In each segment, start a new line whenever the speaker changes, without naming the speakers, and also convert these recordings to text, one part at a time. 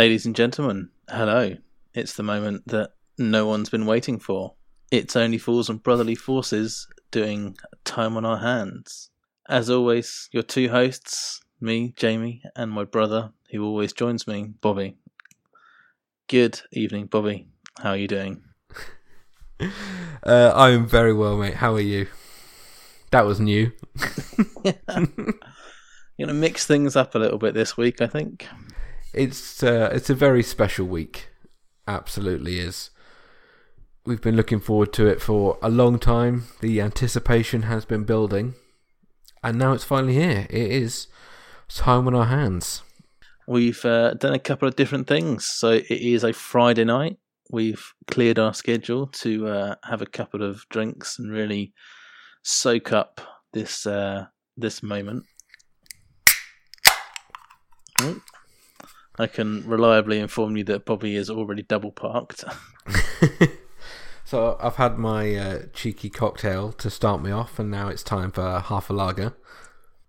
Ladies and gentlemen, hello. It's the moment that no one's been waiting for. It's only fools and brotherly forces doing time on our hands. As always, your two hosts, me, Jamie, and my brother, who always joins me, Bobby. Good evening, Bobby. How are you doing?
Uh, I'm very well, mate. How are you? That was new.
You're gonna mix things up a little bit this week, I think.
It's uh, it's a very special week. Absolutely is. We've been looking forward to it for a long time. The anticipation has been building, and now it's finally here. It is time on our hands.
We've uh, done a couple of different things. So it is a Friday night. We've cleared our schedule to uh, have a couple of drinks and really soak up this uh, this moment. Oh. I can reliably inform you that Bobby is already double parked.
so I've had my uh, cheeky cocktail to start me off, and now it's time for half a lager.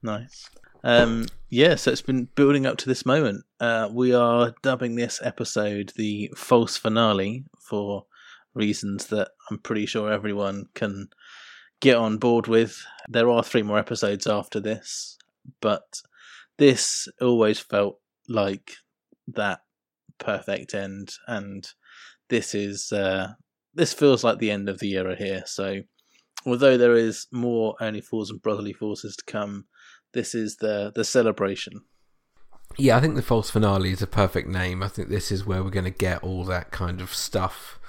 Nice. Um, yeah, so it's been building up to this moment. Uh, we are dubbing this episode the false finale for reasons that I'm pretty sure everyone can get on board with. There are three more episodes after this, but this always felt like that perfect end, and this is uh, this feels like the end of the era here. So, although there is more only fools and brotherly forces to come, this is the the celebration.
Yeah, I think the false finale is a perfect name. I think this is where we're going to get all that kind of stuff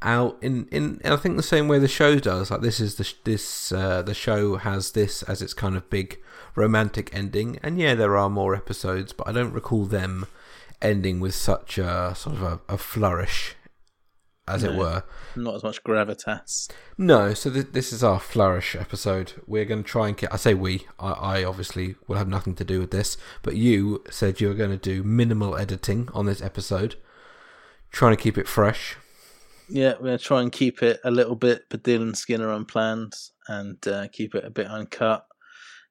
out in in I think the same way the show does. Like this is the this uh, the show has this as its kind of big romantic ending, and yeah, there are more episodes, but I don't recall them ending with such a sort of a, a flourish, as no, it were.
Not as much gravitas.
No, so th- this is our flourish episode. We're going to try and get. I say we. I, I obviously will have nothing to do with this, but you said you were going to do minimal editing on this episode, trying to keep it fresh.
Yeah, we're going to try and keep it a little bit but Dylan Skinner unplanned and uh, keep it a bit uncut.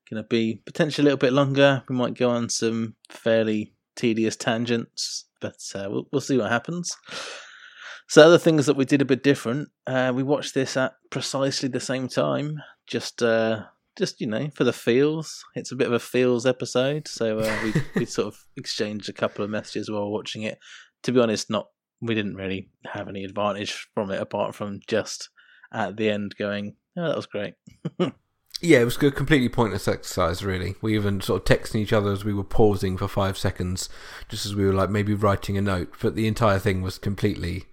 Going to be potentially a little bit longer. We might go on some fairly tedious tangents, but uh, we'll, we'll see what happens. So, other things that we did a bit different. Uh, we watched this at precisely the same time, just uh, just you know for the feels. It's a bit of a feels episode, so uh, we we sort of exchanged a couple of messages while watching it. To be honest, not we didn't really have any advantage from it apart from just at the end going, "Oh, that was great."
Yeah, it was a completely pointless exercise, really. We even sort of texting each other as we were pausing for five seconds, just as we were like maybe writing a note. But the entire thing was completely,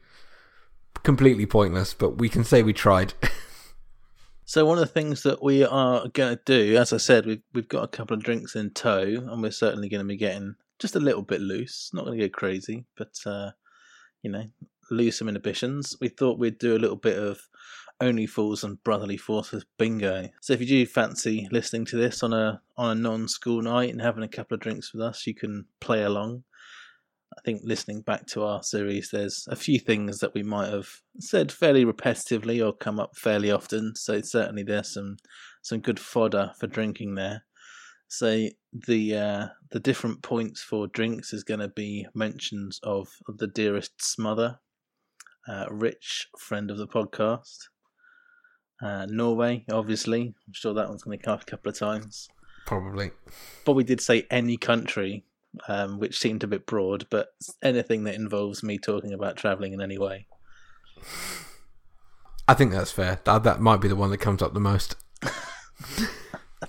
completely pointless. But we can say we tried.
so one of the things that we are going to do, as I said, we've we've got a couple of drinks in tow, and we're certainly going to be getting just a little bit loose. Not going to go crazy, but uh, you know, lose some inhibitions. We thought we'd do a little bit of only Fools and Brotherly Forces bingo. So if you do fancy listening to this on a on a non-school night and having a couple of drinks with us, you can play along. I think listening back to our series, there's a few things that we might have said fairly repetitively or come up fairly often. So certainly there's some some good fodder for drinking there. So the uh, the different points for drinks is going to be mentions of the dearest smother, uh, Rich, friend of the podcast, uh, Norway, obviously. I'm sure that one's going to come up a couple of times.
Probably.
But we did say any country, um, which seemed a bit broad, but anything that involves me talking about travelling in any way.
I think that's fair. That, that might be the one that comes up the most.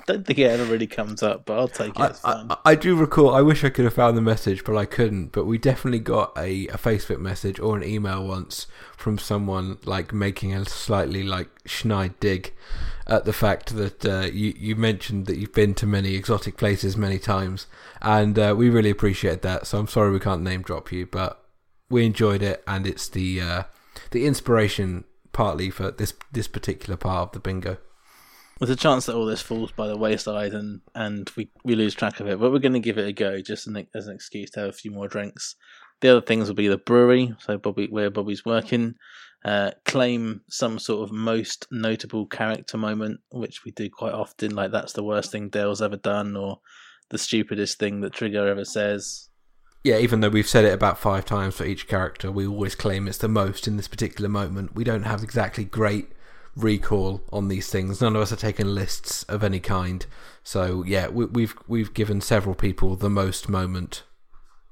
Don't think it ever really comes up, but I'll take it.
I, I, I, do recall. I wish I could have found the message, but I couldn't. But we definitely got a, a Facebook message or an email once from someone like making a slightly like schneid dig at the fact that uh, you you mentioned that you've been to many exotic places many times, and uh, we really appreciate that. So I'm sorry we can't name drop you, but we enjoyed it, and it's the uh, the inspiration partly for this this particular part of the bingo.
There's a chance that all this falls by the wayside and, and we, we lose track of it, but we're going to give it a go just an, as an excuse to have a few more drinks. The other things will be the brewery, so Bobby where Bobby's working, uh, claim some sort of most notable character moment, which we do quite often, like that's the worst thing Dale's ever done, or the stupidest thing that Trigger ever says.
Yeah, even though we've said it about five times for each character, we always claim it's the most in this particular moment. We don't have exactly great recall on these things. None of us are taking lists of any kind. So yeah, we, we've we've given several people the most moment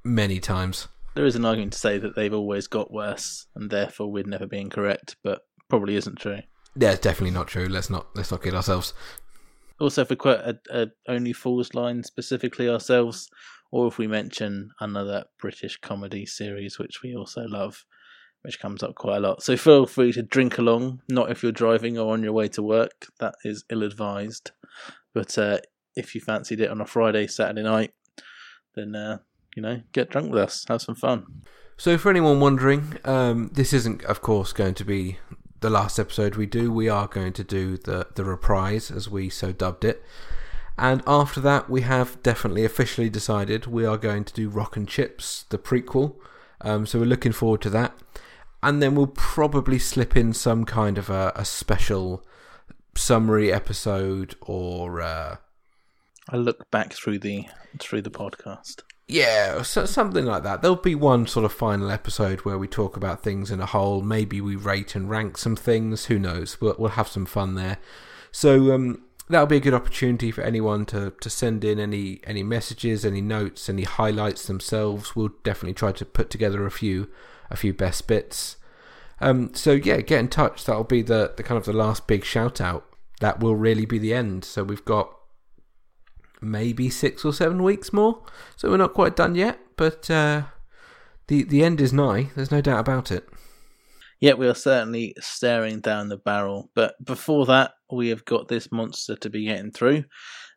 many times.
There is an argument to say that they've always got worse, and therefore we'd never be incorrect, but probably isn't true.
Yeah, it's definitely not true. Let's not let's not kid ourselves.
Also, if we quote a, a Only Fools line specifically ourselves, or if we mention another British comedy series which we also love, which comes up quite a lot. So feel free to drink along, not if you're driving or on your way to work. That is ill advised. But uh, if you fancied it on a Friday, Saturday night, then uh, you know, get drunk with us, have some fun.
So, for anyone wondering, um, this isn't, of course, going to be the last episode we do. We are going to do the the reprise, as we so dubbed it. And after that, we have definitely officially decided we are going to do Rock and Chips, the prequel. Um, so we're looking forward to that. And then we'll probably slip in some kind of a, a special summary episode or uh,
I look back through the through the podcast.
Yeah, so, something like that. There'll be one sort of final episode where we talk about things in a whole. Maybe we rate and rank some things. Who knows? We'll, we'll have some fun there. So um, that'll be a good opportunity for anyone to, to send in any any messages, any notes, any highlights themselves. We'll definitely try to put together a few a few best bits. Um, so yeah, get in touch. That'll be the, the kind of the last big shout out. That will really be the end. So we've got maybe six or seven weeks more. So we're not quite done yet, but uh, the the end is nigh. There's no doubt about it.
Yeah, we are certainly staring down the barrel. But before that, we have got this monster to be getting through.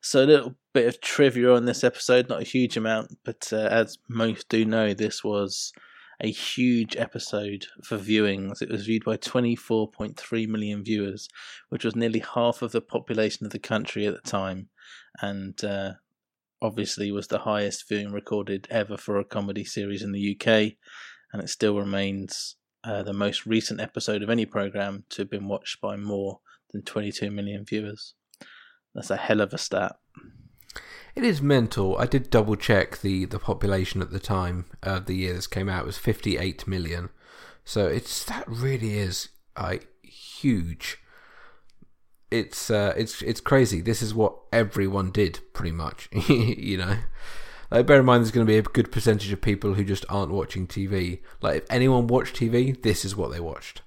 So a little bit of trivia on this episode, not a huge amount, but uh, as most do know, this was a huge episode for viewings. It was viewed by 24.3 million viewers, which was nearly half of the population of the country at the time, and uh, obviously was the highest viewing recorded ever for a comedy series in the UK, and it still remains uh, the most recent episode of any program to have been watched by more than 22 million viewers. That's a hell of a stat.
It is mental. I did double check the, the population at the time of the year this came out it was 58 million. So it's that really is uh, huge. It's uh, it's it's crazy. This is what everyone did pretty much. you know. Like, bear in mind, there's going to be a good percentage of people who just aren't watching TV. Like, if anyone watched TV, this is what they watched.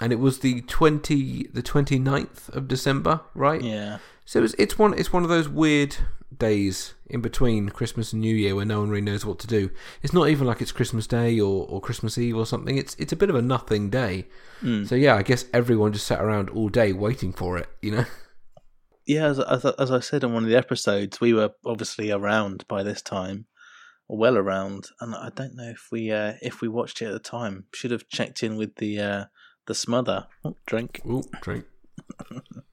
And it was the twenty, the 29th of December, right?
Yeah.
So it's it's one it's one of those weird days in between Christmas and New Year where no one really knows what to do. It's not even like it's Christmas Day or, or Christmas Eve or something. It's it's a bit of a nothing day.
Mm.
So yeah, I guess everyone just sat around all day waiting for it. You know.
Yeah, as, as as I said on one of the episodes, we were obviously around by this time, or well around, and I don't know if we uh, if we watched it at the time. Should have checked in with the uh, the smother oh, drink.
Ooh, drink.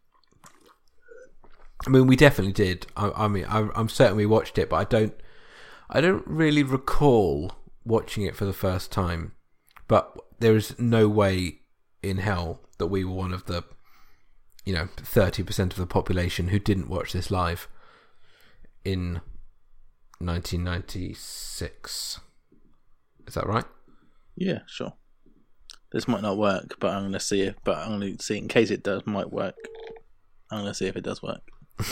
I mean, we definitely did. I, I mean, I, I'm certain we watched it, but I don't. I don't really recall watching it for the first time. But there is no way in hell that we were one of the, you know, thirty percent of the population who didn't watch this live in 1996. Is that right?
Yeah, sure. This might not work, but I'm going to see it. But I'm to see it in case it does might work. I'm going to see if it does work.
No.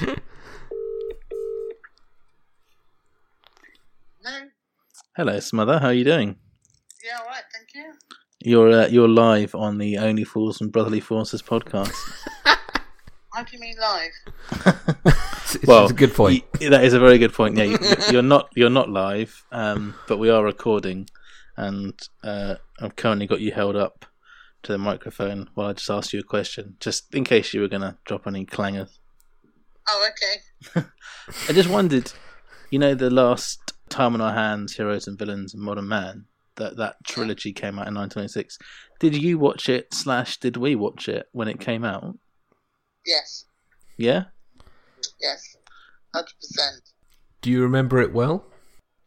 Hello, Smother. How are you doing?
Yeah, all right, thank you.
You're uh, you're live on the Only Fools and Brotherly Forces podcast.
How do you mean live?
It's, it's
well,
a good point.
y- that is a very good point. Yeah, you, you're not you're not live, um, but we are recording, and uh, I've currently got you held up to the microphone while I just asked you a question, just in case you were going to drop any clangers.
Oh, okay.
I just wondered, you know, the last Time on Our Hands, Heroes and Villains, and Modern Man, that that trilogy came out in 1926. Did you watch it? Slash, did we watch it when it came out?
Yes,
Yeah.
yes. 100%.
Do you remember it well?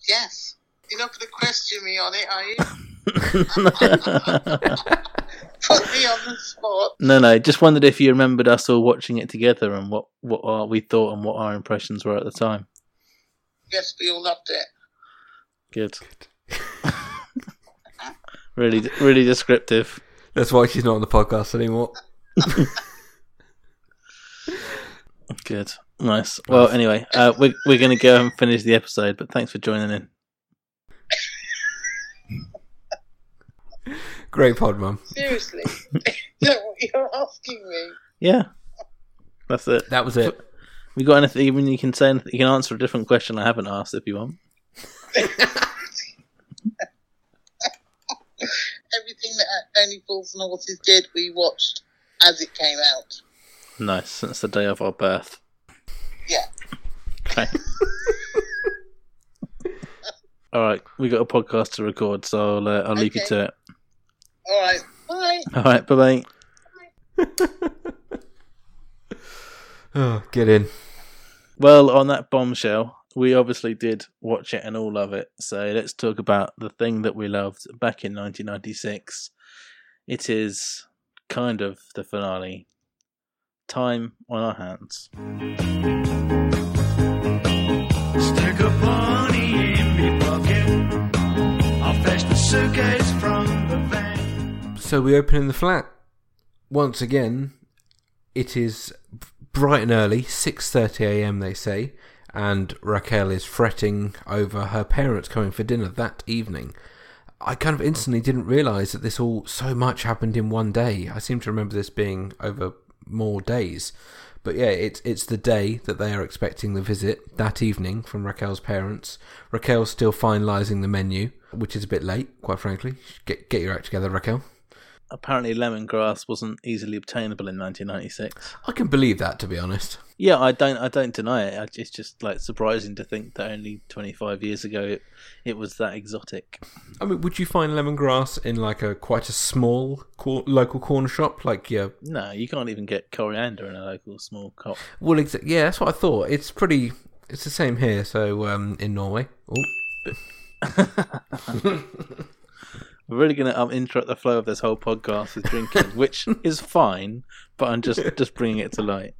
Yes. You're not going to question me on it, are you? Put me on the spot.
no, no. Just wondered if you remembered us all watching it together and what what our, we thought and what our impressions were at the time.
Yes, we all loved it.
Good. really, really descriptive.
That's why she's not on the podcast anymore.
Good. Nice. Well, anyway, uh, we're we're going to go and finish the episode, but thanks for joining in.
Great pod, mum.
Seriously. you know what you're asking me?
Yeah, that's it.
That was it.
We got anything? Even you can say anything, you can answer a different question I haven't asked if you want.
Everything that Only Fools and Horses did, we watched as it came out.
Nice. Since the day of our birth.
Yeah.
Okay. All right, we got a podcast to record, so I'll uh, I'll leave you to it.
All right. Bye.
All right, bye bye.
Oh, get in.
Well, on that bombshell, we obviously did watch it and all love it. So let's talk about the thing that we loved back in 1996. It is kind of the finale. Time on our hands.
Stick a bunny in me pocket. I'll fetch the suitcase from the van.
So we open in the flat. Once again, it is bright and early, 6:30 a.m. they say, and Raquel is fretting over her parents coming for dinner that evening. I kind of instantly didn't realize that this all so much happened in one day. I seem to remember this being over more days. But yeah, it's it's the day that they are expecting the visit that evening from Raquel's parents. Raquel's still finalising the menu, which is a bit late, quite frankly. Get get your act together, Raquel.
Apparently, lemongrass wasn't easily obtainable in 1996.
I can believe that, to be honest.
Yeah, I don't. I don't deny it. It's just like surprising to think that only 25 years ago it, it was that exotic.
I mean, would you find lemongrass in like a quite a small cor- local corner shop? Like, yeah,
No, you can't even get coriander in a local small cop.
well, exa- yeah, that's what I thought. It's pretty. It's the same here. So, um, in Norway. Oh,
really going to um, interrupt the flow of this whole podcast with drinking, which is fine, but I'm just just bringing it to light.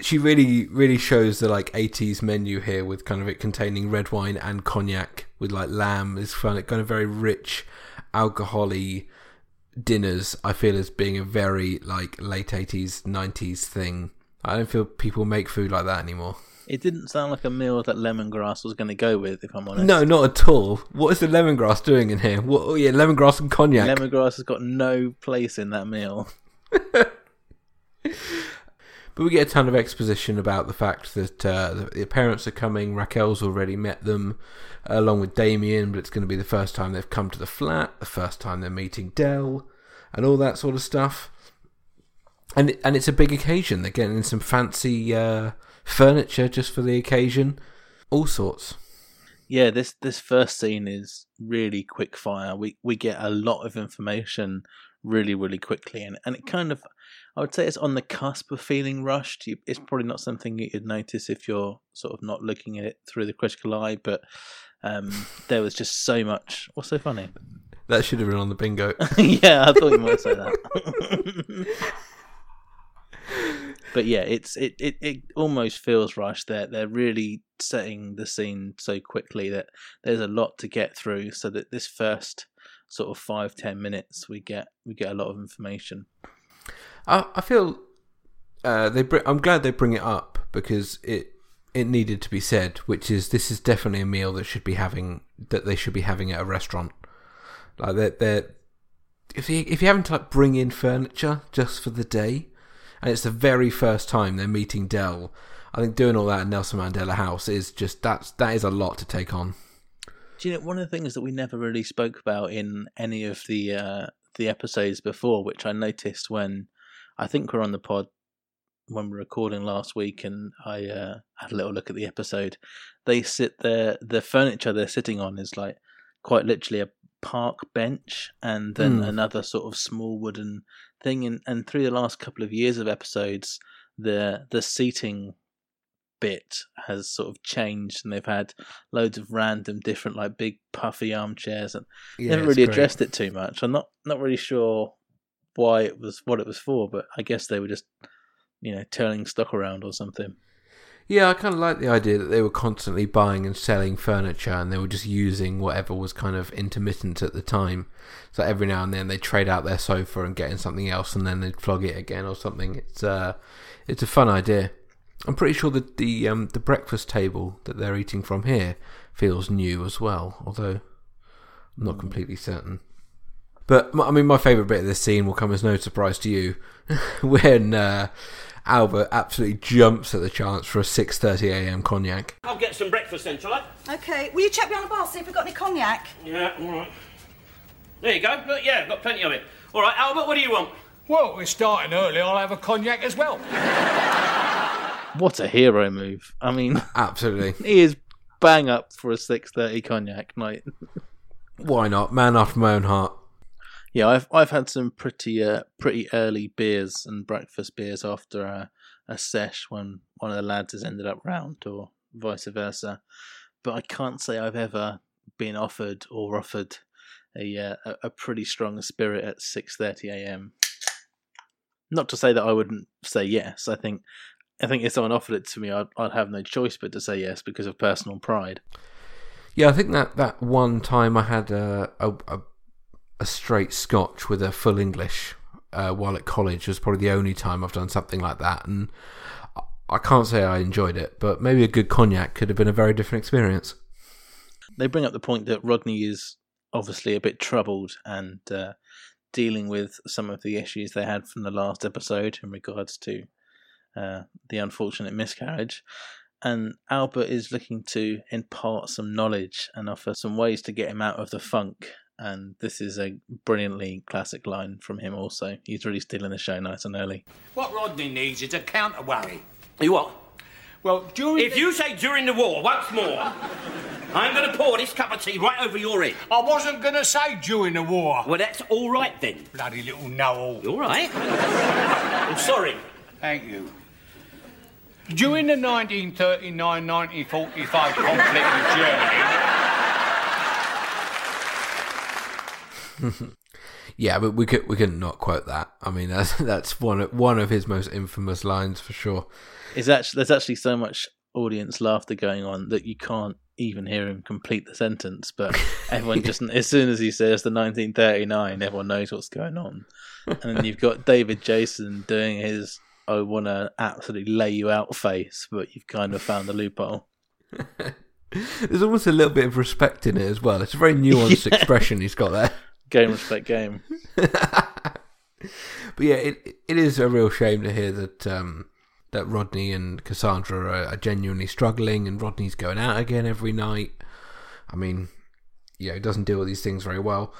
she really, really shows the like '80s menu here with kind of it containing red wine and cognac with like lamb. It's fun. Kind of very rich, alcoholy dinners. I feel as being a very like late '80s, '90s thing. I don't feel people make food like that anymore.
It didn't sound like a meal that lemongrass was going to go with, if I'm honest.
No, not at all. What is the lemongrass doing in here? What, oh yeah, lemongrass and cognac.
Lemongrass has got no place in that meal.
But we get a ton of exposition about the fact that uh, the, parents are coming. Raquel's already met them, along with Damien, but it's going to be the first time they've come to the flat, the first time they're meeting Del, and all that sort of stuff. And and it's a big occasion. They're getting in some fancy uh, furniture just for the occasion, all sorts.
Yeah, this this first scene is really quick fire. We we get a lot of information really really quickly, and and it kind of I would say it's on the cusp of feeling rushed. You, it's probably not something you'd notice if you're sort of not looking at it through the critical eye, but um, there was just so much. What's so funny?
That should have been on the bingo.
yeah, I thought you might say that. but yeah, it's it, it, it almost feels rushed. They're they're really setting the scene so quickly that there's a lot to get through. So that this first sort of five ten minutes, we get we get a lot of information.
I, I feel uh, they. Br- I'm glad they bring it up because it it needed to be said. Which is this is definitely a meal that should be having that they should be having at a restaurant. Like they're, they're if you if you having to like bring in furniture just for the day, and it's the very first time they're meeting Del. I think doing all that at Nelson Mandela House is just that's that is a lot to take on.
Do you know one of the things that we never really spoke about in any of the uh, the episodes before, which I noticed when I think we're on the pod when we're recording last week, and I uh, had a little look at the episode. They sit there, the furniture they're sitting on is like quite literally a park bench, and then
Hmm.
another sort of small wooden thing. And and through the last couple of years of episodes, the the seating bit has sort of changed and they've had loads of random different like big puffy armchairs and
Yeah,
never really
great.
addressed it too much i'm not not really sure why it was what it was for but i guess they were just you know turning stock around or something
Yeah, I kind of like the idea that they were constantly buying and selling furniture and they were just using whatever was kind of intermittent at the time. So every now and then they trade out their sofa and get in something else and then they'd flog it again or something. It's uh, it's a fun idea. I'm pretty sure that the um, the breakfast table that they're eating from here feels new as well, although I'm not completely certain. But I mean, my favourite bit of this scene will come as no surprise to you when uh, Albert absolutely jumps at the chance for a 6:30 a.m. cognac.
I'll get some breakfast then, shall I?
Okay, will you check behind the bar, see if we've got any cognac?
Yeah, all right. There you go. Look, yeah, got plenty of it. All right, Albert, what do you want?
Well, we're starting early. I'll have a cognac as well.
What a hero move! I mean,
Absolutely.
he is bang up for a six thirty cognac night.
Why not? Man after my own heart.
Yeah, I've I've had some pretty uh, pretty early beers and breakfast beers after a, a sesh when one of the lads has ended up round or vice versa, but I can't say I've ever been offered or offered a uh, a, pretty strong spirit at six thirty a.m. Not to say that I wouldn't say yes. I think I think if someone offered it to me, I'd I'd have no choice but to say yes because of personal pride.
Yeah, I think that, that one time I had a, a, a, a straight Scotch with a full English uh, while at college was probably the only time I've done something like that, and I- can't say I enjoyed it, but maybe a good cognac could have been a very different experience.
they bring up the point that Rodney is obviously a bit troubled and uh, dealing with some of the issues they had from the last episode in regards to uh, the unfortunate miscarriage. And Albert is looking to impart some knowledge and offer some ways to get him out of the funk. And this is a brilliantly classic line from him, also. He's really stealing the show nice and early.
What Rodney needs is a counter worry.
You what?
Well, during
If
the-
you say during the war once more, I'm going to pour this cup of tea right over your head.
I wasn't going to say during the war.
Well, that's all right then.
Bloody little know-all.
You all right? I'm sorry.
Thank you. During the 1939-1945 conflict with Germany,
Yeah, but we could we could not quote that. I mean, that's that's one of, one of his most infamous lines for sure.
Is actually there's actually so much audience laughter going on that you can't even hear him complete the sentence. But everyone just as soon as he says the 1939, everyone knows what's going on. And then you've got David Jason doing his "I want to absolutely lay you out" face, but you've kind of found the loophole.
There's almost a little bit of respect in it as well. It's a very nuanced
Yeah.
expression he's got there.
Game respect game.
but yeah, it it is a real shame to hear that um, that Rodney and Cassandra are, are genuinely struggling, and Rodney's going out again every night. I mean, yeah, he doesn't deal with these things very well.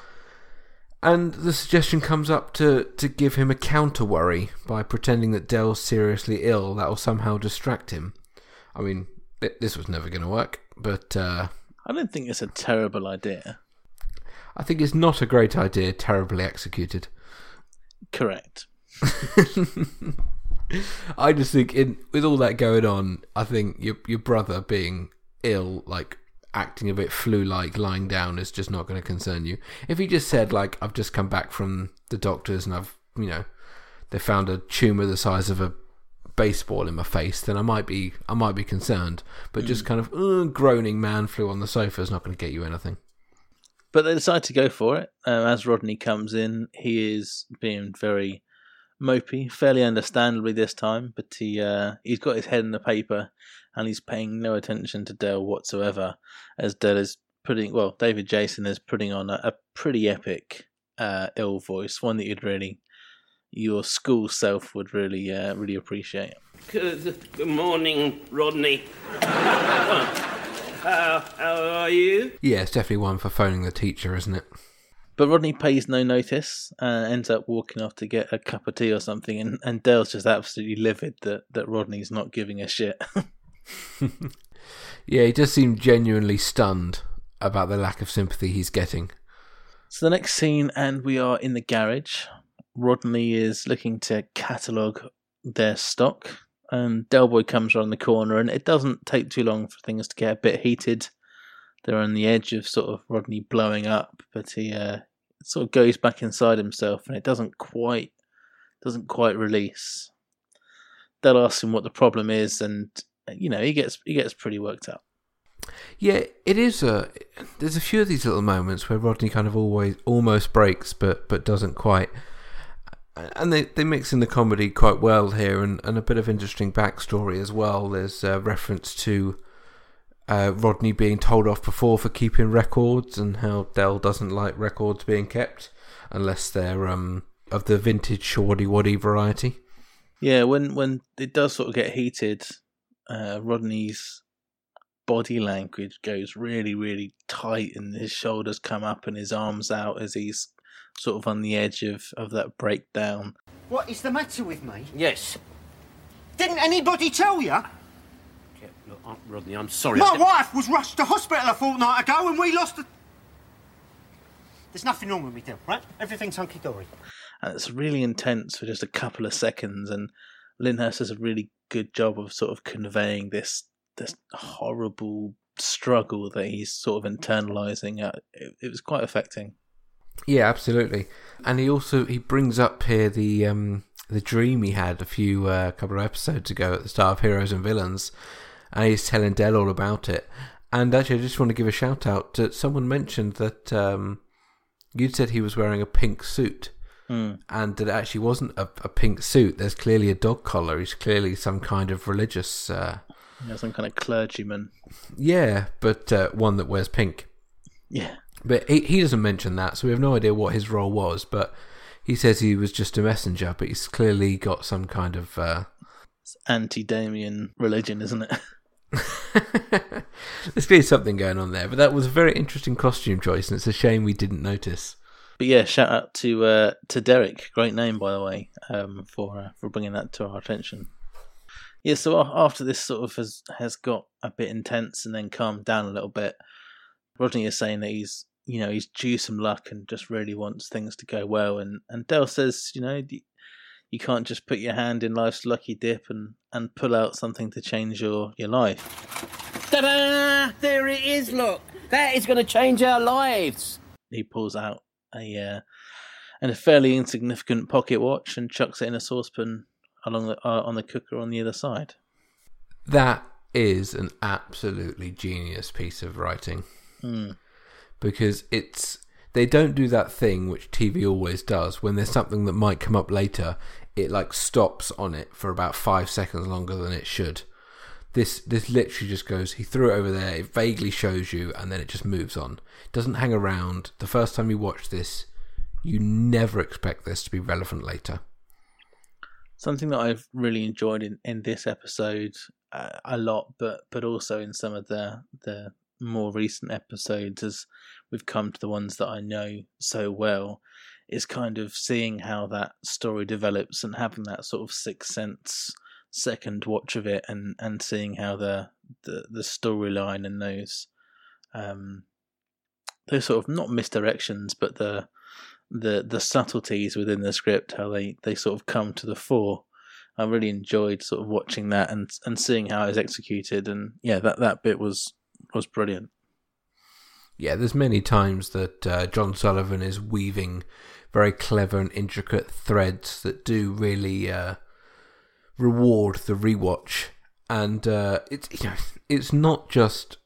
And the suggestion comes up to, to give him a counter worry by pretending that Del's seriously ill. That will somehow distract him. I mean, th- this was never going to work, but uh,
I don't think it's a terrible idea.
I think it's not a great idea, terribly executed.
Correct.
I just think in with all that going on, I think your your brother being ill, like acting a bit flu like, lying down is just not going to concern you. If he just said like I've just come back from the doctors and I've you know they found a tumor the size of a baseball in my face, then I might be I might be concerned. But just kind of uh, groaning man flu on the sofa is not going to get you anything.
But they decide to go for it. Um, as Rodney comes in, he is being very mopey, fairly understandably this time. But he uh, he's got his head in the paper, and he's paying no attention to Del whatsoever. As Del is putting, well, David Jason is putting on a, a pretty epic uh, ill voice, one that you'd really, your school self would really, uh, really appreciate.
Good, good morning, Rodney. how, how are you?
Yeah, it's definitely one for phoning the teacher, isn't it?
But Rodney pays no notice and ends up walking off to get a cup of tea or something. And, and Del's just absolutely livid that, that Rodney's not giving a shit.
Yeah, he does seem genuinely stunned about the lack of sympathy he's getting.
so the next scene, and we are in the garage. Rodney is looking to catalogue their stock. And Del Boy comes around the corner, and it doesn't take too long for things to get a bit heated. They're on the edge of sort of Rodney blowing up, but he uh, sort of goes back inside himself, and it doesn't quite doesn't quite release. They'll ask him what the problem is, and you know, he gets he gets pretty worked up.
Yeah, it is a. There's a few of these little moments where Rodney kind of always almost breaks, but but doesn't quite. And they, they mix in the comedy quite well here, and, and a bit of interesting backstory as well. There's a reference to uh, Rodney being told off before for keeping records, and how Del doesn't like records being kept unless they're um of the vintage shoddy waddy variety.
Yeah, when when it does sort of get heated, uh, Rodney's body language goes really, really tight, and his shoulders come up and his arms out as he's sort of on the edge of, of that breakdown.
What is the matter with me?
Yes.
Didn't anybody tell you?
Yeah, look, Aunt Rodney, I'm sorry.
My wife was rushed to hospital a fortnight ago and we lost the. There's nothing wrong with me, Dill, right? Everything's hunky dory.
and it's really intense for just a couple of seconds. And Lyndhurst does a really good job of sort of conveying this this horrible struggle that he's sort of internalizing. Uh, It, it was quite affecting.
Yeah, absolutely. And he also he brings up here the um the dream he had a few uh, couple of episodes ago at the start of Heroes and Villains, and he's telling Del all about it. And actually, I just want to give a shout out to someone mentioned that um, you'd said he was wearing a pink suit, and that it actually wasn't a, a pink suit. There's clearly a dog collar. He's clearly some kind of religious, uh,
know, some kind of clergyman.
yeah, but uh, one that wears pink.
Yeah.
But he, he doesn't mention that, so we have no idea what his role was. But he says he was just a messenger, but he's clearly got some kind of. Uh...
Anti Damien religion, isn't it?
There's clearly something going on there. But that was a very interesting costume choice, and it's a shame we didn't notice.
But yeah, shout out to uh, to Derek, great name by the way, um, for uh, for bringing that to our attention. Yeah, so after this sort of has has got a bit intense and then calmed down a little bit, Rodney is saying that he's you know he's due some luck and just really wants things to go well, and and Dell says you know you can't just put your hand in life's lucky dip and and pull out something to change your your life.
Ta-da! There it is, look. That is going to change our lives.
he pulls out a uh, and a fairly insignificant pocket watch and chucks it in a saucepan along the uh, on the cooker on the other side.
That is an absolutely genius piece of writing. Because it's. They don't do that thing which TV always does when there's something that might come up later, it like stops on it for about five seconds longer than it should. This this literally just goes. He threw it over there. It vaguely shows you, and then it just moves on. It doesn't hang around. The first time you watch this, you never expect this to be relevant later.
Something that I've really enjoyed in, in this episode uh, a lot, but but also in some of the the more recent episodes, as we've come to the ones that I know so well, is kind of seeing how that story develops and having that sort of sixth sense second watch of it and and seeing how the the, the storyline and those um those sort of not misdirections but the the the subtleties within the script how they they sort of come to the fore. I really enjoyed sort of watching that and and seeing how it was executed and yeah that that bit was was brilliant
Yeah, there's many times that uh, John Sullivan is weaving very clever and intricate threads that do really uh, reward the rewatch, and uh, it's you know, it's not just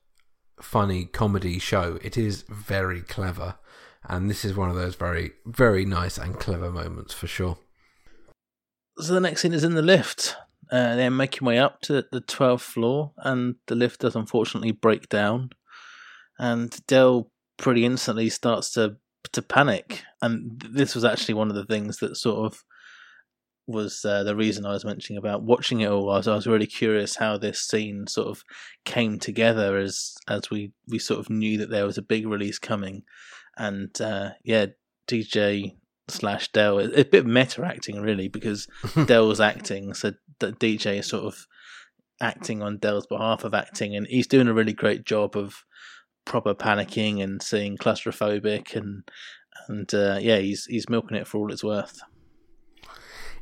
funny comedy show. It is very clever, and this is one of those very very nice and clever moments for sure.
so the next scene is in the lift uh, they're making way up to the 12th floor and the lift does unfortunately break down. And del pretty instantly starts to to panic. And this was actually one of the things that sort of was uh, the reason I was mentioning about watching it all. I was, I was really curious how this scene sort of came together as as we we sort of knew that there was a big release coming, and uh, yeah, DJ slash Del, a a bit meta acting really because Del's acting, so D- DJ is sort of acting on Del's behalf of acting, and he's doing a really great job of proper panicking and seeing claustrophobic and and uh, yeah, he's he's milking it for all it's worth.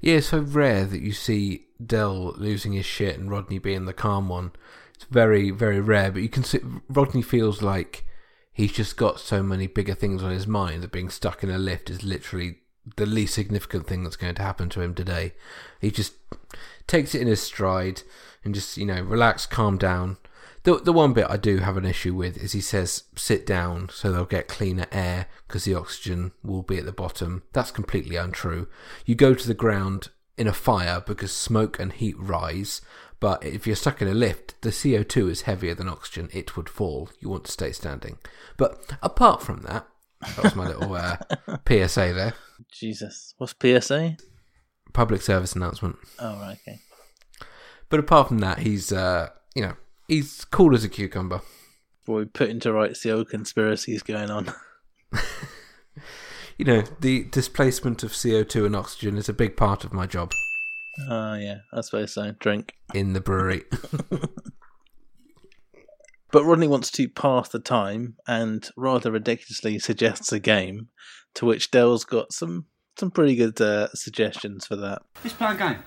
Yeah, it's so rare that you see Dell losing his shit and Rodney being the calm one. It's very, very rare. But you can see Rodney feels like he's just got so many bigger things on his mind that being stuck in a lift is literally the least significant thing that's going to happen to him today. He just takes it in his stride, and just you know relax, calm down. The the one bit I do have an issue with is he says sit down so they'll get cleaner air because the oxygen will be at the bottom. That's completely untrue. You go to the ground in a fire because smoke and heat rise. But if you're stuck in a lift, the CO2 is heavier than oxygen. It would fall. You want to stay standing. But apart from that, that was my little uh, PSA there.
Jesus, what's PSA?
Public service announcement.
Oh, right, okay.
But apart from that, he's uh, you know he's cool as a cucumber.
Before we put into rights the old conspiracies going on.
You know the displacement of CO2 and oxygen is a big part of my job
Oh, yeah, I suppose so. Drink.
in the brewery.
But Rodney wants to pass the time and rather ridiculously suggests a game, to which Del's got some some pretty good uh, suggestions for that.
Let's play a game.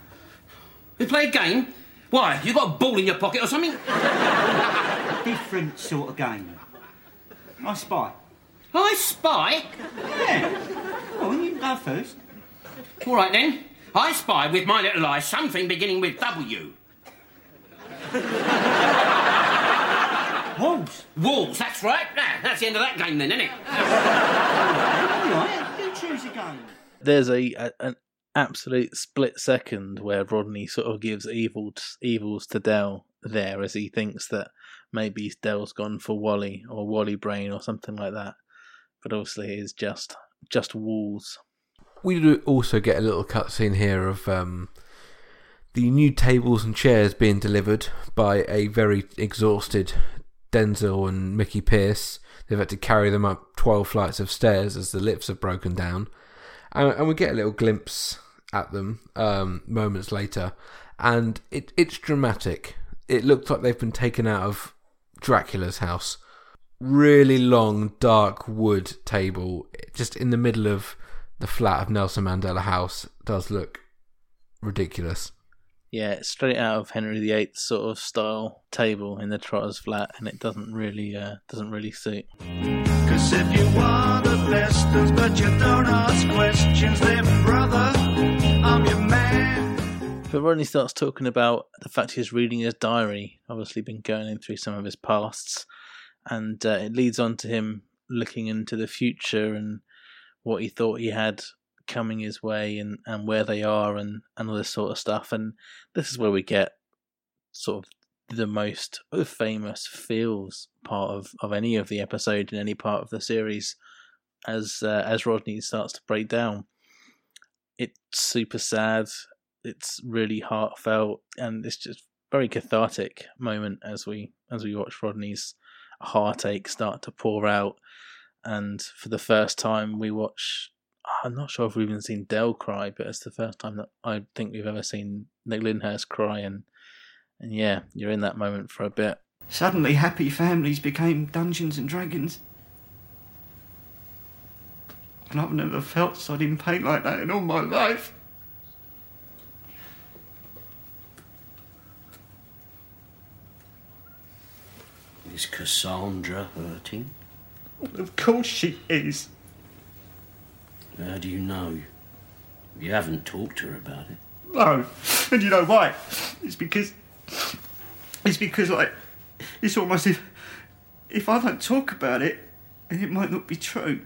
We play a game? Why? You got a ball in your pocket or something?
Different sort of game. I spy.
I spy.
Yeah. Well, you can go first.
All right then. I spy with my little eye something beginning with W.
Walls.
Walls, that's right. Nah, that's the end of that game then, isn't it?
All right. You choose a game.
There's a, a an absolute split second where Rodney sort of gives evils evils to Del there as he thinks that maybe Del's gone for Wally or Wally Brain or something like that. But obviously it is just just walls.
we do also get a little cutscene here of um, the new tables and chairs being delivered by a very exhausted Denzel and Mickey Pierce. They've had to carry them up 12 flights of stairs as the lifts have broken down. And, and we get a little glimpse at them um, moments later. And it, it's dramatic. It looks like they've been taken out of Dracula's house. Really long, dark wood table, just in the middle of the flat of Nelson Mandela House, does look ridiculous.
Yeah, straight out of Henry VIII sort of style table in the Trotter's flat, and it doesn't really uh, doesn't really suit.
Cause if you are the best, but you don't ask questions, then brother, I'm your man.
Rodney starts talking about the fact he's reading his diary, obviously been going in through some of his pasts, and uh, it leads on to him looking into the future and what he thought he had coming his way and, and where they are and, and all this sort of stuff. And this is where we get sort of the most famous feels part of, of any of the episode in any part of the series as uh, as Rodney starts to break down. It's super sad. It's really heartfelt, and it's just very cathartic moment as we as we watch Rodney's heartache start to pour out. And for the first time, we watch. I'm not sure if we've even seen Del cry, but it's the first time that I think we've ever seen Nick Lyndhurst cry, and and yeah, you're in that moment for a bit.
Suddenly, happy families became Dungeons and Dragons. And I've never felt sodden pain like that in all my life.
Is Cassandra hurting?
Of course she is.
How do you know? You haven't talked to her about it.
No. And you know why? It's because. It's because, like. It's almost if. If I don't talk about it, and it might not be true.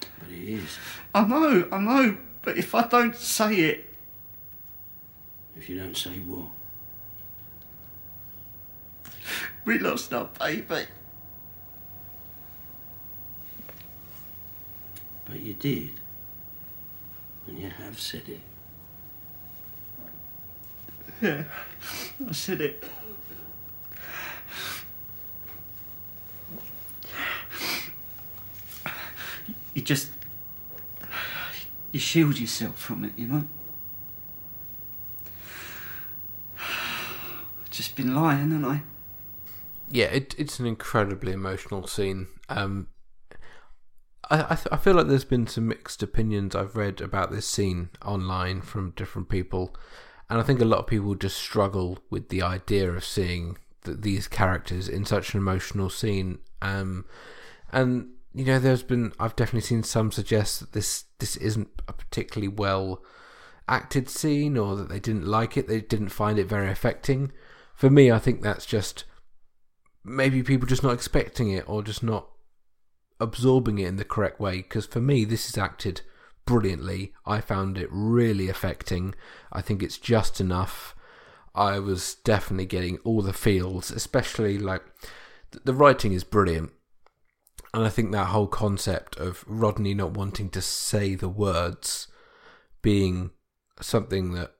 But it is.
I know, I know. But if I don't say it,
If you don't say what.
we lost our baby.
But you did. And you have said it.
Yeah, I said it. You just. You shield yourself from it, you know? I've just been lying, haven't I?
Yeah, it, it's an incredibly emotional scene. Um, I th- I feel like there's been some mixed opinions I've read about this scene online from different people, and I think a lot of people just struggle with the idea of seeing th- these characters in such an emotional scene. Um, and you know, there's been I've definitely seen some suggest that this this isn't a particularly well acted scene or that they didn't like it, they didn't find it very affecting. For me, I think that's just maybe people just not expecting it or just not absorbing it in the correct way. Because for me, this is acted brilliantly. I found it really affecting. I think it's just enough. I was definitely getting all the feels, especially like th- the writing is brilliant. And I think that whole concept of Rodney not wanting to say the words being something that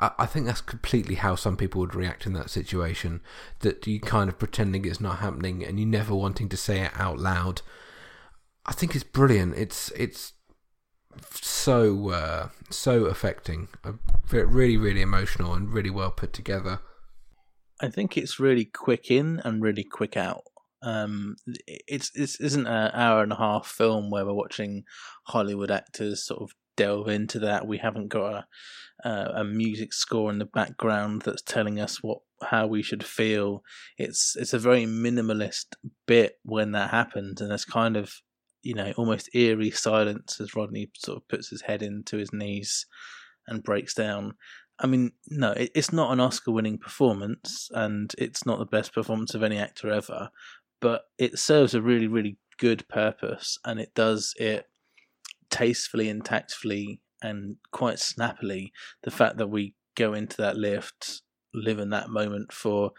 I, I think that's completely how some people would react in that situation. That you kind of pretending it's not happening and you never wanting to say it out loud. I think it's brilliant. It's it's so uh, so affecting, really really emotional and really well put together.
I think it's really quick in and really quick out. Um, it's this isn't an hour and a half film where we're watching Hollywood actors sort of delve into that. We haven't got a a music score in the background that's telling us what how we should feel. It's it's a very minimalist bit when that happens, and it's kind of you know almost eerie silence as Rodney sort of puts his head into his knees and breaks down. I mean, no, it, it's not an Oscar-winning performance, and it's not the best performance of any actor ever, but it serves a really, really good purpose, and it does it tastefully and tactfully and quite snappily. The fact that we go into that lift, live in that moment for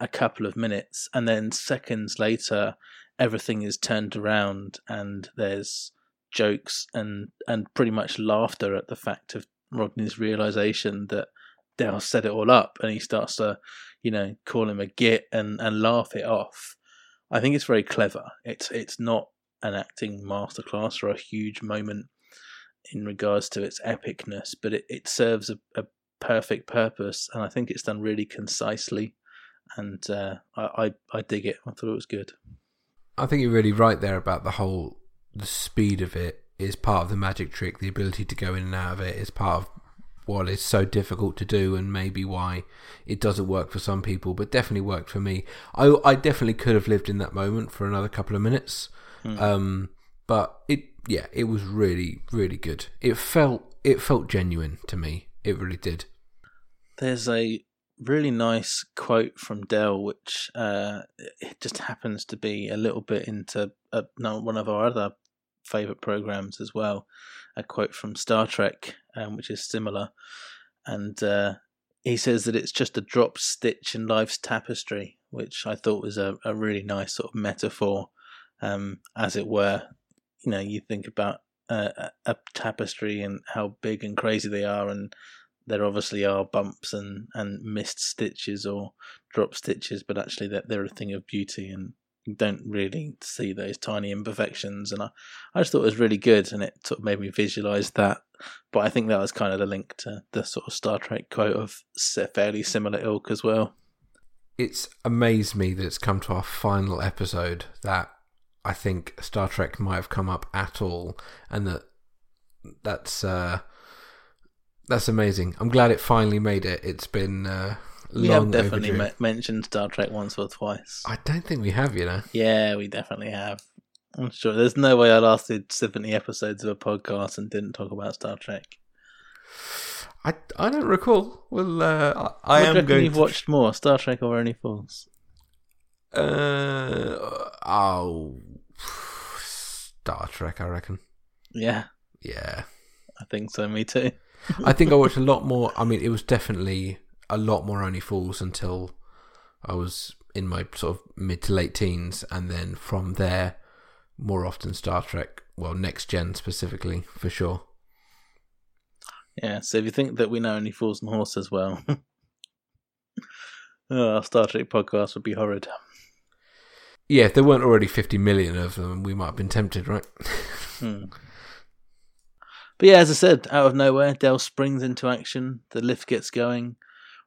a couple of minutes, and then seconds later, everything is turned around, and there's jokes and and pretty much laughter at the fact of Rodney's realization that Del set it all up, and he starts to, you know, call him a git and and laugh it off. I think it's very clever. It's it's not an acting masterclass or a huge moment in regards to its epicness, but it, it serves a, a perfect purpose, and I think it's done really concisely, and uh, I, I I dig it. I thought it was good.
I think you're really right there about the whole the speed of it is part of the magic trick. The ability to go in and out of it is part of what is so difficult to do, and maybe why it doesn't work for some people, but definitely worked for me. I I definitely could have lived in that moment for another couple of minutes,
Hmm.
um, but it yeah, it was really really good. It felt it felt genuine to me. It really did.
There's a really nice quote from Del, which uh, it just happens to be a little bit into uh, no, one of our other favorite programs as well. A quote from Star Trek, um, which is similar, and uh, he says that it's just a drop stitch in life's tapestry, which I thought was a, a really nice sort of metaphor, um, as it were. You know, you think about uh, a a tapestry and how big and crazy they are, and there obviously are bumps and, and missed stitches or drop stitches, but actually they're, they're a thing of beauty and don't really see those tiny imperfections. And I, I just thought it was really good and it sort of made me visualize that. But I think that was kind of the link to the sort of Star Trek quote of fairly similar ilk as well.
It's amazed me that it's come to our final episode that I think Star Trek might have come up at all, and that that's uh, that's amazing. I'm glad it finally made it. It's been uh,
We have definitely me- mentioned Star Trek once or twice.
I don't think we have, you know.
Yeah, we definitely have. I'm sure there's no way I lasted 70 episodes of a podcast and didn't talk about Star Trek.
I, I don't recall. Well, uh, I, I
What do you
am
reckon
going
you've
to
watched more, Star Trek or Only Fools?
Uh, oh, Star Trek. I reckon.
Yeah,
Yeah,
I think so. Me too.
I think I watched a lot more. I mean, it was definitely a lot more Only Fools until I was in my sort of mid to late teens, and then from there, more often Star Trek. Well, next gen specifically, for sure.
Yeah. So if you think that we know Only Fools and Horses well, oh, our Star Trek podcast would be horrid.
Yeah, if there weren't already fifty million of them, we might have been tempted, right?
Hmm. But yeah, as I said, out of nowhere, Del springs into action. The lift gets going.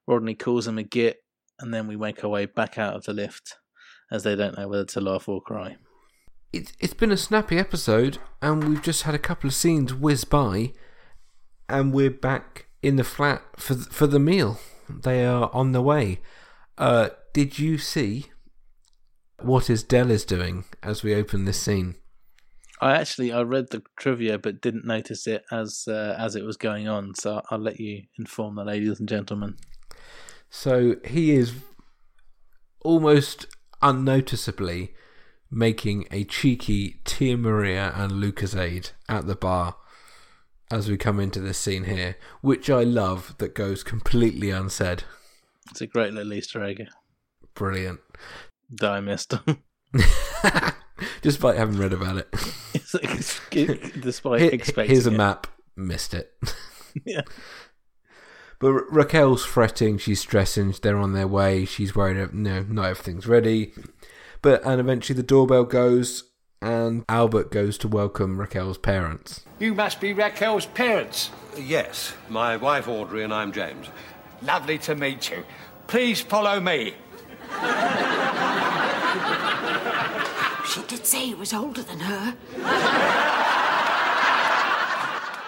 Rodney calls him a git, and then we make our way back out of the lift as they don't know whether to laugh or cry.
it's it's been a snappy episode, and we've just had a couple of scenes whiz by, and we're back in the flat for for the meal. They are on the way. Uh, did you see what is Del is doing as we open this scene?
I actually I read the trivia but didn't notice it as uh, as it was going on. So I'll let you inform the ladies and gentlemen.
So he is almost unnoticeably making a cheeky Tia Maria and Lucozade at the bar as we come into this scene here, which I love that goes completely unsaid.
It's a great little Easter egg
Brilliant.
that I missed.
Despite having read about it.
Despite
Here-
expecting
here's a
it.
map. Missed it.
Yeah.
But Ra- Raquel's fretting. She's stressing. They're on their way. She's worried. that, No, not everything's ready. But and eventually the doorbell goes, and Albert goes to welcome Raquel's parents.
You must be Raquel's parents.
Yes, my wife Audrey and I'm James.
Lovely to meet you. Please follow me.
She did say he was older than her.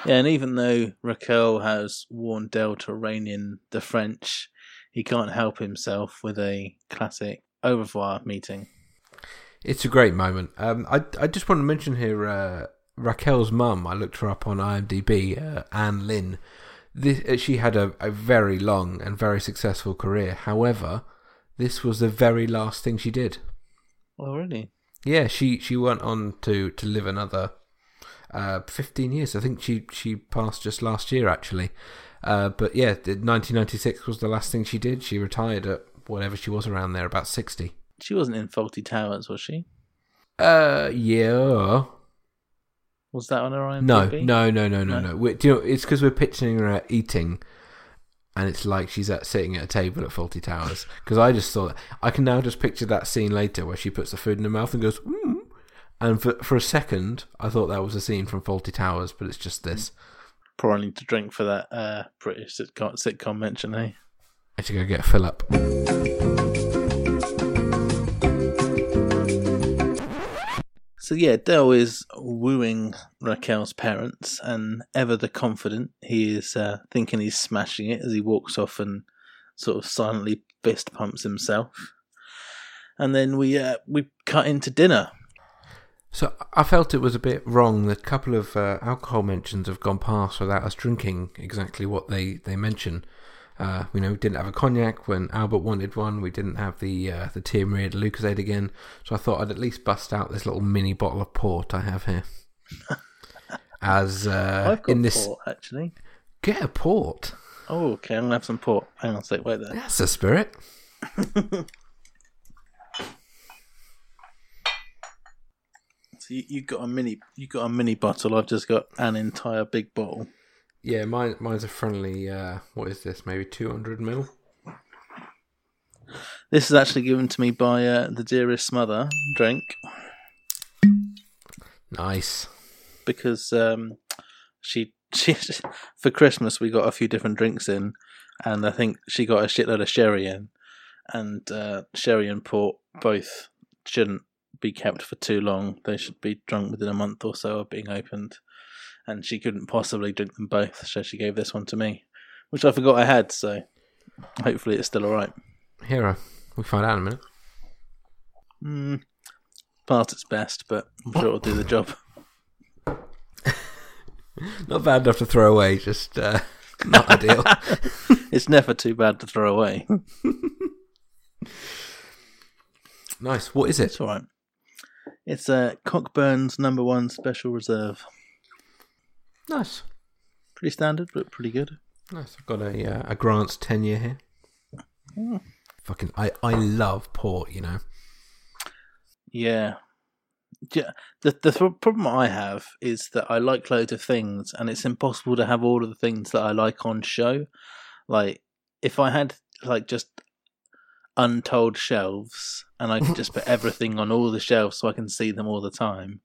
Yeah, and even though Raquel has warned Del to rein in the French, he can't help himself with a classic au revoir meeting.
It's a great moment. Um, I I just want to mention here uh, Raquel's mum. I looked her up on IMDb. Uh, Ann Lynn. This, uh, she had a, a very long and very successful career. However, this was the very last thing she did.
Oh, really?
Yeah, she, she went on to, to live another uh, 15 years. I think she, she passed just last year, actually. Uh, but yeah, 1996 was the last thing she did. She retired at whatever she was around there, about 60.
She wasn't in Fawlty Towers, was she?
Uh, yeah.
Was that on her IMDb?
No, no, no, no, no,
No?
no. we do you know, it's because we're picturing her eating, and it's like she's at sitting at a table at Fawlty Towers. Because I just thought I can now just picture that scene later where she puts the food in her mouth and goes, mm. and for for a second I thought that was a scene from Fawlty Towers, but it's just this.
Probably need to drink for that uh, British sitcom, sitcom mention, eh?
I should go get a
So yeah, Del is wooing Raquel's parents, and ever the confident, he is uh, thinking he's smashing it as he walks off and sort of silently fist pumps himself. And then we uh, we cut into dinner.
So I felt it was a bit wrong a couple of uh, alcohol mentions have gone past without us drinking exactly what they, they mention. Uh, you know, we didn't have a cognac when Albert wanted one. We didn't have the uh, the Tia Maria de Lucozade again. So I thought I'd at least bust out this little mini bottle of port I have here. As uh,
I've got
in this,
port actually.
get a port.
Oh, okay, I'm gonna have some port. Hang on a sec, wait there.
That's the spirit.
So you, you got a mini, you got a mini bottle. I've just got an entire big bottle.
Yeah, mine mine's a friendly. Uh, what is this? Maybe two hundred mil.
This is actually given to me by uh, the dearest mother. Drink
Nice.
because um, she she for Christmas we got a few different drinks in, and I think she got a shitload of sherry in, and uh, sherry and port both shouldn't be kept for too long. They should be drunk within a month or so of being opened, and she couldn't possibly drink them both, so she gave this one to me, which I forgot I had. So hopefully it's still all right.
Hero. We'll find out in a minute.
Mm, past its best, but I'm sure it'll do the job.
Not bad enough to throw away, just uh, not ideal.
it's never too bad to throw away.
Nice. What is it?
It's all right. It's uh, Cockburn's number one special reserve.
Nice.
Pretty standard, but pretty good.
Nice. I've got a uh, a Grant's tenure here.
Mm.
Fucking, I I love port. You know.
Yeah. Yeah, the the th- problem I have is that I like loads of things, and it's impossible to have all of the things that I like on show. Like, if I had like just untold shelves, and I could just put everything on all the shelves so I can see them all the time.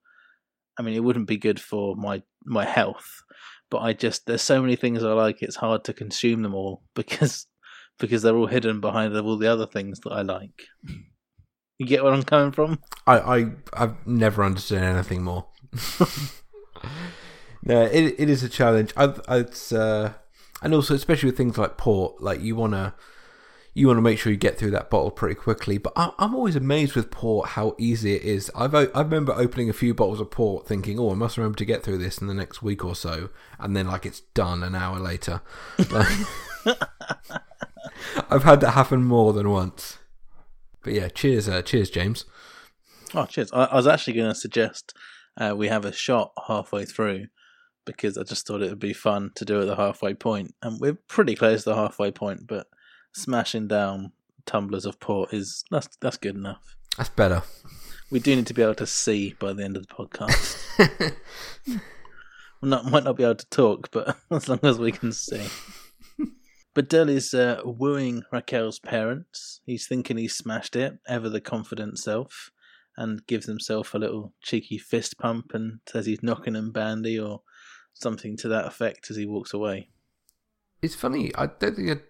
I mean, it wouldn't be good for my my health, but I just there's so many things I like. It's hard to consume them all because because they're all hidden behind all the other things that I like. You get where I'm coming from?
I I I've never understood anything more. no, it it is a challenge. I, it's uh, and also especially with things like port, like you wanna you want to make sure you get through that bottle pretty quickly. But I, I'm always amazed with port how easy it is. I've I remember opening a few bottles of port, thinking, "Oh, I must remember to get through this in the next week or so," and then like it's done an hour later. I've had that happen more than once. But yeah, cheers, uh, cheers, James.
Oh, cheers. I, I was actually going to suggest uh, we have a shot halfway through because I just thought it would be fun to do at the halfway point. And we're pretty close to the halfway point, but smashing down tumblers of port is that's that's good enough.
That's better.
We do need to be able to see by the end of the podcast. we not, might not be able to talk, but as long as we can see. But Del is uh, wooing Raquel's parents. He's thinking he's smashed it, ever the confident self, and gives himself a little cheeky fist pump and says he's knocking him bandy or something to that effect as he walks away.
It's funny. I don't think I'd,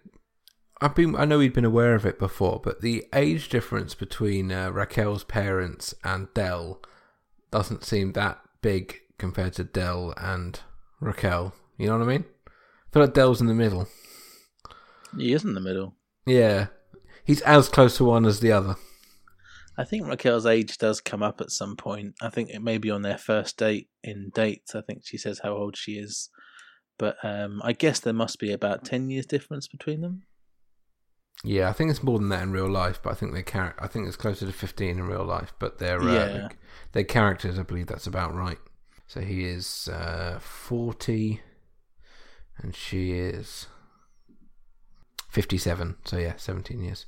I've been. I know we'd been aware of it before, but the age difference between uh, Raquel's parents and Del doesn't seem that big compared to Del and Raquel. You know what I mean? I feel like Del's in the middle.
He is in the middle.
Yeah, he's as close to one as the other.
I think Raquel's age does come up at some point. I think it may be on their first date in dates. I think she says how old she is. But um, I guess there must be about 10 years difference between them.
Yeah, I think it's more than that in real life, but I think they char- I think it's closer to fifteen in real life. But their uh,
Yeah.
their characters, I believe that's about right. So he is uh, forty, and she is fifty-seven. So yeah, seventeen years.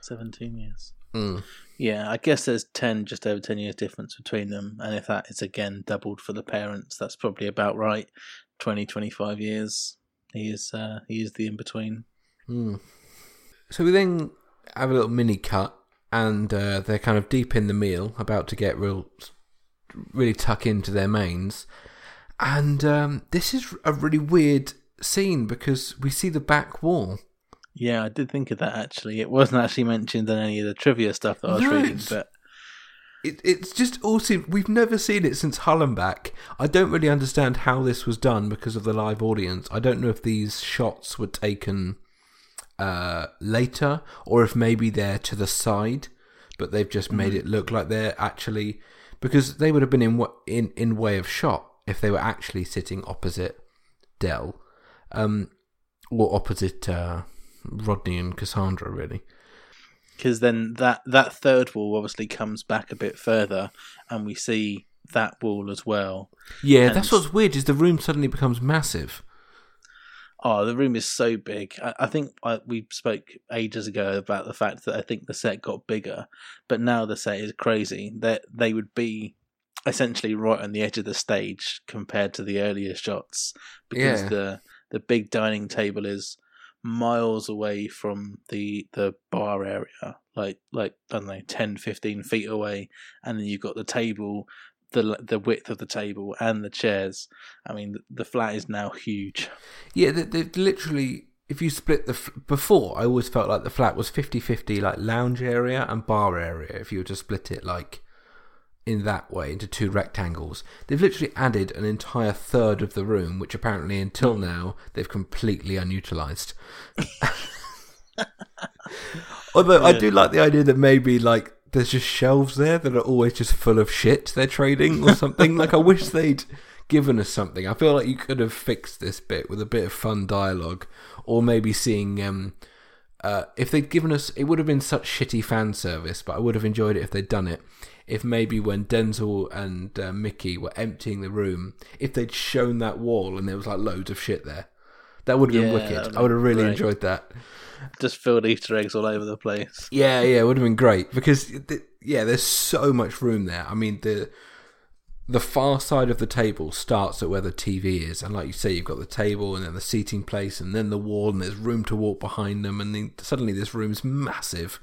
17 years.
Mm.
Yeah, I guess there's 10, just over 10 years difference between them. And if that is again doubled for the parents, that's probably about right. 20, 25 years. He is, uh, he is the in between.
Mm. So we then have a little mini cut, and uh, they're kind of deep in the meal, about to get real, really tuck into their mains. And um, this is a really weird scene because we see the back wall.
Yeah, I did think of that actually. It wasn't actually mentioned in any of the trivia stuff that I was
No,
reading,
it's-
but
It, it's just all seem we've never seen it since Hullenback. I don't really understand how this was done because of the live audience. I don't know if these shots were taken uh, later or if maybe they're to the side, but they've just made
Mhm.
it look like they're actually because they would have been in in in way of shot if they were actually sitting opposite Del, um, or opposite uh, Rodney and Cassandra, really.
because then that that third wall obviously comes back a bit further, and we see that wall as well.
Yeah,
And-
that's what's weird is the room suddenly becomes massive.
Oh, the room is so big. I, I think I, we spoke ages ago about the fact that I think the set got bigger, but now the set is crazy. That they would be essentially right on the edge of the stage compared to the earlier shots because
Yeah.
the the big dining table is miles away from the the bar area like like i don't know 10 15 feet away and then you've got the table the the width of the table and the chairs i mean the, flat is now huge
Yeah, they, they've literally. If you split the before, I always felt like the flat was 50-50, like lounge area and bar area. If you were to split it like in that way into two rectangles, they've literally added an entire third of the room, which apparently until mm. now they've completely unutilized. Although I do like the idea that maybe like there's just shelves there that are always just full of shit they're trading or something. like I wish they'd given us something. I feel like you could have fixed this bit with a bit of fun dialogue, or maybe seeing um, uh, if they'd given us. It would have been such shitty fan service, but I would have enjoyed it if they'd done it. If maybe when Denzel and uh, Mickey were emptying the room, if they'd shown that wall and there was like loads of shit there, that would have been wicked. I would have really
great.
enjoyed that.
Just filled easter eggs all over the place
Yeah, yeah, it would have been great because yeah, there's so much room there. I mean, the the far side of the table starts at where the TV is, and like you say, you've got the table and then the seating place, and then the wall, and there's room to walk behind them, and then suddenly this room's massive.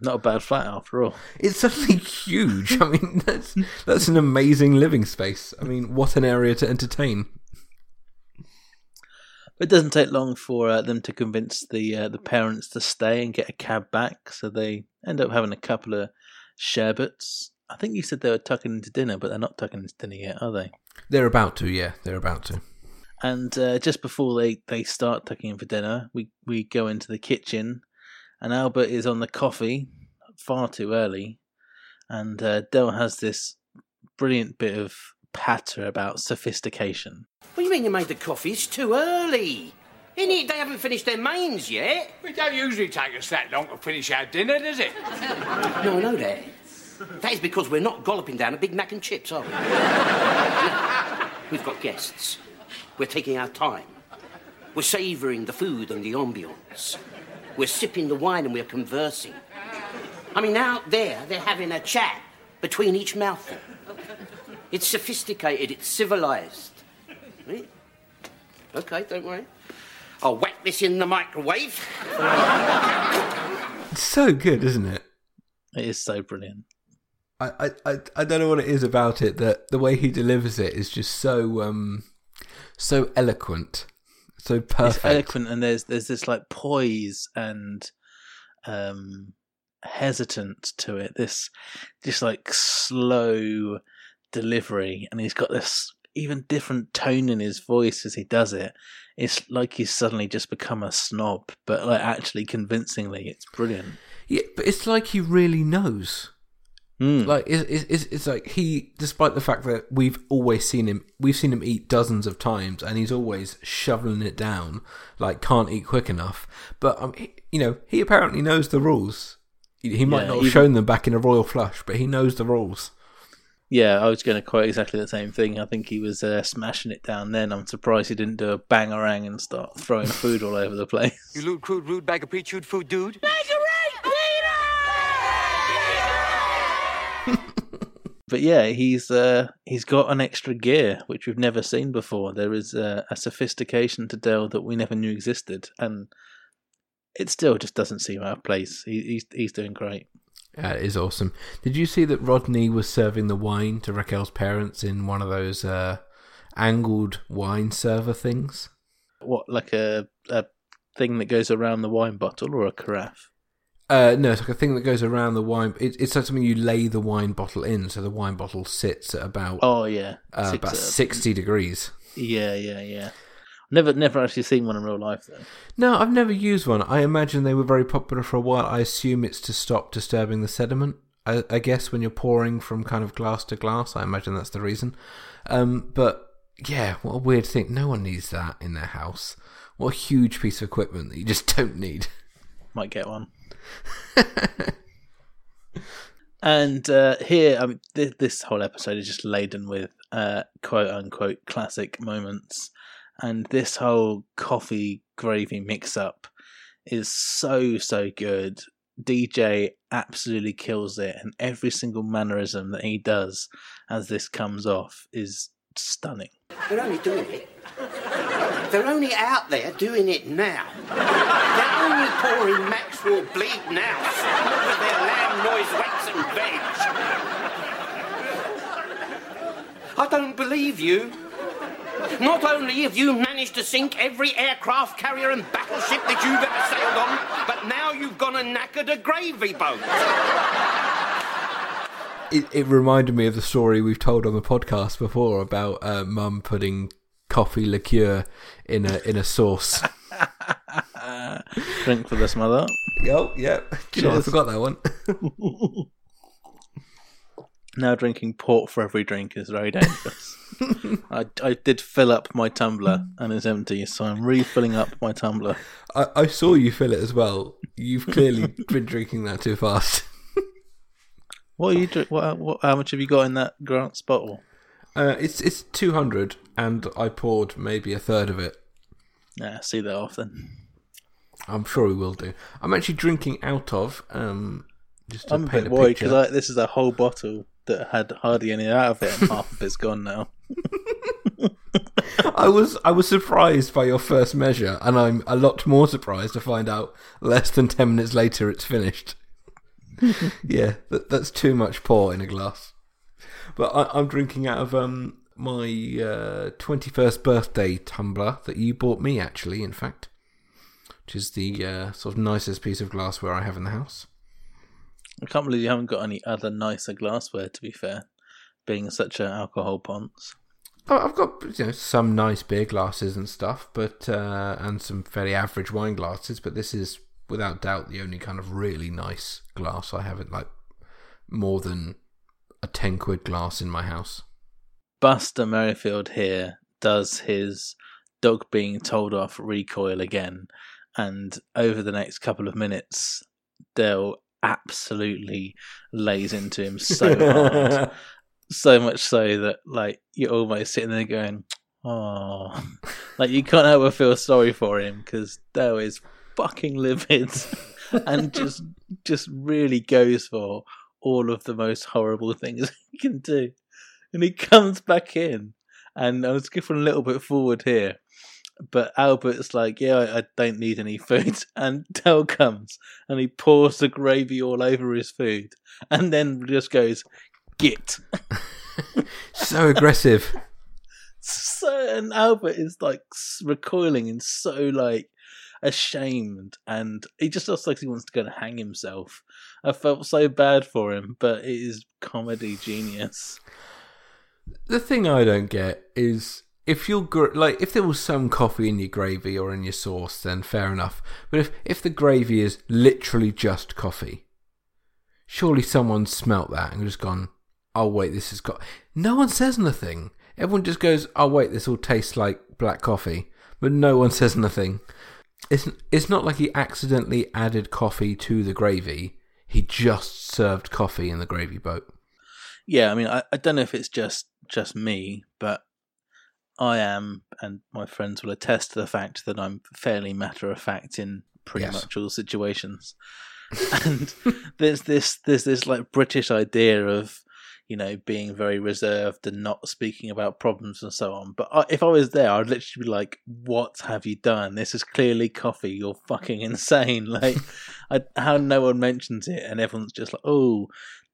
not a bad flat after all
It's suddenly huge. I mean, that's that's an amazing living space. I mean, what an area to entertain.
It doesn't take long for uh, them to convince the uh, the parents to stay and get a cab back, so they end up having a couple of sherbets. I think you said they were tucking into dinner, but they're not tucking into dinner yet, are they?
They're about to, yeah, they're about to.
And uh, just before they, they start tucking in for dinner, we, we go into the kitchen, and Albert is on the coffee far too early, and uh, Del has this brilliant bit of patter about sophistication.
What do you mean you made the coffee? It's too early. In it, they haven't finished their mains yet.
It don't usually take us that long to finish our dinner, does it?
No, I know that. That is because we're not golloping down a Big Mac and chips, are we? We've got guests. We're taking our time. We're savouring the food and the ambience. We're sipping the wine and we're conversing. I mean, out there, they're having a chat between each mouthful. It's sophisticated, it's civilised. Right? Okay, don't worry. I'll whack this in the microwave.
It's so good, isn't it?
It is so brilliant.
I, I, I, I don't know what it is about it that the way he delivers it is just so um so eloquent, so perfect.
It's eloquent, and there's there's this like poise and um hesitant to it. This just like slow delivery, and he's got this even different tone in his voice as he does it. It's like he's suddenly just become a snob, but like actually convincingly, it's brilliant.
Yeah, but it's like he really knows.
Mm.
Like it's, it's it's like he, despite the fact that we've always seen him, we've seen him eat dozens of times, and he's always shoveling it down, like can't eat quick enough. But um, he, you know, he apparently knows the rules. He might
Yeah,
not have
even-
shown them back in a royal flush, but he knows the rules.
Yeah, I was going to quote exactly the same thing. I think he was uh, smashing it down then. I'm surprised he didn't do a bangarang and start throwing food all over the place.
You lewd, crude, rude bag of pre-chewed food, dude.
But yeah, he's uh, he's got an extra gear which we've never seen before. There is uh, a sophistication to Del that we never knew existed, and it still just doesn't seem out of place. He, he's he's doing great.
It is awesome. Did you see that Rodney was serving the wine to Raquel's parents in one of those uh, angled wine server things?
What like a a thing that goes around the wine bottle or a carafe?
Uh, no, it's like a thing that goes around the wine. It, it's like something you lay the wine bottle in, so the wine bottle sits at about
Oh yeah,
uh,
Six-
about
uh,
sixty degrees.
Yeah, yeah, yeah. Never never actually seen one in real life though.
No, I've never used one. I imagine they were very popular for a while. I assume it's to stop disturbing the sediment. I, I guess when you're pouring from kind of glass to glass, I imagine that's the reason. Um, but yeah, what a weird thing. No one needs that in their house. What a huge piece of equipment that you just don't need.
Might get one. and uh, here, I mean, th- this whole episode is just laden with uh, quote unquote classic moments, and this whole coffee gravy mix up is so so good. DJ absolutely kills it, and every single mannerism that he does as this comes off is stunning.
They're only doing it. They're only out there doing it now. They're only pouring Maxwell bleed now with their lamb noisettes and veg. I don't believe you. Not only have you managed to sink every aircraft carrier and battleship that you've ever sailed on, but now you've gone and knackered a gravy boat.
It, it reminded me of the story we've told on the podcast before about uh, mum putting coffee liqueur in a in a sauce.
Drink for this, mother.
Oh, yeah. Do you know, I forgot that one.
Now drinking port for every drink is very dangerous. I, I did fill up my tumbler and it's empty, so I'm refilling up my tumbler.
I, I saw you fill it as well. You've clearly been drinking that too fast.
What are you drink? What, what? How much have you got in that Grant's bottle?
Uh, it's it's two hundred, and I poured maybe a third of it.
Yeah, see that off then.
I'm sure we will do. I'm actually drinking out of um, just
I'm a bit worried because this is a whole bottle that had hardly any out of it, and half of it's gone now.
I was I was surprised by your first measure, and I'm a lot more surprised to find out less than ten minutes later it's finished. yeah, that, that's too much pour in a glass. But I, I'm drinking out of um my twenty first birthday tumbler that you bought me, actually. In fact, which is the uh, sort of nicest piece of glassware I have in the house.
I can't believe you haven't got any other nicer glassware. To be fair, being such an alcohol ponce.
Oh, I've got you know some nice beer glasses and stuff, but uh, and some fairly average wine glasses. But this is without doubt the only kind of really nice glass I have. It like more than a ten quid glass in my house.
Buster Merryfield here does his dog being told off recoil again, and over the next couple of minutes, Del absolutely lays into him so hard, so much so that like you're almost sitting there going, "Oh," like you can't help but feel sorry for him because Del is fucking livid and just just really goes for all of the most horrible things he can do. And he comes back in, and I was skipping a little bit forward here, but Albert's like, "Yeah, I, I don't need any food," and Del comes and he pours the gravy all over his food, and then just goes, "Git."
So aggressive.
so and Albert is like recoiling and so like ashamed and he just looks like he wants to go and hang himself. I felt so bad for him, but it is comedy genius.
The thing I don't get is if you're like if there was some coffee in your gravy or in your sauce, then fair enough. But if if the gravy is literally just coffee, surely someone smelt that and just gone, "Oh wait, this has got." No one says nothing. Everyone just goes, "Oh wait, this all tastes like black coffee," but no one says nothing. It's it's not like he accidentally added coffee to the gravy. He just served coffee in the gravy boat.
Yeah, I mean, I, I don't know if it's just just me, but I am, and my friends will attest to the fact that I'm fairly matter of fact in pretty
Yes.
much all situations. and there's this there's this like British idea of you know being very reserved and not speaking about problems and so on. But I, if I was there, I'd literally be like, "What have you done? This is clearly coffee. You're fucking insane!" Like, I, how no one mentions it, and everyone's just like, "Oh."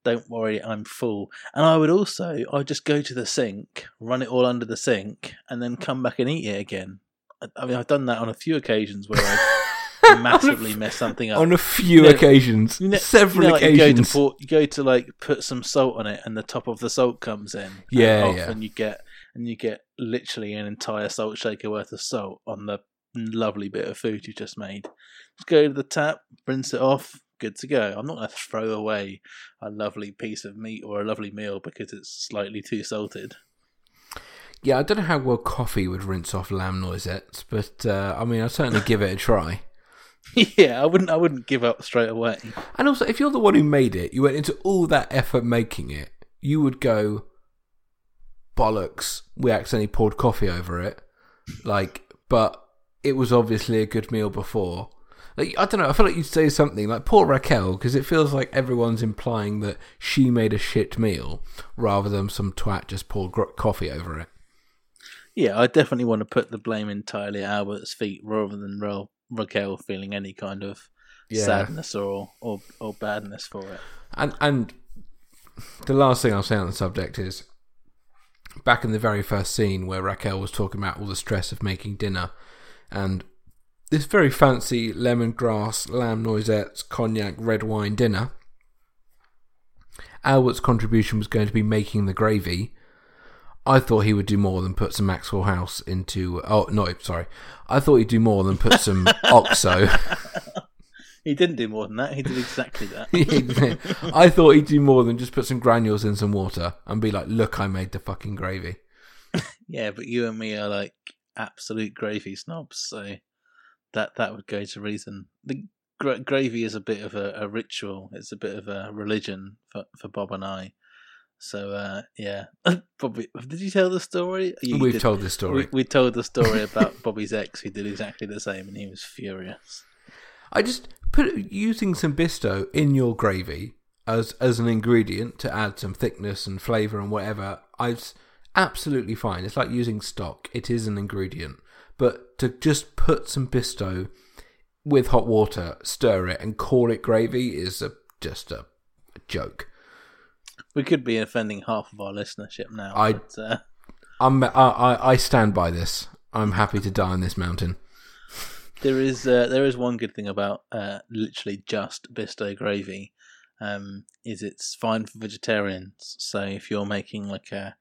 Don't worry, I'm full. And I would also, I'd just go to the sink, run it all under the sink, and then come back and eat it again. I, I mean, I've done that on a few occasions where I've massively messed something up.
On a few
You know-
occasions,
you know-
several
you know, like
occasions.
You go, to you go to like put some salt on it, and the top of the salt comes in.
Yeah,
off,
yeah.
And you get and you get literally an entire salt shaker worth of salt on the lovely bit of food you just made. Just go to the tap, rinse it off, good to go. I'm not going to throw away a lovely piece of meat or a lovely meal because it's slightly too salted.
Yeah, I don't know how well coffee would rinse off lamb noisettes, but uh, I mean, I'd certainly give it a try.
yeah, I wouldn't. I wouldn't give up straight away.
And also, if you're the one who made it, you went into all that effort making it, you would go, bollocks, we accidentally poured coffee over it. Like, but it was obviously a good meal before. Like, I don't know, I feel like you'd say something like, poor Raquel, because it feels like everyone's implying that she made a shit meal rather than some twat just poured gr- coffee over it.
Yeah, I definitely want to put the blame entirely at Albert's feet rather than Ra- Raquel feeling any kind of
Yeah.
sadness or, or or badness for it.
And and the last thing I'll say on the subject is back in the very first scene where Raquel was talking about all the stress of making dinner and this very fancy lemongrass, lamb noisettes, cognac, red wine dinner. Albert's contribution was going to be making the gravy. I thought he would do more than put some Maxwell House into. Oh no, sorry. I thought he'd do more than put some Oxo.
He didn't do more than that. He did exactly that.
I thought he'd do more than just put some granules in some water and be like, "Look, I made the fucking gravy."
yeah, but you and me are like absolute gravy snobs, so that that would go to reason. The gra- gravy is a bit of a, a ritual. It's a bit of a religion for for Bob and I. So uh, yeah, Bobby, did you tell the story? You
We've
did-
told the story.
We, we told the story about Bobby's ex who did exactly the same, and he was furious.
I just put using some bisto in your gravy as as an ingredient to add some thickness and flavor and whatever. I it's absolutely fine. It's like using stock. It is an ingredient, but to just put some bisto with hot water, stir it, and call it gravy is a, just a, a joke.
We could be offending half of our listenership now.
I-
but, uh,
I'm I, I I stand by this. I'm happy to die on this mountain.
There is uh, there is one good thing about uh, literally just Bisto gravy, um, is it's fine for vegetarians. So if you're making like a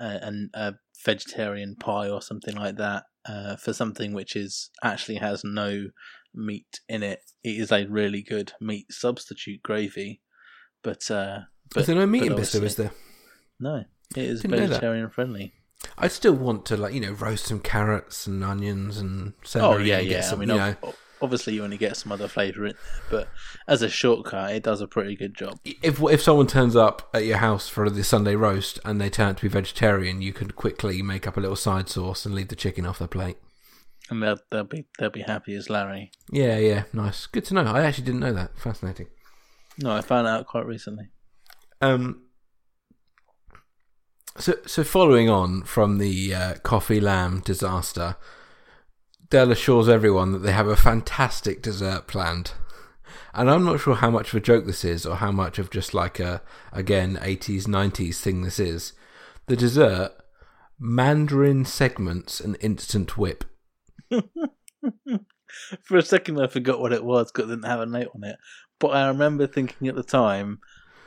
a, a vegetarian pie or something like that, uh, for something which is actually has no meat in it. It is a really good meat substitute gravy, but uh, but
is there no meat in Bisto? Is there?
No, it is
Didn't
vegetarian friendly.
I still want to like you know roast some carrots and onions and
Oh yeah, yeah.
Some,
I mean,
you know,
obviously you only get some other flavour in there, but as a shortcut, it does a pretty good job.
if if someone turns up at your house for the Sunday roast and they turn out to be vegetarian, you can quickly make up a little side sauce and leave the chicken off their plate.
And they'll they'll be they'll be happy as Larry.
Yeah, yeah, nice. Good to know. I actually didn't know that. Fascinating.
No, I found out quite recently.
Um. So, so following on from the uh, coffee lamb disaster, Del assures everyone that they have a fantastic dessert planned, and I'm not sure how much of a joke this is or how much of just like a again 80s 90s thing this is. The dessert, mandarin segments and instant whip.
For a second, I forgot what it was because it didn't have a note on it. But I remember thinking at the time,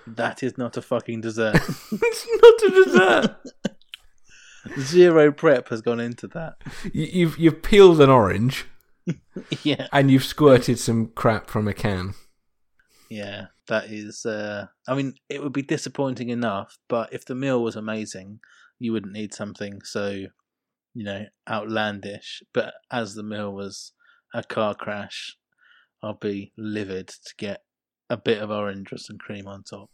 that is not a fucking dessert.
it's not a dessert.
Zero prep has gone into that.
You, you've you've peeled an orange
Yeah,
and you've squirted some crap from a can.
yeah. That is. Uh, I mean, it would be disappointing enough, but if the meal was amazing, you wouldn't need something so, you know, outlandish. But as the meal was a car crash, I'll be livid to get a bit of orange with some cream on top.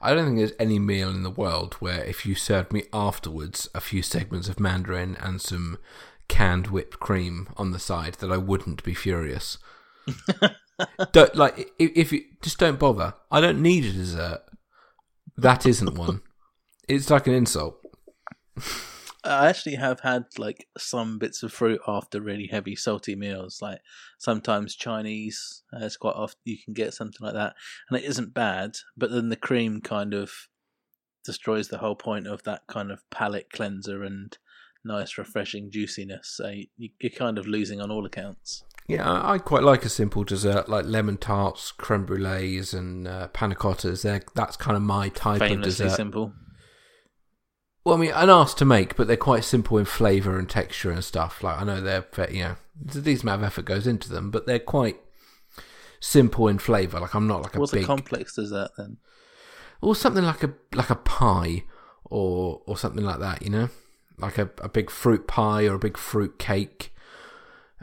I don't think there's any meal in the world where if you served me afterwards a few segments of mandarin and some canned whipped cream on the side that I wouldn't be furious. don't like if, if you just don't bother. I don't need a dessert. That isn't one. It's like an insult.
I actually have had like some bits of fruit after really heavy salty meals. Like sometimes Chinese, uh, it's quite often you can get something like that, and it isn't bad. But then the cream kind of destroys the whole point of that kind of palate cleanser and nice, refreshing juiciness. So you, you're kind of losing on all accounts.
Yeah, I, quite like a simple dessert like lemon tarts, creme brulees, and uh, panna cottas. They're, that's kind of my type of
Famously
dessert.
simple.
Well, I mean, an asked to make, but they're quite simple in flavour and texture and stuff. Like I know they're, you know, there's a decent amount of effort goes into them, but they're quite simple in flavour. Like I'm not like a
What's
big,
a complex dessert then?
or something like a like a pie, or or something like that. You know, like a, a big fruit pie or a big fruit cake,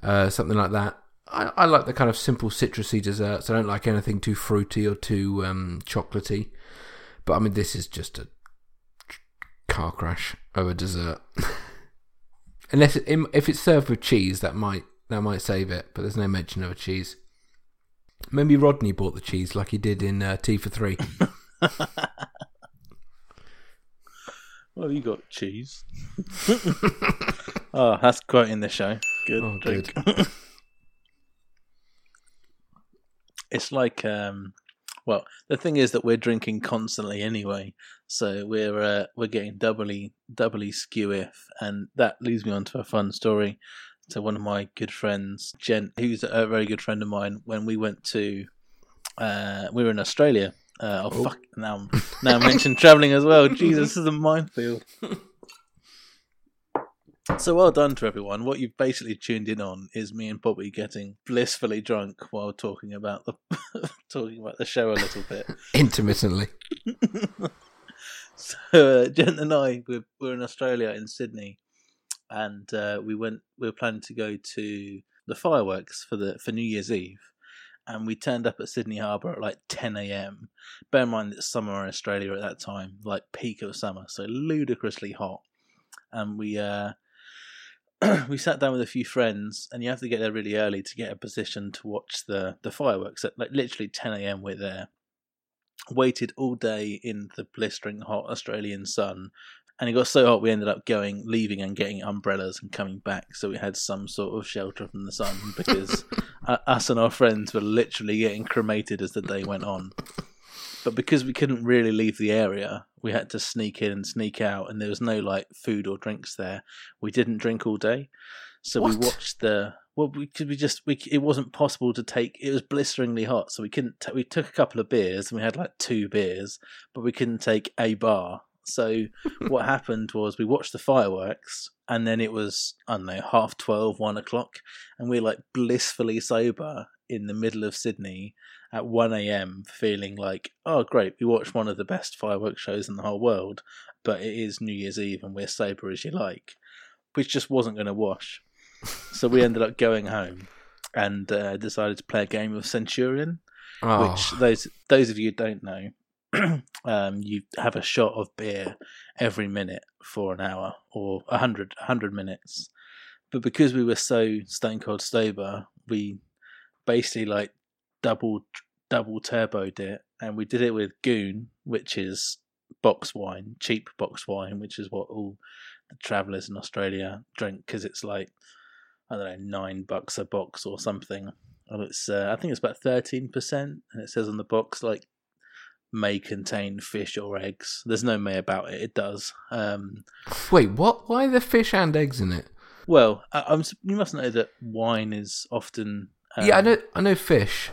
uh, something like that. I, I like the kind of simple citrusy desserts. I don't like anything too fruity or too um, chocolatey. But I mean, this is just a car crash of a dessert. Unless it, if it's served with cheese, that might that might save it. But there's no mention of a cheese. Maybe Rodney bought the cheese like he did in uh, Tea for Three.
Well, you got cheese. oh, that's quoting the show. Good.
Oh,
drink. it's like, um, well, the thing is that we're drinking constantly anyway, so we're uh, we're getting doubly doubly skew if, and that leads me on to a fun story. So one of my good friends, Jen, who's a very good friend of mine, when we went to, uh, we were in Australia. Uh, oh,
Oh.
fuck! Now, I'm, now I mentioned traveling as well. Jesus, this is a minefield. So well done to everyone. What you've basically tuned in on is me and Bobby getting blissfully drunk while talking about the talking about the show a little bit.
Intermittently.
so uh, Jen and I we're, we're in Australia in Sydney, and uh, we went. We were planning to go to the fireworks for the for New Year's Eve, and we turned up at Sydney Harbour at like ten a.m. Bear in mind it's summer in Australia at that time, like peak of summer, so ludicrously hot. And we uh, we sat down with a few friends, and you have to get there really early to get a position to watch the the fireworks. At like literally ten a.m. we're there. Waited all day in the blistering hot Australian sun, and it got so hot we ended up going, leaving, and getting umbrellas and coming back. So we had some sort of shelter from the sun because uh, us and our friends were literally getting cremated as the day went on. But because we couldn't really leave the area, we had to sneak in and sneak out, and there was no like food or drinks there. We didn't drink all day, so we watched the. Well, we could we just we it wasn't possible to take. It was blisteringly hot, so we couldn't. ta we took a couple of beers, and we had like two beers, but we couldn't take a bar. So what happened was we watched the fireworks, and then it was I don't know half twelve, one o'clock, and we're like blissfully sober in the middle of Sydney at one a.m. feeling like oh great, we watched one of the best fireworks shows in the whole world, but it is New Year's Eve and we're sober as you like, which just wasn't going to wash. So we ended up going home and uh, decided to play a game of Centurion,
Oh.
which those those of you who don't know, um, you have a shot of beer every minute for an hour or a hundred hundred minutes. But because we were so stone cold sober, we basically like double double turboed it, and we did it with Goon, which is box wine, cheap box wine, which is what all the travellers in Australia drink because it's like I don't know nine bucks a box or something, and it's uh, I think it's about thirteen percent, and it says on the box like may contain fish or eggs. There's no may about it. It does. Um,
Wait, what? Why are there fish and eggs in it?
well, I, I'm you must know that wine is often. Um,
yeah, I know. I know fish.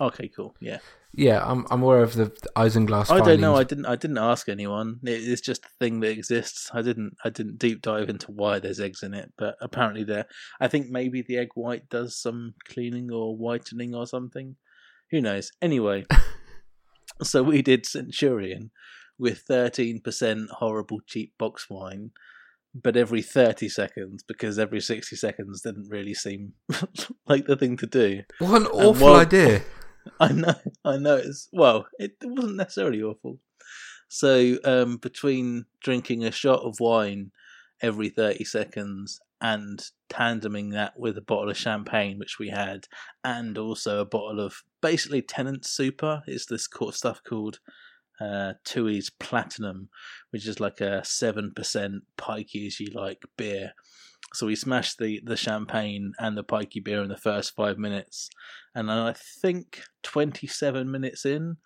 Okay, cool. Yeah.
Yeah, I'm. I'm aware of the, isinglass.
I don't know. I didn't. I didn't ask anyone. It, it's just a thing that exists. I didn't. I didn't deep dive into why there's eggs in it, but apparently there. I think maybe the egg white does some cleaning or whitening or something. Who knows? Anyway, so we did Centurion with thirteen percent horrible cheap box wine, but every thirty seconds because every sixty seconds didn't really seem like the thing to do.
What an awful
while-
idea.
I know, I know. It's well, it wasn't necessarily awful. So um, between drinking a shot of wine every thirty seconds and tandeming that with a bottle of champagne, which we had, and also a bottle of basically Tennent's Super, it's this cool stuff called uh, Tui's Platinum, which is like a seven percent pikey as you like beer. So we smashed the, the champagne and the pikey beer in the first five minutes, and then I think twenty seven minutes in,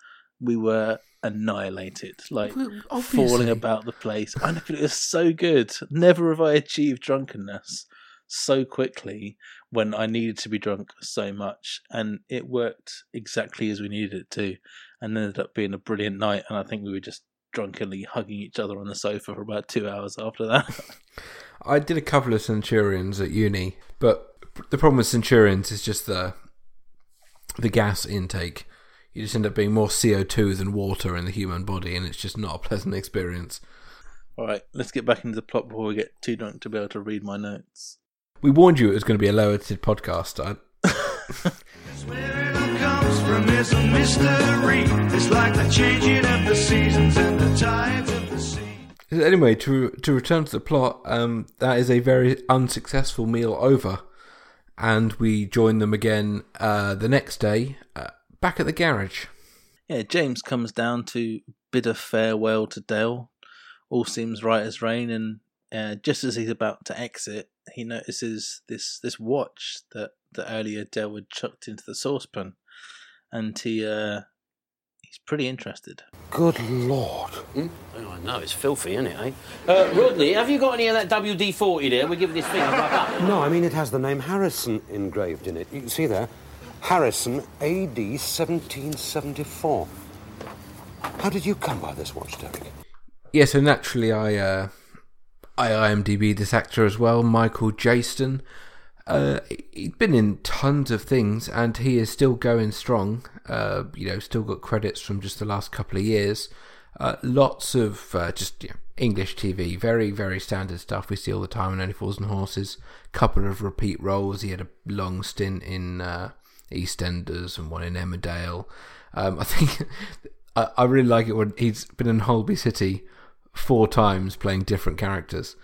we were annihilated, like falling about the place. I know it was so good. Never have I achieved drunkenness so quickly when I needed to be drunk so much, and it worked exactly as we needed it to, and ended up being a brilliant night. And I think we were just drunkenly hugging each other on the sofa for about two hours after that.
I did a couple of Centurions at uni, but the problem with Centurions is just the the gas intake. You just end up being more CO two than water in the human body, and it's just not a pleasant experience.
All right, let's get back into the plot before we get too drunk to be able to read my notes.
We warned you it was going to be a low edited podcast. I, Anyway, to to return to the plot, um, that is a very unsuccessful meal over, and we join them again uh, the next day uh, back at the garage.
Yeah, James comes down to bid a farewell to Del. All seems right as rain, and uh, just as he's about to exit, he notices this this watch that that earlier Del had chucked into the saucepan, and he uh, he's pretty interested.
Good lord.
Oh, I know, it's filthy, isn't it, eh? Uh, Rodney, have you got any of that WD 40 there? We're giving this thing a up.
No, I mean it has the name Harrison engraved in it. You can see there. Harrison, AD 1774. How did you come by this watch, Derek?
Yeah, so naturally, I uh, I IMDb this actor as well, Michael Jayston. Uh, he'd been in tons of things, and he is still going strong. Uh, you know, still got credits from just the last couple of years. Uh, lots of uh, just you know, English TV, very very standard stuff we see all the time on Only Fools and Horses. Couple of repeat roles. He had a long stint in uh, EastEnders and one in Emmerdale. Um, I think I, I really like it when he's been in Holby City four times playing different characters,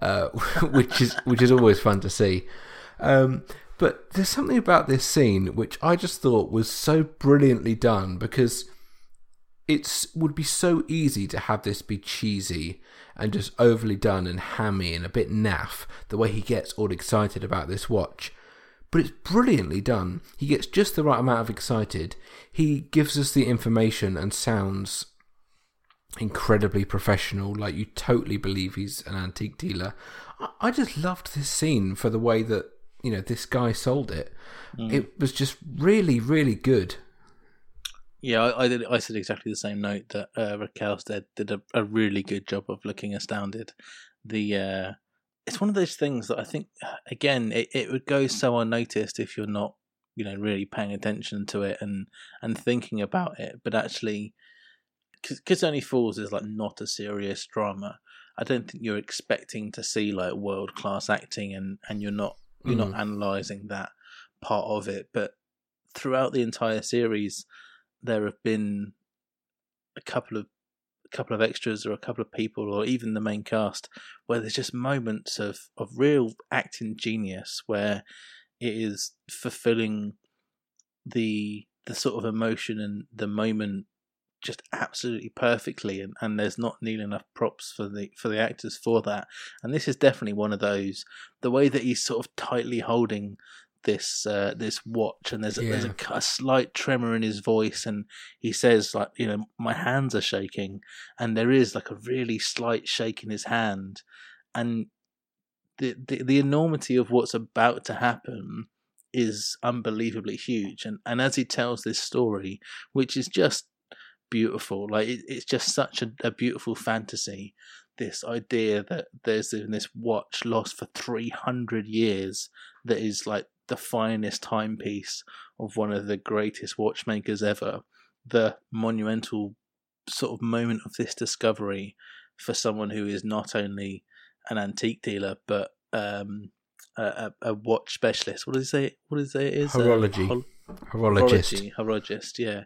uh, which is which is always fun to see. Um, but there's something about this scene which I just thought was so brilliantly done because it would be so easy to have this be cheesy and just overly done and hammy and a bit naff the way he gets all excited about this watch. But it's brilliantly done. He gets just the right amount of excited. He gives us the information and sounds incredibly professional like you totally believe he's an antique dealer. I- i just loved this scene for the way that you know this guy sold it it was just really really good
Yeah, I, I did. I said exactly the same note that uh, Raquel said. Did a, a really good job of looking astounded. The uh, it's one of those things that I think again it, it would go so unnoticed if you're not you know really paying attention to it and and thinking about it but actually because only fools is like not a serious drama i don't think you're expecting to see like world class acting and and you're not you're
Mm.
not analyzing that part of it but throughout the entire series there have been a couple of a couple of extras or a couple of people or even the main cast where there's just moments of of real acting genius where it is fulfilling the the sort of emotion and the moment just absolutely perfectly and, and there's not nearly enough props for the for the actors for that. And this is definitely one of those the way that he's sort of tightly holding this uh, this watch and there's a, there's a, a slight tremor in his voice and he says like you know my hands are shaking and there is like a really slight shake in his hand. And the, the the enormity of what's about to happen is unbelievably huge. And and as he tells this story which is just beautiful. Like it, it's just such a, a beautiful fantasy. This idea that there's this watch lost for 300 years that is like the finest timepiece of one of the greatest watchmakers ever. The monumental sort of moment of this discovery for someone who is not only an antique dealer but um a, a, watch specialist. What does he say? What does he say it is? A
Horology.
hol-
Horologist.
horology, horologist yeah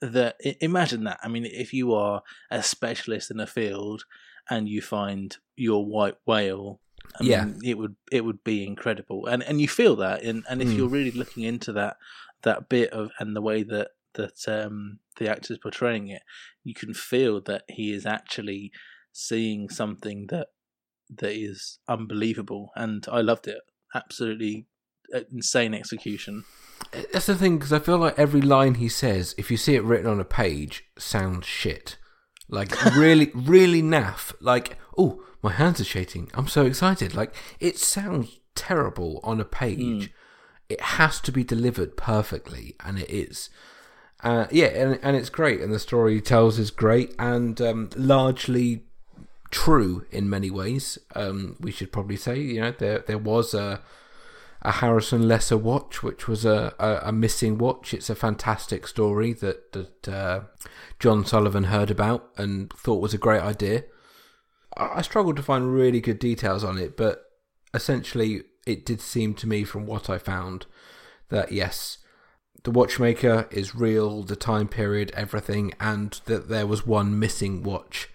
that imagine that i mean if you are a specialist in a field and you find your white whale I
Yeah.
mean, it would it would be incredible and and you feel that and and if
Mm.
you're really looking into that that bit of and the way that that um the actor is portraying it you can feel that he is actually seeing something that that is unbelievable and i loved it absolutely insane execution
That's the thing because I feel like every line he says, if you see it written on a page, sounds shit. Like really, really naff. Like, oh, my hands are shaking. I'm so excited. Like it sounds terrible on a page. It has to be delivered perfectly, and it is. Uh, yeah, and and it's great, and the story he tells is great, and um, largely true in many ways. Um, we should probably say, you know, there there was a a Harrison Lesser watch, which was a, a, a missing watch. It's a fantastic story that that uh, John Sullivan heard about and thought was a great idea. I, I struggled to find really good details on it, but essentially, it did seem to me from what I found that yes, the watchmaker is real, the time period, everything, and that there was one missing watch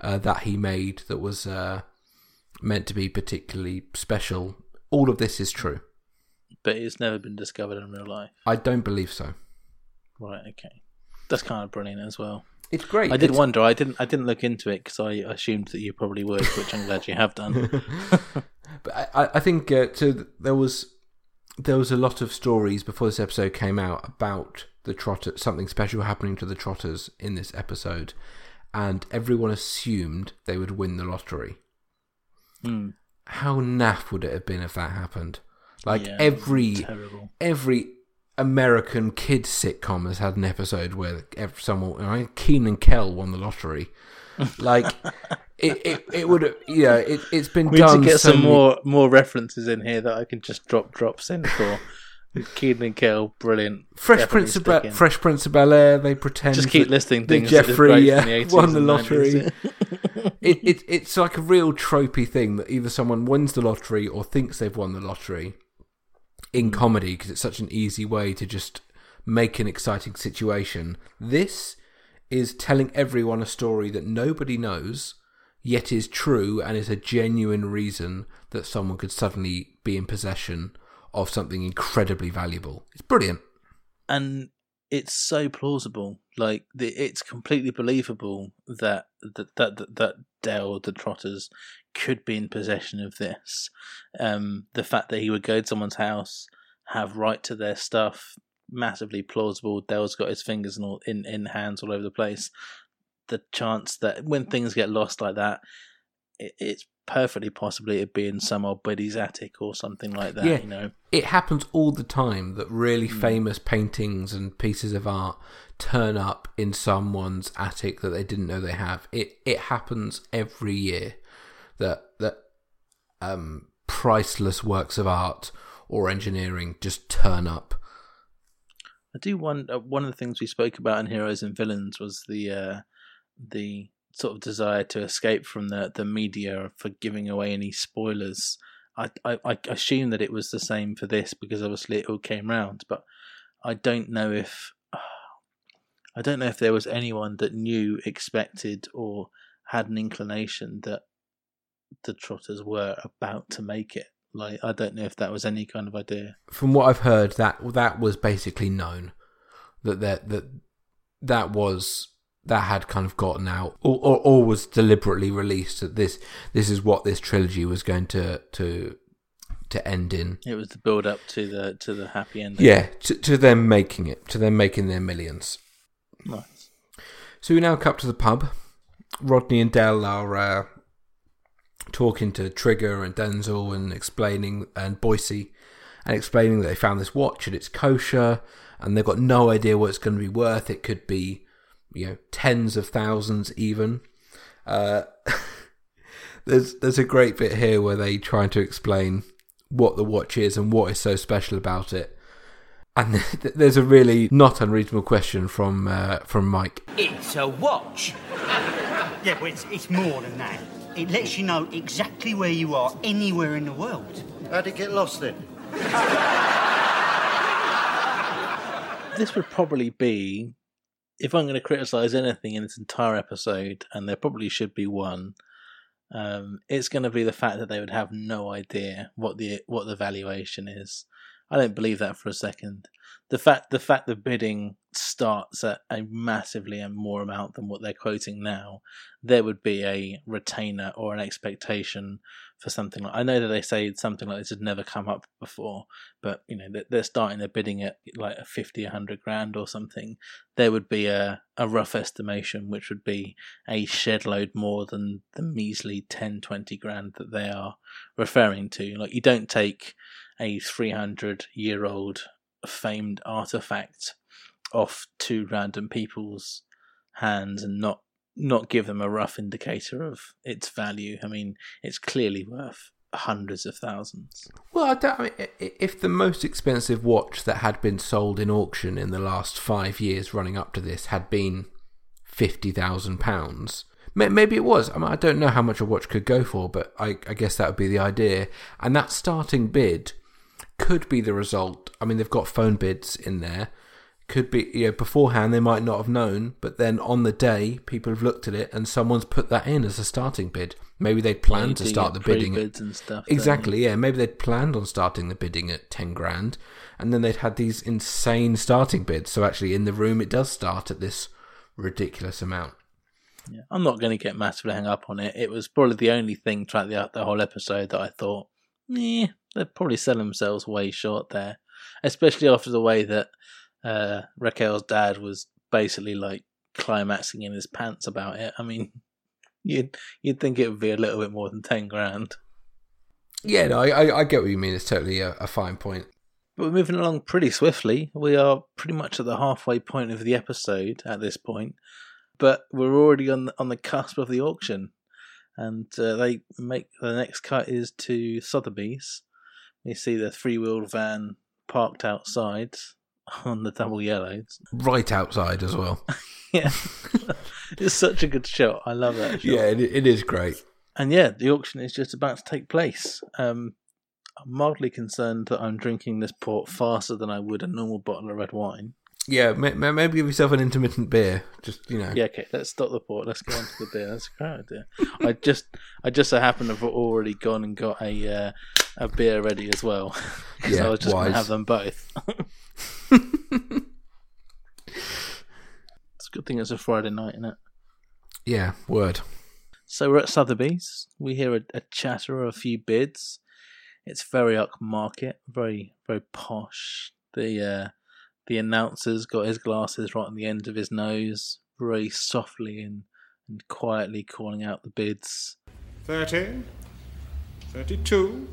uh, that he made that was uh, meant to be particularly special. All of this is true.
but it's never been discovered in real life
I don't believe so.
right okay that's kind of brilliant as well
It's great.
I did
It's-
wonder. I didn't. I didn't look into it because I assumed that you probably would, which I'm glad you have done.
But I, I- think uh, so. There was there was a lot of stories before this episode came out about the trotter, something special happening to the trotters in this episode, and everyone assumed they would win the lottery.
Hmm.
How naff would it have been if that happened? Like
Yeah,
every
terrible.
every American kids sitcom has had an episode where someone, I mean, Keenan Kel won the lottery. Like it, it, it would have, you know, it, it's been
We need to
done.
get
so
some more more references in here that I can just drop drops in for. Keenan and Kel, brilliant.
Fresh
Definitely
Prince of Be- Fresh Prince of Bel Air. They pretend
Just keep listing things that
Jeffrey
great
uh,
the 80s
won the lottery.
90s.
it, it it's like a real tropey thing that either someone wins the lottery or thinks they've won the lottery in comedy because it's such an easy way to just make an exciting situation. This is telling everyone a story that nobody knows, yet is true and is a genuine reason that someone could suddenly be in possession of something incredibly valuable. It's brilliant.
and it's so plausible. Like it's completely believable that that that that, that Del the Trotters could be in possession of this. Um, the fact that he would go to someone's house, have right to their stuff, massively plausible. Del's got his fingers in all in, in hands all over the place. The chance that when things get lost like that, it, it's perfectly possibly it'd be in some old buddy's attic or something like that.
yeah,
You know,
it happens all the time that really
Hmm.
famous paintings and pieces of art turn up in someone's attic that they didn't know they have. It it happens every year that that um, priceless works of art or engineering just turn up.
I do wonder. One of the things we spoke about in Heroes and Villains was the uh, the sort of desire to escape from the the media for giving away any spoilers. I, I I assume that it was the same for this because obviously it all came round, but I don't know if I don't know if there was anyone that knew, expected, or had an inclination that the Trotters were about to make it. Like I don't know if that was any kind of idea.
From what I've heard, that that was basically known that that that that was that had kind of gotten out or, or, or was deliberately released. That this this is what this trilogy was going to to to end in.
It was the build up to the to the happy end.
Yeah, to, to them making it, to them making their millions.
Nice.
So we now cut to the pub. Rodney and Del are uh, talking to Trigger and Denzil and explaining, and Boycie, and explaining that they found this watch and it's kosher, and they've got no idea what it's going to be worth. It could be, you know, tens of thousands even. Uh, there's there's a great bit here where they try to explain what the watch is and what is so special about it. And there's a really not unreasonable question from uh, from Mike.
It's a watch.
Yeah, but it's, it's more than that. It lets you know exactly where you are anywhere in the world.
How'd it get lost then?
This would probably be, if I'm going to criticize anything in this entire episode, and there probably should be one, um, it's going to be the fact that they would have no idea what the what the valuation is. I don't believe that for a second. The fact the fact the bidding starts at a massively and more amount than what they're quoting now, there would be a retainer or an expectation for something like. I know that they say something like this had never come up before, but you know they're starting their bidding at like a fifty, a hundred grand or something. There would be a a rough estimation, which would be a shed load more than the measly 10, 20 grand that they are referring to. Like you don't take a 300 year old famed artifact off two random people's hands and not not give them a rough indicator of its value. I mean, it's clearly worth hundreds of thousands.
Well, I don't, I mean, if the most expensive watch that had been sold in auction in the last five years running up to this had been fifty thousand pounds, maybe it was. I mean, I don't know how much a watch could go for, but I, I guess that would be the idea. And that starting bid could be the result. I mean, they've got phone bids in there. Could be, you know, beforehand they might not have known, but then on the day people have looked at it and someone's put that in as a starting bid. Maybe they'd planned
You
to start the bidding.
and stuff,
exactly, yeah. Maybe they'd planned on starting the bidding at ten grand, and then they'd had these insane starting bids. So actually, in the room, it does start at this ridiculous amount.
Yeah, I'm not going to get massively hung up on it. It was probably the only thing throughout the, the whole episode that I thought, yeah, they'd probably sell themselves way short there, especially after the way that uh, Raquel's dad was basically like climaxing in his pants about it. I mean, you'd you'd think it would be a little bit more than ten grand.
Yeah, no, I, I, get what you mean. It's totally a, a fine point.
But we're moving along pretty swiftly. We are pretty much at the halfway point of the episode at this point, but we're already on the, on the cusp of the auction, and uh, they make the next cut is to Sotheby's. You see the three wheeled van parked outside on the double yellows.
Right outside as well.
yeah, it's such a good shot. I love that shot.
Yeah, it, it is great.
And yeah, the auction is just about to take place. Um, I'm mildly concerned that I'm drinking this port faster than I would a normal bottle of red wine.
Yeah, may, may- maybe give yourself an intermittent beer. Just you know.
Yeah, okay, let's stop the port. Let's go on to the beer. That's a great idea. I just, I just so happen to have already gone and got a uh, a beer ready as well.
Yeah,
I was just going to have them both. it's a good thing it's a Friday night, isn't it?
Yeah, word.
So we're at Sotheby's. We hear a, a chatter of a few bids. It's very upmarket, very very posh. The uh, the announcer's got his glasses right on the end of his nose, very softly and, and quietly calling out the bids.
30, 32,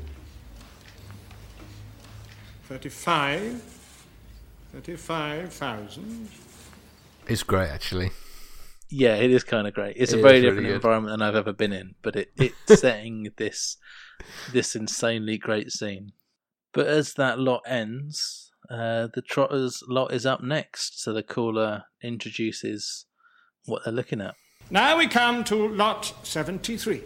35, 35,000.
It's great actually.
Yeah, it is kind of great. It's
It
a very different
good.
environment than I've ever been in, but it, it's setting this this insanely great scene. But as that lot ends, uh, the Trotters lot is up next, so the caller introduces what they're looking at.
Now we come to lot 73.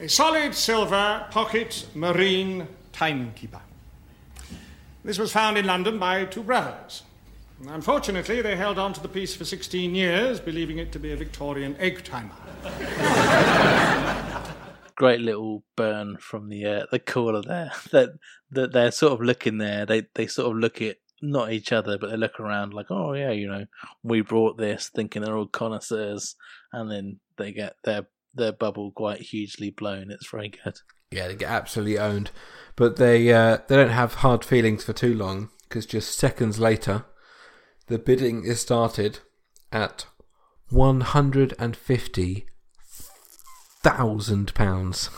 A solid silver pocket marine timekeeper. This was found in London by two brothers. Unfortunately, they held on to the piece for 16 years, believing it to be a Victorian egg timer.
Great little burn from the uh, the caller there. That that they're sort of looking there. They they sort of look at not each other, but they look around like, oh yeah, you know, we brought this, thinking they're all connoisseurs, and then they get their their bubble quite hugely blown. It's very good.
Yeah, they get absolutely owned, but they uh, they don't have hard feelings for too long because just seconds later, the bidding is started at one hundred and fifty thousand pounds.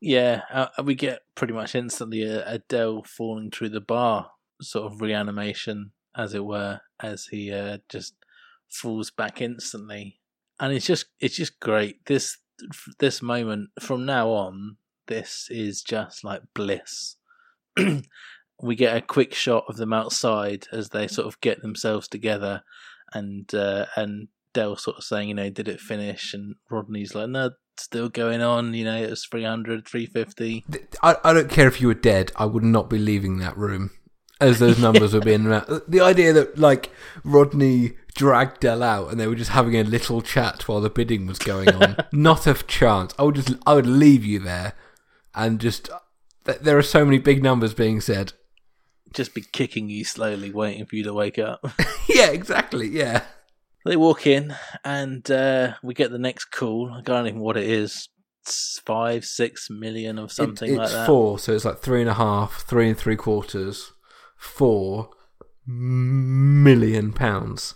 Yeah, uh, we get pretty much instantly a Adele falling through the bar, sort of reanimation, as it were, as he uh, just falls back instantly, and it's just it's just great. This this moment from now on, this is just like bliss. we get a quick shot of them outside as they sort of get themselves together, and uh, and Del sort of saying, you know, did it finish? And Rodney's like, no, still going on. You know, it was 300, 350.
I, I don't care if you were dead. I would not be leaving that room as those numbers were being. The idea that like Rodney dragged Del out and they were just having a little chat while the bidding was going on. not a chance. I would just I would leave you there and just th- there are so many big numbers being said.
Just be kicking you slowly, waiting for you to wake up.
yeah, exactly. Yeah.
They walk in, and uh, we get the next call. I don't even what it is. It's five, six million or something
It-
like
it's
that.
four, so it's like three and a half, three and three quarters, four million pounds.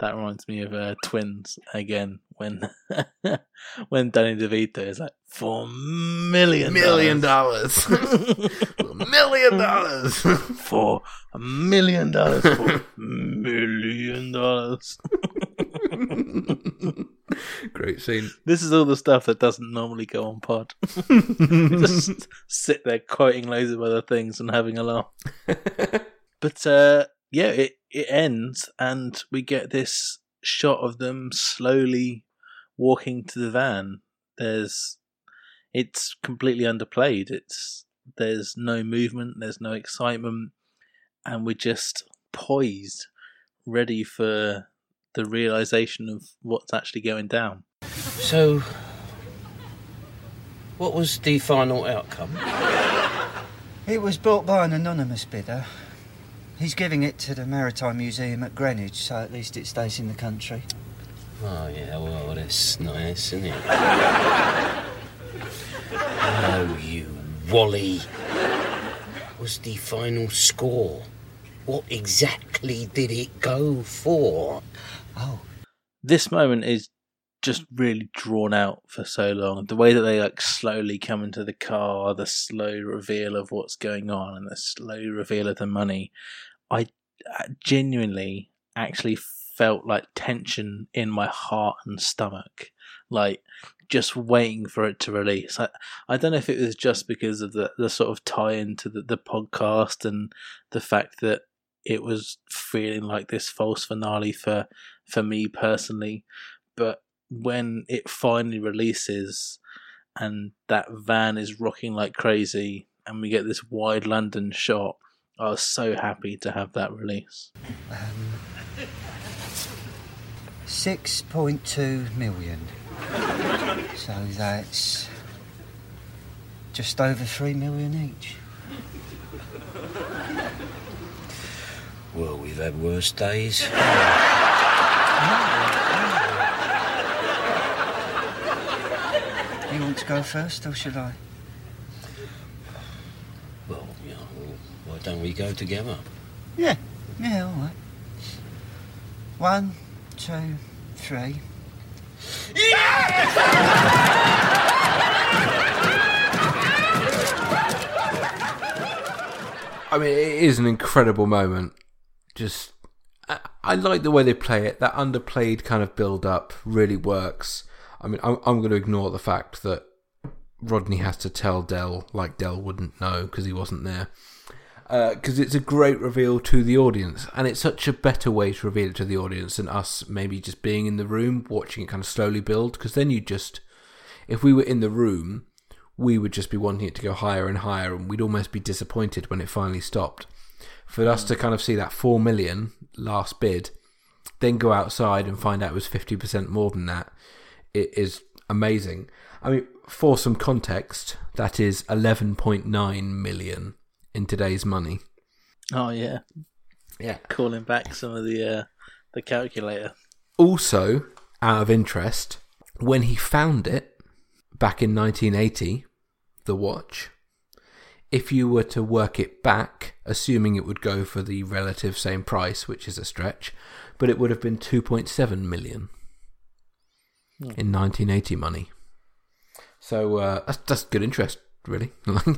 That reminds me of uh, Twins again when when Danny DeVito is like four million
Million dollars. million dollars.
for a million dollars for a million dollars.
Great scene.
This is all the stuff that doesn't normally go on pod. Just sit there quoting loads of other things and having a laugh. but uh, yeah, it it ends and we get this shot of them slowly walking to the van. There's it's completely underplayed. It's there's no movement, there's no excitement, and we're just poised, ready for the realization of what's actually going down.
So, what was the final outcome?
It was bought by an anonymous bidder. He's giving it to the Maritime Museum at Greenwich, so at least it stays in the country.
Oh, yeah, well, that's nice, isn't it? oh, you Wally. Was the final score? What exactly did it go for?
Oh.
This moment is just really drawn out for so long. The way that they like slowly come into the car, the slow reveal of what's going on, and the slow reveal of the money. I uh, genuinely actually felt like tension in my heart and stomach, like just waiting for it to release. I, I don't know if it was just because of the, the sort of tie into the, the podcast and the fact that it was feeling like this false finale for for me personally, but when it finally releases and that van is rocking like crazy and we get this wide London shot, I was so happy to have that release.
Um, 6.2 million. So that's just over 3 million each.
Well, we've had worse days.
You want to go first, or should I?
Well, you know, why don't we go together?
Yeah, yeah, all right. One, two, three.
I mean, it is an incredible moment. Just I, I like the way they play it. That underplayed kind of build up really works. I mean, I'm, I'm going to ignore the fact that Rodney has to tell Del like Del wouldn't know because he wasn't there. Uh, because it's a great reveal to the audience, and it's such a better way to reveal it to the audience than us maybe just being in the room watching it kind of slowly build. Because then you just, if we were in the room, we would just be wanting it to go higher and higher, and we'd almost be disappointed when it finally stopped. For us to mm. kind of see that four million last bid, then go outside and find out it was fifty percent more than that, it is amazing. I mean, for some context, that is eleven point nine million in today's money.
Oh yeah,
yeah.
Calling back some of the uh, the calculator.
Also, out of interest, when he found it back in 1980, the watch, if you were to work it back, assuming it would go for the relative same price, which is a stretch, but it would have been 2.7 million
Hmm.
in 1980 money. So uh, that's, that's good interest, really.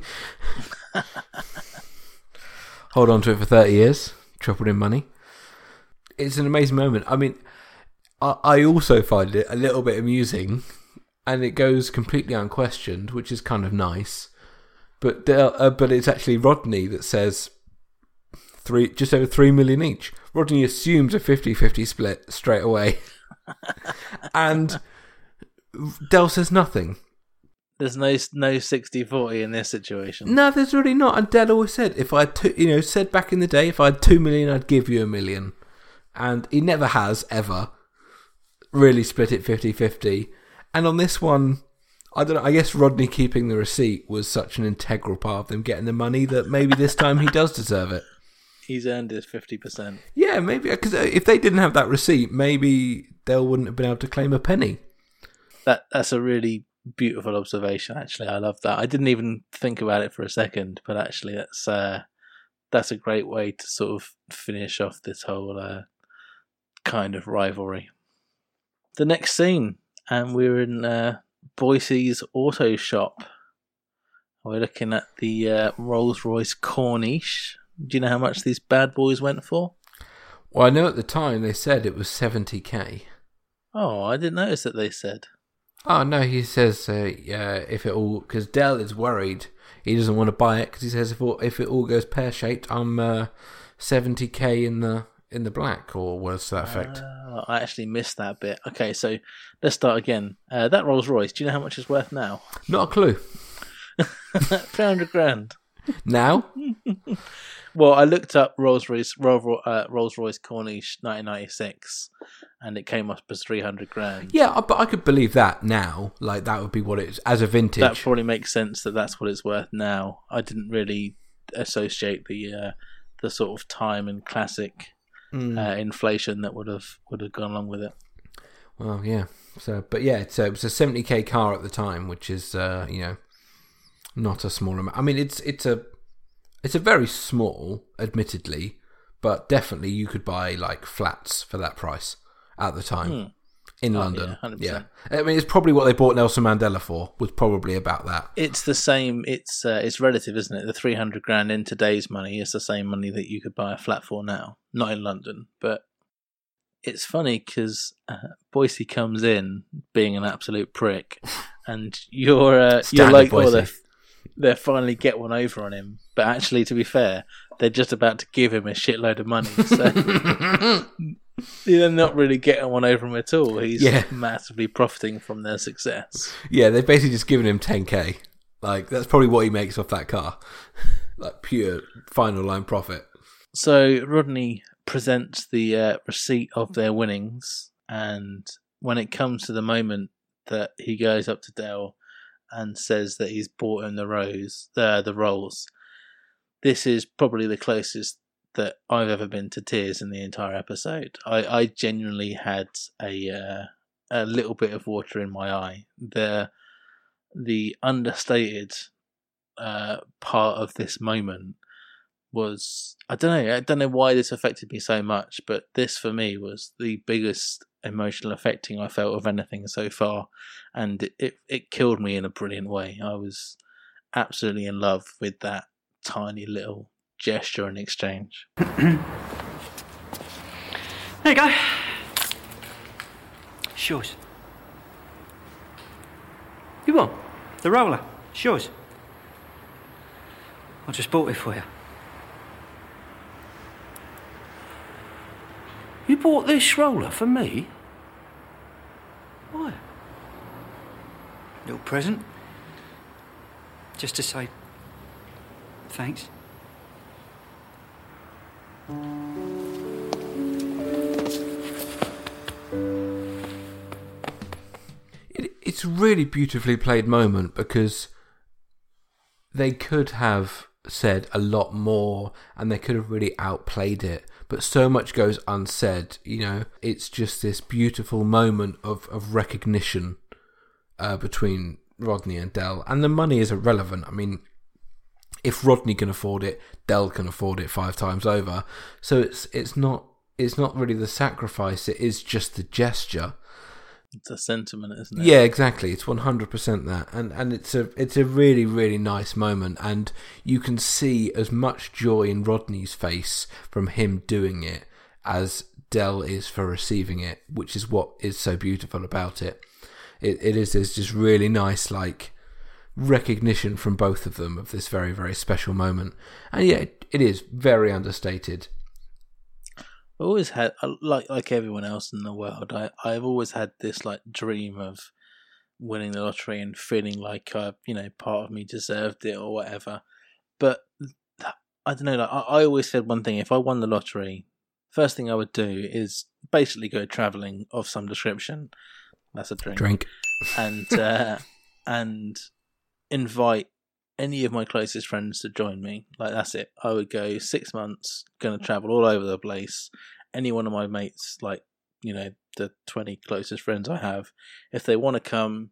Hold on to it for 30 years, tripled in money. It's an amazing moment. I mean, I, also find it a little bit amusing, and it goes completely unquestioned, which is kind of nice. But uh, but it's actually Rodney that says three, just over three million each. Rodney assumes a 50-50 split straight away, and Del says nothing.
There's no no 60-40 in this situation.
No, there's really not. And Del always said, if I had two, you know, said back in the day, if I had two million, I'd give you a million. And he never has, ever, really split it 50 50. And on this one, I don't know, I guess Rodney keeping the receipt was such an integral part of them getting the money that maybe this time he does deserve it.
He's earned his 50%.
Yeah, maybe, because uh, if they didn't have that receipt, maybe Del wouldn't have been able to claim a penny.
That That's a really beautiful observation, actually. I love that. I didn't even think about it for a second, but actually, that's uh, that's a great way to sort of finish off this whole uh, kind of rivalry. The next scene, and we're in uh, Boycie's auto shop. We're looking at the uh, Rolls Royce Corniche. Do you know how much these bad boys went for?
Well, I know at the time they said it was 70k.
Oh, I didn't notice that they said.
Oh no, he says uh, yeah, if it all because Del is worried he doesn't want to buy it because he says if all, if it all goes pear shaped, I'm uh, 70k in the in the black or words to that effect.
Oh, I actually missed that bit. Okay, so let's start again. Uh, that Rolls Royce, do you know how much it's worth now?
Not a clue.
300 grand.
Now?
well, I looked up Rolls Royce Rolls uh, Rolls Royce Corniche 1996, and it came up as 300 grand.
Yeah, but I could believe that now. Like that would be what it's as a vintage.
That probably makes sense that that's what it's worth now. I didn't really associate the uh, the sort of time and classic
Mm.
uh, inflation that would have would have gone along with it.
Well, yeah. So, but yeah, it's a, it was a 70k car at the time, which is uh, you know not a small amount. I mean, it's it's a it's a very small, admittedly, but definitely you could buy like flats for that price at the time
Hmm.
in
Oh,
London.
yeah, 100%.
yeah, I mean, it's probably what they bought Nelson Mandela for. Was probably about that.
It's the same. It's uh, it's relative, isn't it? The three hundred grand in today's money is the same money that you could buy a flat for now. Not in London, but it's funny because uh, Boycie comes in being an absolute prick, and you're uh, you're like, oh, they they finally get one over on him. But actually, to be fair, they're just about to give him a shitload of money. So they're not really getting one over him at all. He's
Yeah.
massively profiting from their success.
Yeah, they've basically just given him 10k. Like that's probably what he makes off that car. like pure final line profit.
So Rodney presents the uh, receipt of their winnings, and when it comes to the moment that he goes up to Del and says that he's bought him the rose, uh, the rolls, this is probably the closest that I've ever been to tears in the entire episode. I, I genuinely had a uh, a little bit of water in my eye. The the understated uh, part of this moment was I don't know I don't know why this affected me so much, but this for me was the biggest emotional affecting I felt of anything so far, and it it, it killed me in a brilliant way. I was absolutely in love with that tiny little gesture in exchange.
There you go. It's yours. You want? The roller. It's yours. I just bought it for you.
You bought this roller for me? Why?
Little present. Just to say thanks.
It, it's really beautifully played moment because they could have said a lot more and they could have really outplayed it but so much goes unsaid you know? It's just this beautiful moment of, of recognition uh, between rodney and del and the money is irrelevant. I mean if rodney can afford it del can afford it five times over so it's it's not it's not really the sacrifice it is just the gesture
It's a sentiment, isn't it?
yeah, exactly. It's one hundred percent that, and and it's a it's a really really nice moment, and you can see as much joy in Rodney's face from him doing it as Del is for receiving it, which is what is so beautiful about it. It it is this just really nice like recognition from both of them of this very very special moment, and yeah, it, it is very understated.
I always had uh, like like everyone else in the world. I I've always had this like dream of winning the lottery and feeling like uh, you know part of me deserved it or whatever. But I don't know. Like I, I always said one thing: if I won the lottery, first thing I would do is basically go traveling of some description. That's a drink.
Drink.
and uh, and invite any of my closest friends to join me. Like that's it. I would go six months, to travel all over the place. Any one of my mates, like you know, the twenty closest friends I have, if they want to come,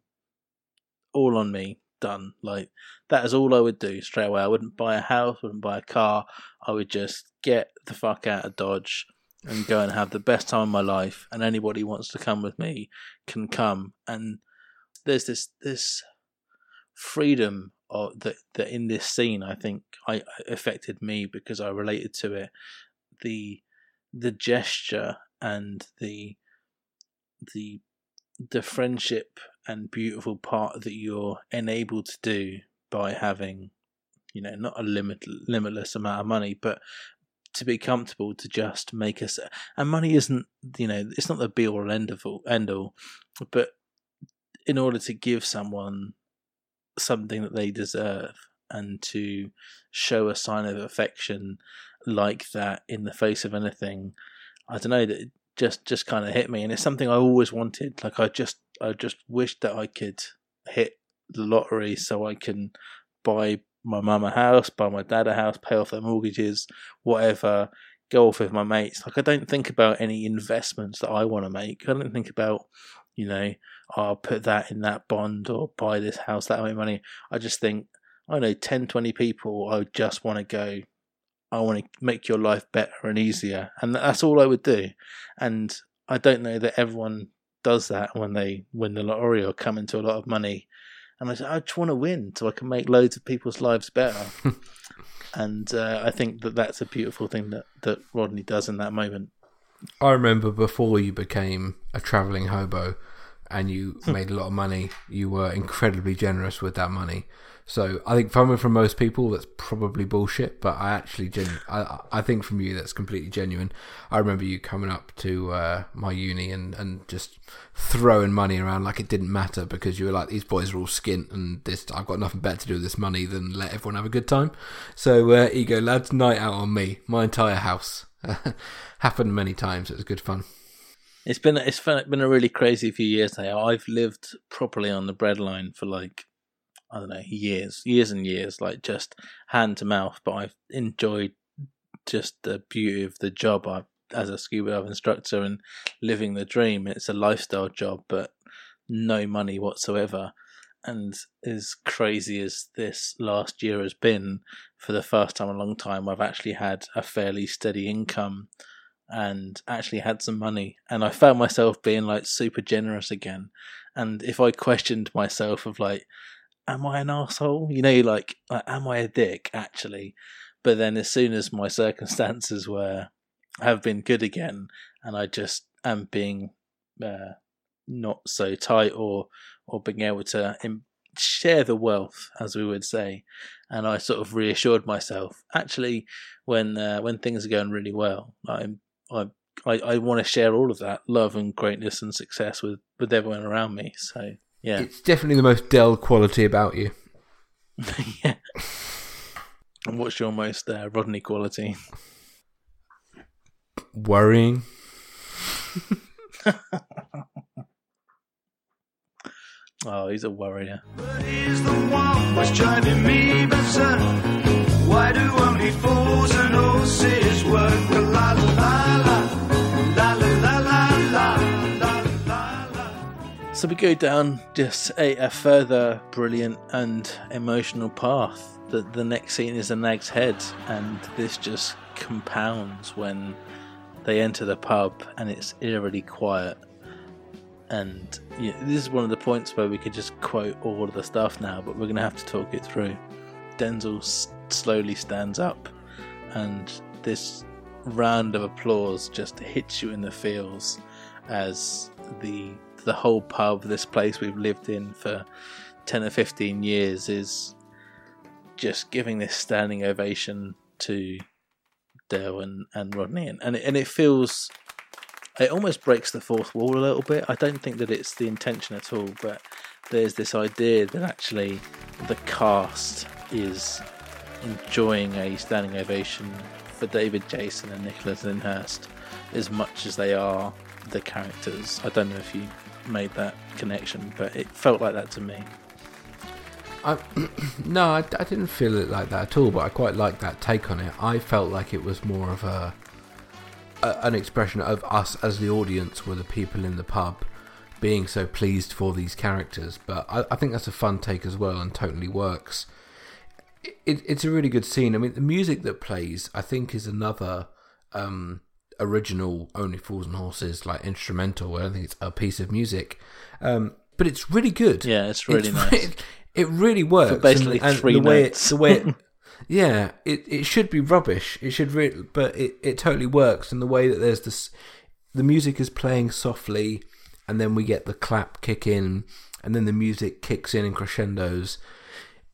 all on me. Done. Like that is all I would do straight away. I wouldn't buy a house, wouldn't buy a car. I would just get the fuck out of Dodge and go and have the best time of my life. And anybody wants to come with me can come. And there's this this freedom or that that in this scene I think I affected me because I related to it. The the gesture and the the the friendship and beautiful part that you're enabled to do by having you know not a limit limitless amount of money but to be comfortable to just make us and money isn't you know it's not the be all end of all end all but in order to give someone something that they deserve and to show a sign of affection like that in the face of anything i don't know that just just kind of hit me and it's something i always wanted like i just i just wished that i could hit the lottery so i can buy my mum a house buy my dad a house pay off their mortgages whatever go off with my mates like i don't think about any investments that i want to make i don't think about you know, I'll put that in that bond or buy this house that way money. I just think, I know 10, 20 people, I just want to go, I want to make your life better and easier. And that's all I would do. And I don't know that everyone does that when they win the lottery or come into a lot of money. And I said, I just want to win so I can make loads of people's lives better. and uh, I think that that's a beautiful thing that, that Rodney does in that moment.
I remember before you became a traveling hobo and you made a lot of money, you were incredibly generous with that money. So I think coming from most people, that's probably bullshit. But I actually, genu- I, I think from you, that's completely genuine. I remember you coming up to uh, my uni and, and just throwing money around like it didn't matter because you were like, these boys are all skint and this. I've got nothing better to do with this money than let everyone have a good time. So uh, ego lads, night out on me, my entire house. Happened many times. It was good fun.
It's been it's been a really crazy few years now. I've lived properly on the breadline for like I don't know years, years and years, like just hand to mouth. But I've enjoyed just the beauty of the job I as a scuba dive instructor and living the dream. It's a lifestyle job, but no money whatsoever. And as crazy as this last year has been, for the first time in a long time, I've actually had a fairly steady income and actually had some money. And I found myself being like super generous again. And if I questioned myself of like, am I an asshole? You know, like, am I a dick actually? But then as soon as my circumstances were have been good again, and I just am being uh, not so tight or or being able to share the wealth, as we would say. And I sort of reassured myself. Actually, when uh, when things are going really well, I'm I I, I want to share all of that love and greatness and success with with everyone around me. So yeah,
It's definitely the most Del quality about you.
yeah. And what's your most uh, Rodney quality?
Worrying.
Oh, he's a warrior.
Why do only fools and horses work? La la la la, la la la la la.
So we go down just a, a further brilliant and emotional path. The, the next scene is a Nag's Head, and this just compounds when they enter the pub and it's eerily quiet. And yeah, this is one of the points where we could just quote all of the stuff now, but we're going to have to talk it through. Denzil slowly stands up, and this round of applause just hits you in the feels as the the whole pub, this place we've lived in for ten or fifteen years, is just giving this standing ovation to Del and, and Rodney, and and it, and it feels it almost breaks the fourth wall a little bit. I don't think that it's the intention at all, but there's this idea that actually the cast is enjoying a standing ovation for David Jason and Nicholas Lyndhurst as much as they are the characters. I don't know if you made that connection, but it felt like that to me.
I, no, I, I didn't feel it like that at all, but I quite liked that take on it. I felt like it was more of a, a an expression of us as the audience were the people in the pub being so pleased for these characters. But I, I think that's a fun take as well and totally works. It, it's a really good scene. I mean, the music that plays, I think, is another um, original Only Fools and Horses like instrumental. I don't think it's a piece of music, um, but it's really good.
Yeah, it's really nice.
It, it really works.
For basically
and, and
three
the way
notes.
It, the way it, yeah, it, it should be rubbish. It should, re- but it, it totally works. And the way that there's this, the music is playing softly, and then we get the clap kick in, and then the music kicks in in crescendos.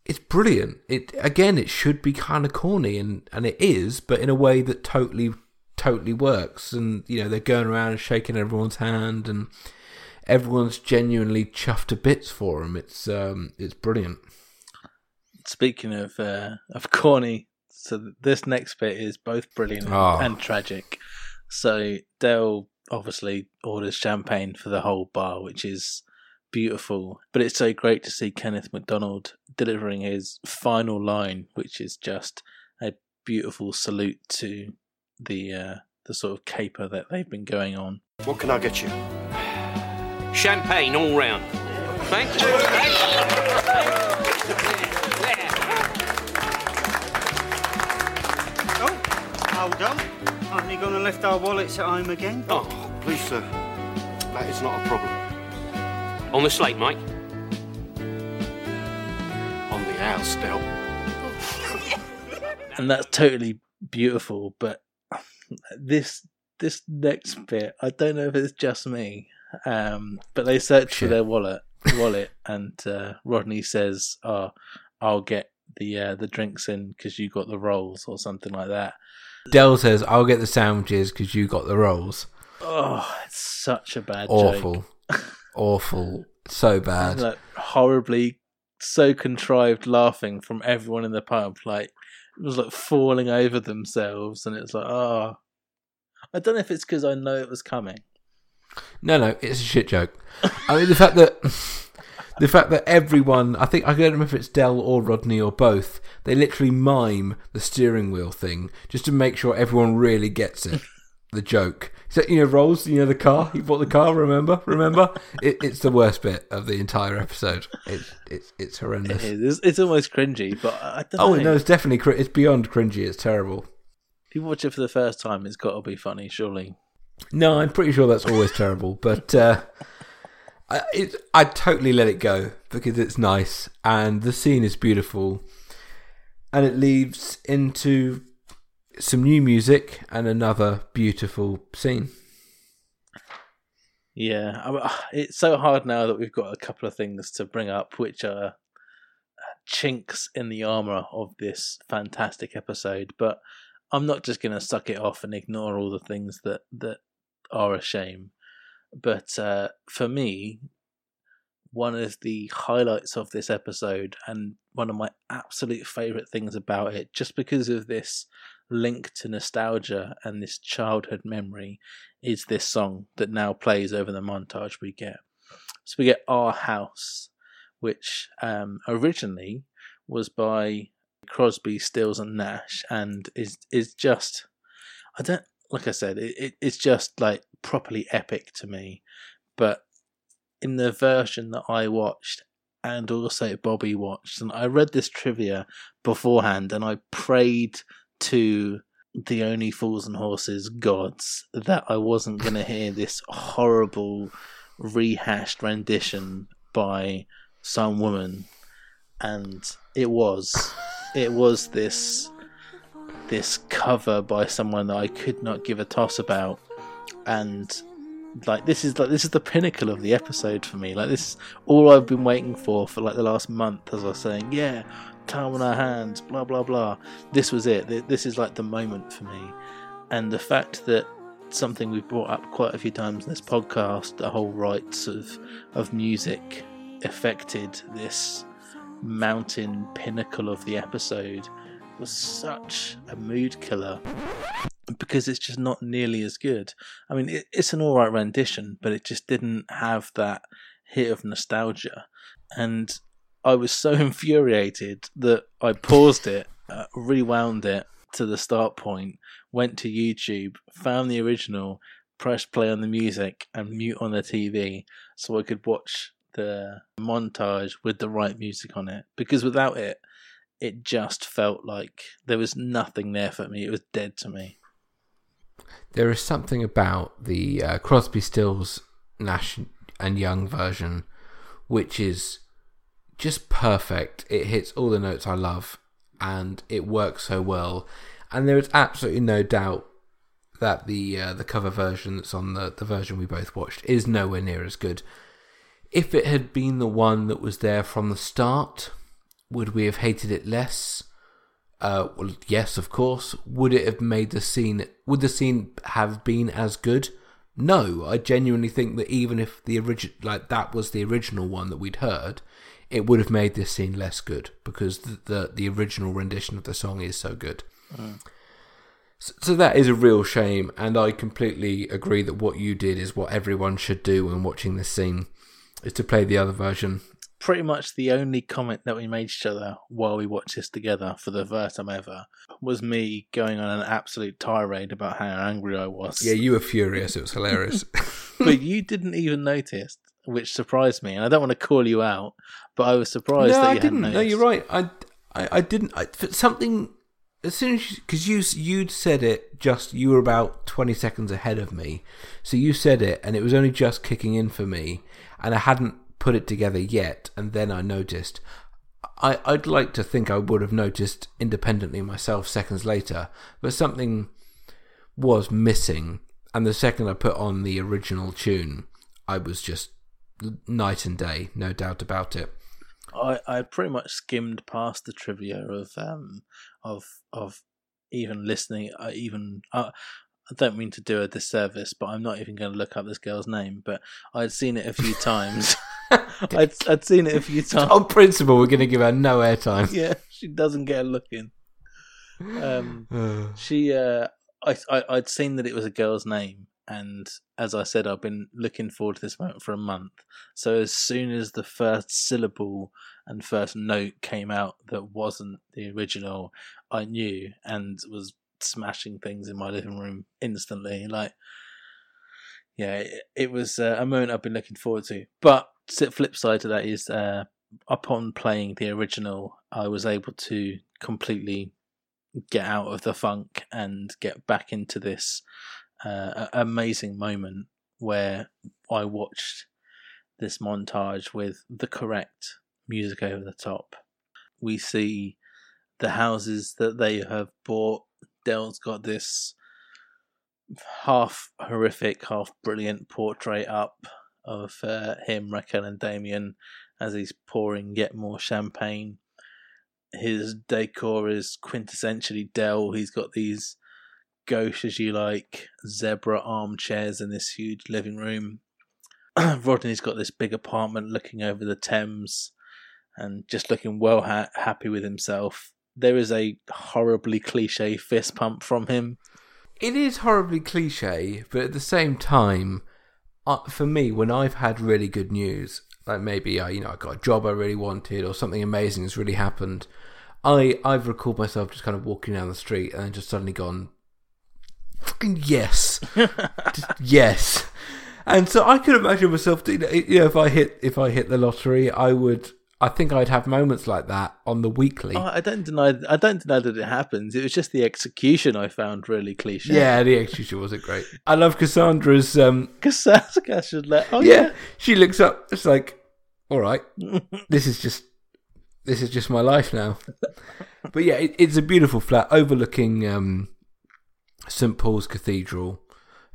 It's brilliant. It again, it should be kind of corny, and and it is, but in a way that totally totally works. And you know, they're going around and shaking everyone's hand, and everyone's genuinely chuffed to bits for them. It's um, it's brilliant.
Speaking of uh, of corny, so this next bit is both brilliant
Oh.
and tragic. So Del obviously orders champagne for the whole bar, which is beautiful. But it's so great to see Kenneth MacDonald delivering his final line, which is just a beautiful salute to the uh, the sort of caper that they've been going on.
What can I get you?
Champagne all round. Thank you.
Oh, hold on. Aren't you going to lift our wallets at home again?
Oh, please, sir. That is not a problem.
On the slate, Mike.
On the house, Del.
and that's totally beautiful. But this this next bit, I don't know if it's just me, um, but they search for their wallet, wallet, and uh, Rodney says, "Oh, I'll get the uh, the drinks in because you got the rolls or something like that."
Del says, "I'll get the sandwiches because you got the rolls."
Oh, it's such a bad
Awful,
joke.
awful, so bad.
like horribly so contrived laughing from everyone in the pub like it was like falling over themselves and it's like oh i don't know if it's because i know it was coming
No, no, it's a shit joke. I mean, the fact that the fact that everyone, I think I don't remember if it's Del or Rodney or both, they literally mime the steering wheel thing just to make sure everyone really gets it. The joke. So you know, Rolls, you know the car. He bought the car. Remember, remember. It, it's the worst bit of the entire episode. It's it's it's horrendous.
it is it's almost cringy but i don't
Oh
know
no, it's definitely cri- it's beyond cringy. It's terrible.
if you watch it for the first time it's got to be funny surely
No, I'm pretty sure that's always terrible, but uh, I, it, I totally let it go because it's nice and the scene is beautiful, and it leads into some new music and another beautiful scene.
Yeah, mean, it's so hard now that we've got a couple of things to bring up, which are uh, chinks in the armor of this fantastic episode. But I'm not just going to suck it off and ignore all the things that that are a shame. But uh, for me, one of the highlights of this episode and one of my absolute favorite things about it, just because of this link to nostalgia and this childhood memory, is this song that now plays over the montage we get. So we get Our House, which um, originally was by Crosby, Stills, and Nash, and is is just I don't like I said it, it, it's just like properly epic to me, but in the version that I watched and also Bobby watched, and I read this trivia beforehand, and I prayed to the only fools and horses gods that I wasn't going to hear this horrible rehashed rendition by some woman. And it was. It was this this cover by someone that I could not give a toss about. And like this is like this is the pinnacle of the episode for me. Like this is all I've been waiting for for like the last month as I was saying yeah time on our hands blah blah blah this was it this is like the moment for me and the fact that something we've brought up quite a few times in this podcast the whole rights of of music affected this mountain pinnacle of the episode was such a mood killer because it's just not nearly as good. I mean, it, it's an alright rendition, but it just didn't have that hit of nostalgia. And I was so infuriated that I paused it, uh, rewound it to the start point, went to YouTube, found the original, pressed play on the music, and mute on the TV so I could watch the montage with the right music on it. Because without it, it just felt like there was nothing there for me. It was dead to me.
There is something about the uh, Crosby, Stills, Nash and Young version which is just perfect. It hits all the notes I love and it works so well. And there is absolutely no doubt that the uh, the cover version that's on the, the version we both watched is nowhere near as good. If it had been the one that was there from the start, would we have hated it less? Uh, well, yes, of course. Would it have made the scene? Would the scene have been as good? No, I genuinely think that even if the original, like that was the original one that we'd heard, it would have made this scene less good because the the, the original rendition of the song is so good.
Mm.
So, so that is a real shame, and I completely agree that what you did is what everyone should do when watching this scene, is to play the other version
pretty much the only comment that we made each other while we watched this together for the first time ever was me going on an absolute tirade about how angry I was.
Yeah, you were furious. It was hilarious.
but you didn't even notice, which surprised me. And I don't want to call you out, but I was surprised
no,
that
I
you
didn't.
hadn't
No, you're right. I, I, I didn't. I, something as soon as because you you'd said it just you were about 20 seconds ahead of me so you said it and it was only just kicking in for me and i hadn't put it together yet and then i noticed I, i'd like to think i would have noticed independently myself seconds later but something was missing and the second i put on the original tune i was just night and day no doubt about it
I, I pretty much skimmed past the trivia of um of of even listening. I even uh, I don't mean to do a disservice, but I'm not even going to look up this girl's name. But I'd seen it a few times. I'd I'd seen it a few times.
on principle we're going to give her no airtime
yeah, she doesn't get a look in. Um, she uh, I, I I'd seen that it was a girl's name, and as I said, I've been looking forward to this moment for a month. So as soon as the first syllable and first note came out that wasn't the original, I knew and was smashing things in my living room instantly. Like, yeah, it, it was uh, a moment I've been looking forward to. But flip side to that is, uh, upon playing the original, I was able to completely get out of the funk and get back into this uh, amazing moment where I watched this montage with the correct music over the top. We see the houses that they have bought Del's got this half horrific, half brilliant portrait up of uh, him, Raquel, and Damien as he's pouring yet more champagne. His decor is quintessentially Del. He's got these gauche, as you like, zebra armchairs in this huge living room. Rodney's got this big apartment looking over the Thames and just looking well ha- happy with himself. There is a horribly cliche fist pump from him.
It is horribly cliche, but at the same time, uh, for me, when I've had really good news, like maybe I, you know, I got a job I really wanted, or something amazing has really happened, I I've recalled myself just kind of walking down the street and just suddenly gone, fucking yes, yes. And so I could imagine myself, know, you know, if I hit if I hit the lottery, I would. I think I'd have moments like that on the weekly.
Oh, I don't deny. I don't deny that it happens. It was just the execution I found really cliche.
Yeah, the execution wasn't great. I love Cassandra's. Um,
Cassandra should let. Oh
yeah,
yeah.
she looks up. It's like, all right, this is just this is just my life now. but yeah, it, it's a beautiful flat overlooking um, St Paul's Cathedral.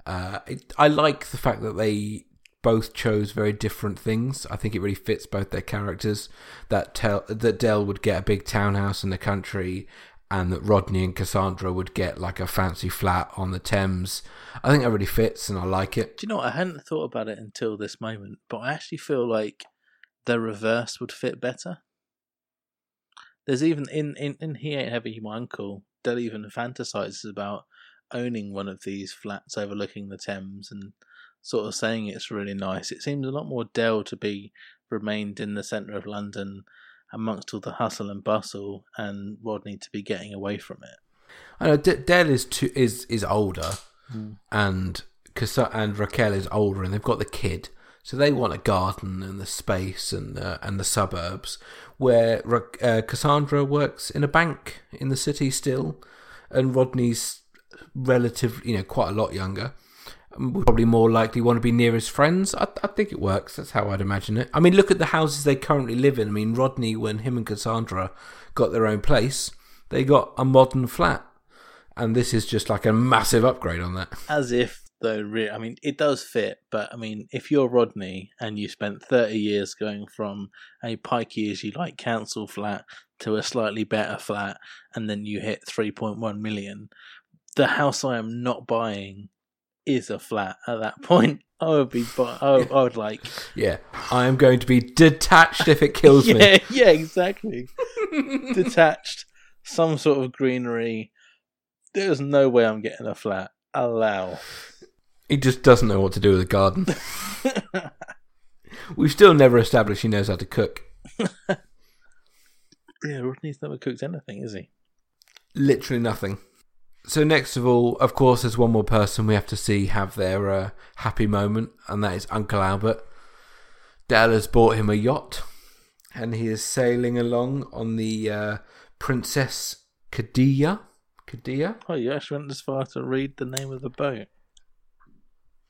Uh, it, I like the fact that they both chose very different things. I think it really fits both their characters. That tell that Del would get a big townhouse in the country, and that Rodney and Cassandra would get like a fancy flat on the Thames. I think that really fits, and I like it.
Do you know what? I hadn't thought about it until this moment, but I actually feel like the reverse would fit better. There's even in in in He Ain't Heavy, My Uncle. Del even fantasizes about owning one of these flats overlooking the Thames and sort of saying it's really nice. It seems a lot more Del to be remained in the centre of London amongst all the hustle and bustle, and Rodney to be getting away from it.
I know D- Del is too, is is older,
Mm.
and Cassa- and Raquel is older, and they've got the kid, so they want a garden and the space and uh, and the suburbs. Where uh, Cassandra works in a bank in the city still, and Rodney's relative, you know, quite a lot younger. Um, would probably more likely want to be near his friends. I, I think it works. That's how I'd imagine it. I mean, look at the houses they currently live in. I mean, Rodney, when him and Cassandra got their own place, they got a modern flat, and this is just like a massive upgrade on that.
As if though, I mean, it does fit, but I mean, if you're Rodney and you spent 30 years going from a pikey as you like council flat to a slightly better flat, and then you hit 3.1 million, the house I am not buying is a flat at that point. I would be, bu- I I would like,
Yeah, I am going to be detached if it kills
yeah,
me.
yeah, exactly. Detached, some sort of greenery. There's no way I'm getting a flat. Allow.
He just doesn't know what to do with a garden. We've still never established he knows how to cook.
Yeah, Rodney's never cooked anything, is he?
Literally nothing. So next of all, of course, there's one more person we have to see have their uh, happy moment, and that is Uncle Albert. Del has bought him a yacht, and he is sailing along on the uh, Princess Kadia. Kadia?
Oh, you actually went as far to read the name of the boat.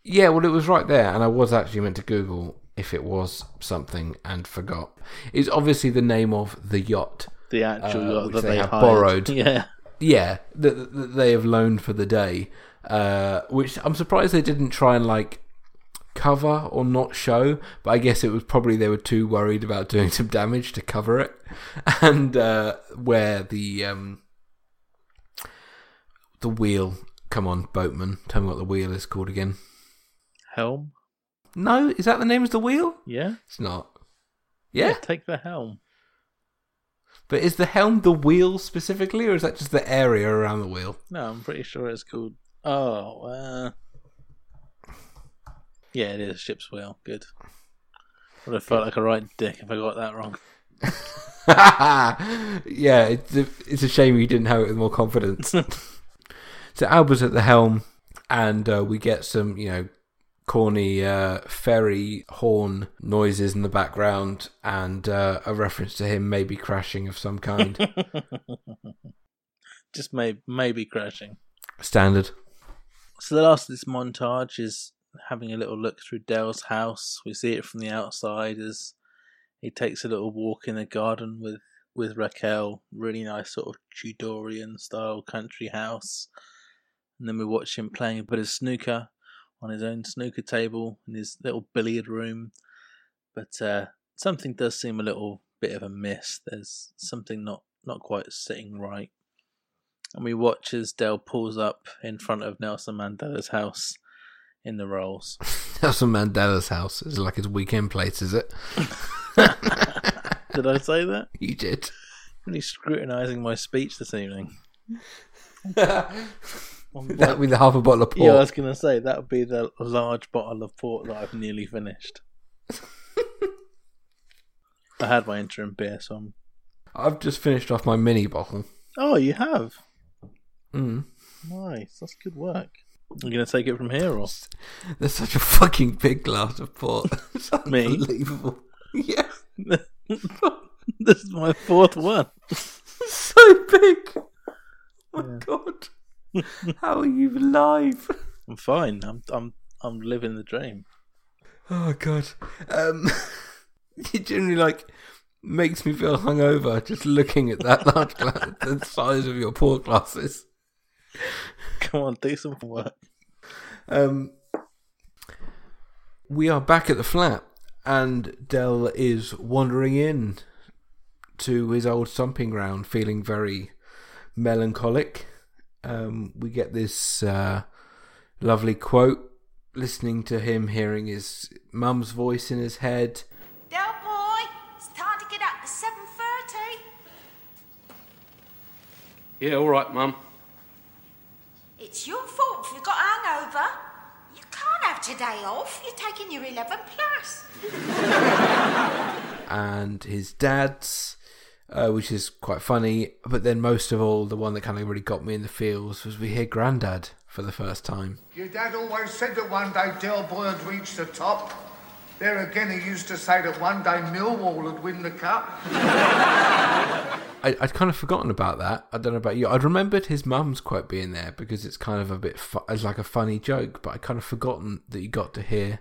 Yeah, well, it was right there, and I was actually meant to Google if it was something and forgot. It's obviously the name of the yacht.
The actual
uh,
yacht that
they,
they
have
hired.
borrowed.
Yeah.
Yeah, that, that they have loaned for the day. Uh, which I'm surprised they didn't try and like cover or not show, but I guess it was probably they were too worried about doing some damage to cover it, and uh, where the um, the wheel. Come on, boatman, tell me what the wheel is called again.
Helm?
No, is that the name of the wheel?
Yeah.
It's not. Yeah,
Take the helm.
But is the helm the wheel specifically, or is that just the area around the wheel?
No, I'm pretty sure it's called. Oh, uh. Yeah, it is ship's wheel. Good. Would have felt like a right dick if I got that wrong.
yeah, it's a, it's a shame you didn't have it with more confidence. so Albert's at the helm, and uh, we get some, you know, corny uh, ferry horn noises in the background, and uh, a reference to him maybe crashing of some kind.
Just may- maybe crashing.
Standard.
So the last of this montage is having a little look through Del's house. We see it from the outside as he takes a little walk in the garden with with Raquel. Really nice sort of Tudorian style country house. And then we watch him playing a bit of snooker on his own snooker table in his little billiard room. But uh, something does seem a little bit of a miss. There's something not, not quite sitting right. And we watch as Del pulls up in front of Nelson Mandela's house in the rolls.
Nelson Mandela's house is like his weekend place, is it?
Did I say that?
You did.
Really scrutinising my speech this evening.
that would be the half a bottle of port.
Yeah, I was going to say that would be the large bottle of port that I've nearly finished. I had my interim beer, so I'm.
I've just finished off my mini bottle.
Oh, you have?
Mm.
Nice. That's good work. Are you going to take it from here, or?
There's such a fucking big glass of port. It's
Me?
unbelievable. Yeah.
this is my fourth one.
so big. How are you alive?
I'm fine. I'm I'm I'm living the dream.
Oh god. Um it generally like makes me feel hungover just looking at that large glass the size of your port glasses.
Come on, do some work.
Um we are back at the flat and Del is wandering in to his old stomping ground feeling very melancholic. Um, we get this uh, lovely quote listening to him hearing his mum's voice in his head.
Del boy, it's time to get up. It's seven thirty.
Yeah, all right, Mum.
It's your fault if you got hangover. You can't have today off. You're taking your eleven plus.
and his dad's, uh, which is quite funny. But then, most of all, the one that kind of really got me in the feels was we hear Grandad for the first time.
Your dad always said that one day Del Boy would reach the top. There again, he used to say that one day Millwall would win the cup.
I, I'd kind of forgotten about that. I don't know about you. I'd remembered his mum's quote being there because it's kind of a bit fu- it's like a funny joke, but I kind of forgotten that you got to hear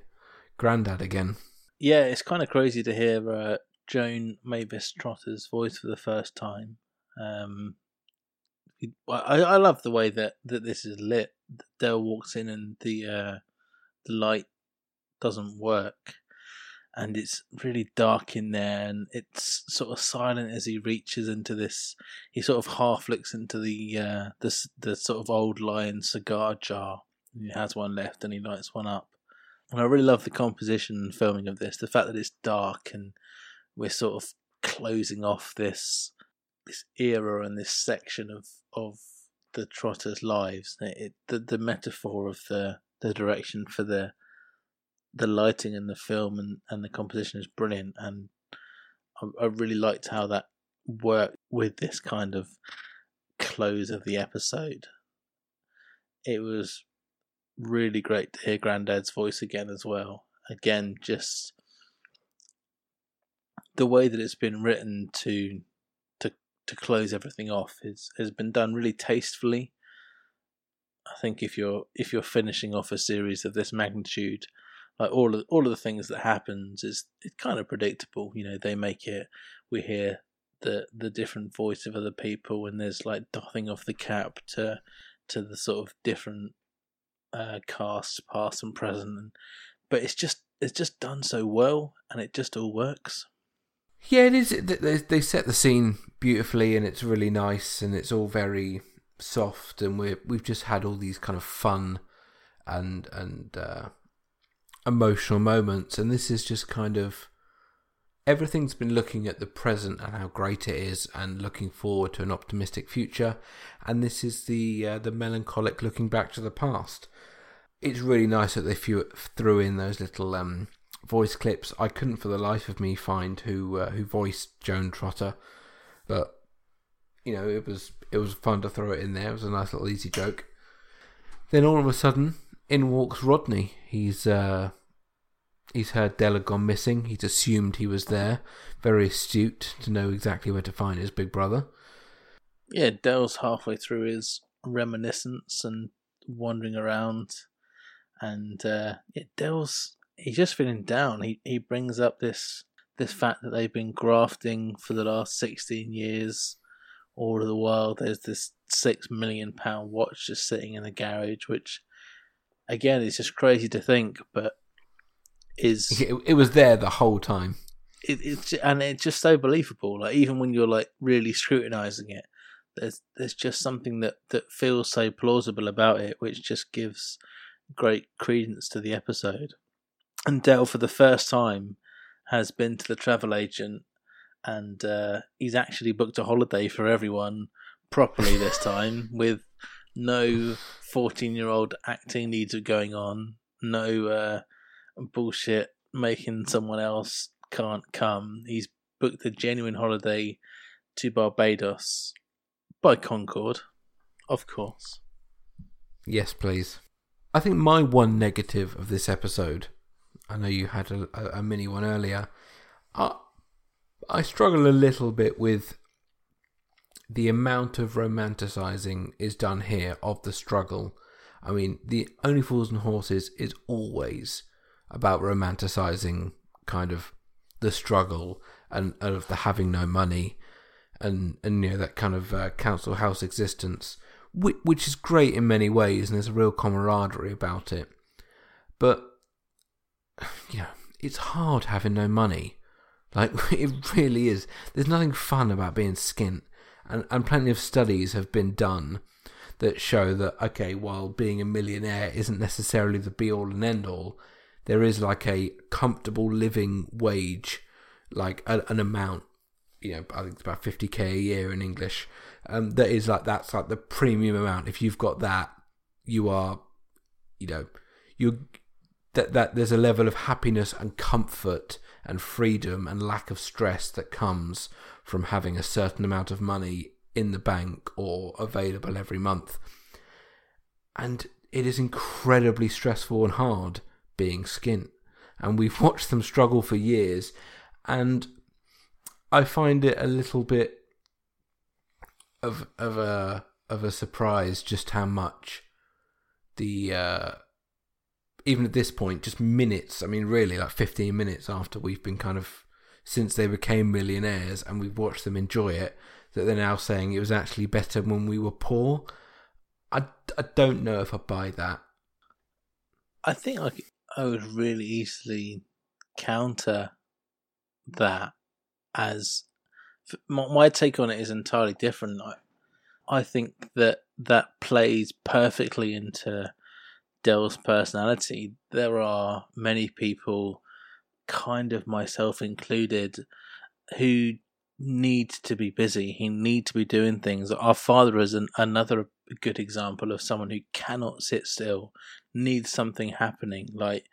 Grandad again.
Yeah, it's kind of crazy to hear uh, Joan Mavis Trotter's voice for the first time. Um, I, I love the way that, that this is lit. Del walks in and the uh, the light doesn't work, and it's really dark in there, and it's sort of silent as he reaches into this. He sort of half looks into the uh, the the sort of old lion cigar jar. And he has one left, and he lights one up. And I really love the composition and filming of this. The fact that it's dark and we're sort of closing off this this era and this section of of the Trotters' lives. It, it, the the metaphor of the the direction for the the lighting in the film and, and the composition is brilliant. And I, I really liked how that worked with this kind of close of the episode. It was really great to hear Grandad's voice again as well. Again, just the way that it's been written to to to close everything off is has been done really tastefully. I think if you're if you're finishing off a series of this magnitude, like all of all of the things that happens is it's kind of predictable. You know, they make it. We hear the the different voice of other people, and there's like doffing of the cap to to the sort of different uh, casts, past and present. But it's just it's just done so well, and it just all works.
Yeah, it is. They they set the scene beautifully, and it's really nice, and it's all very soft, and we we've just had all these kind of fun and and uh, emotional moments, and this is just kind of everything's been looking at the present and how great it is, and looking forward to an optimistic future, and this is the uh, the melancholic looking back to the past. It's really nice that they threw in those little um, voice clips. I couldn't for the life of me find who uh, who voiced Joan Trotter, but you know it was it was fun to throw it in there. It was a nice little easy joke. Then all of a sudden, in walks Rodney. He's uh, he's heard Della gone missing. He's assumed he was there. Very astute to know exactly where to find his big brother.
Yeah, Del's halfway through his reminiscence and wandering around, and uh, yeah, Del's he's just feeling down. He he brings up this this fact that they've been grafting for the last 16 years all over the world. There's this six million pound watch just sitting in the garage, which again is just crazy to think, but is
It, it was there the whole time.
it, it's and it's just so believable. Like even when you're like really scrutinizing it, there's there's just something that that feels so plausible about it, which just gives great credence to the episode. And Del, for the first time, has been to the travel agent, and uh, he's actually booked a holiday for everyone properly this time, with no fourteen-year-old acting needs going on, no uh, bullshit making someone else can't come. He's booked a genuine holiday to Barbados by Concorde, of course.
Yes, please. I think my one negative of this episode, I know you had a, a, a mini one earlier. I, I struggle a little bit with the amount of romanticizing is done here of the struggle. I mean, the Only Fools and Horses is always about romanticizing kind of the struggle and, and of the having no money and and you know that kind of uh, council house existence, which, which is great in many ways, and there's a real camaraderie about it. But you know, it's hard having no money. Like it really is. There's nothing fun about being skint, and and plenty of studies have been done that show that okay, while being a millionaire isn't necessarily the be all and end all, there is like a comfortable living wage, like a, an amount you know, I think it's about 50k a year in English. Um, that is like that's like the premium amount. If you've got that, you are, you know, you that that there's a level of happiness and comfort and freedom and lack of stress that comes from having a certain amount of money in the bank or available every month. And it is incredibly stressful and hard being skint. And we've watched them struggle for years. And I find it a little bit of of a of a surprise just how much the uh, even at this point, just minutes. I mean, really, like fifteen minutes after we've been kind of since they became millionaires and we've watched them enjoy it, that they're now saying it was actually better when we were poor. I, I don't know if I buy that.
I think I, I would really easily counter that as my, my take on it is entirely different. I, I think that that plays perfectly into Del's personality. There are many people, kind of myself included, who need to be busy. He need to be doing things. Our father is an, another good example of someone who cannot sit still, needs something happening. Like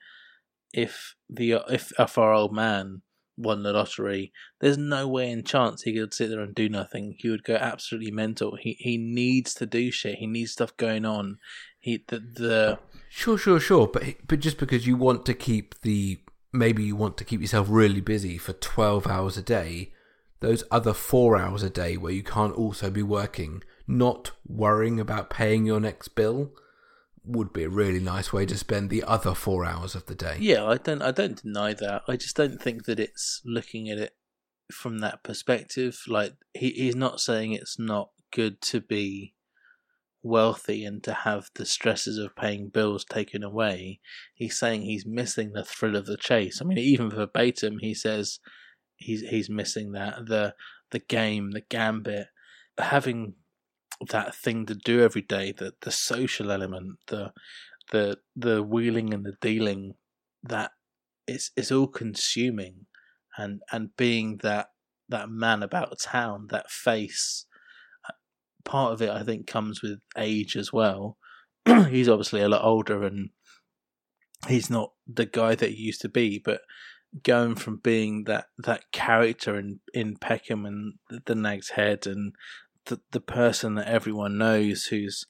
if the if if our old man won the lottery, there's no way in chance he could sit there and do nothing. He would go absolutely mental. He he needs to do shit. He needs stuff going on. He the the
Sure, sure, sure. But but just because you want to keep the maybe you want to keep yourself really busy for twelve hours a day, those other four hours a day where you can't also be working, not worrying about paying your next bill, would be a really nice way to spend the other four hours of the day.
Yeah, I don't I don't deny that. I just don't think that it's looking at it from that perspective. Like he he's not saying it's not good to be wealthy and to have the stresses of paying bills taken away. He's saying he's missing the thrill of the chase. I mean, even verbatim, he says he's he's missing that the the game, the gambit, having that thing to do every day, the the social element, the the the wheeling and the dealing, that it's it's all consuming, and and being that that man about town, that face. Part of it, I think, comes with age as well. he's obviously a lot older, and he's not the guy that he used to be. But going from being that that character in in Peckham and the, the Nag's Head and the the person that everyone knows who's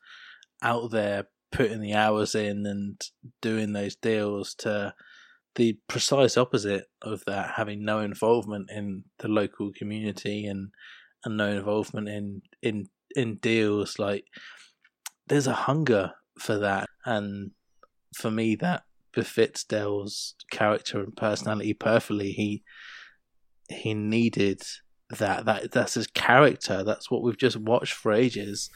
out there putting the hours in and doing those deals to the precise opposite of that having no involvement in the local community and and no involvement in in in deals like there's a hunger for that and for me that befits Del's character and personality perfectly he he needed that. That that's his character. That's what we've just watched for ages.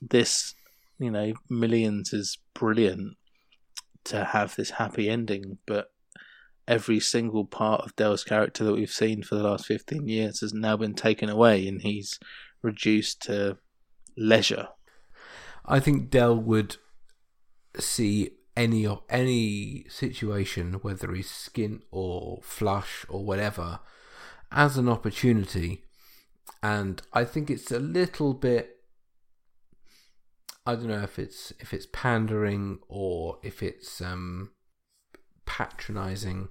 This, you know, millions is brilliant to have this happy ending, but every single part of Del's character that we've seen for the last 15 years has now been taken away and he's reduced to leisure.
I think Del would see any any situation, whether he's skin or flush or whatever, as an opportunity. And I think it's a little bit I don't know if it's if it's pandering or if it's um patronizing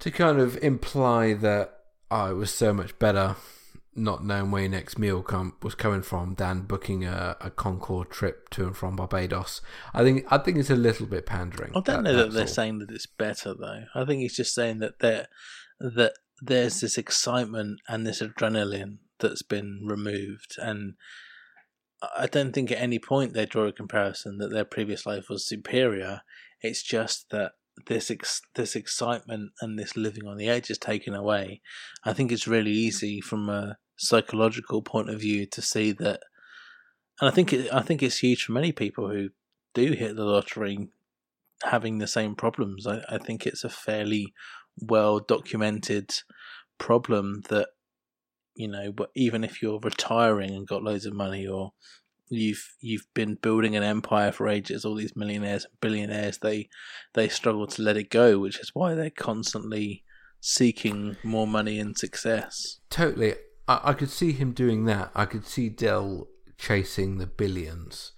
to kind of imply that oh, it was so much better not knowing where your next meal come, was coming from than booking a, a Concorde trip to and from Barbados. I think I think it's a little bit pandering.
I don't
that-
know that they're
all.
saying that it's better though. I think he's just saying that there that there's this excitement and this adrenaline that's been removed and I don't think at any point they draw a comparison that their previous life was superior. It's just that this ex- this excitement and this living on the edge is taken away. I think it's really easy from a psychological point of view to see that, and I think it, I think it's huge for many people who do hit the lottery having the same problems. I, I think it's a fairly well documented problem that you know, but even if you're retiring and got loads of money or you've you've been building an empire for ages, all these millionaires and billionaires they they struggle to let it go, which is why they're constantly seeking more money and success.
Totally. I, I could see him doing that. I could see Del chasing the billions.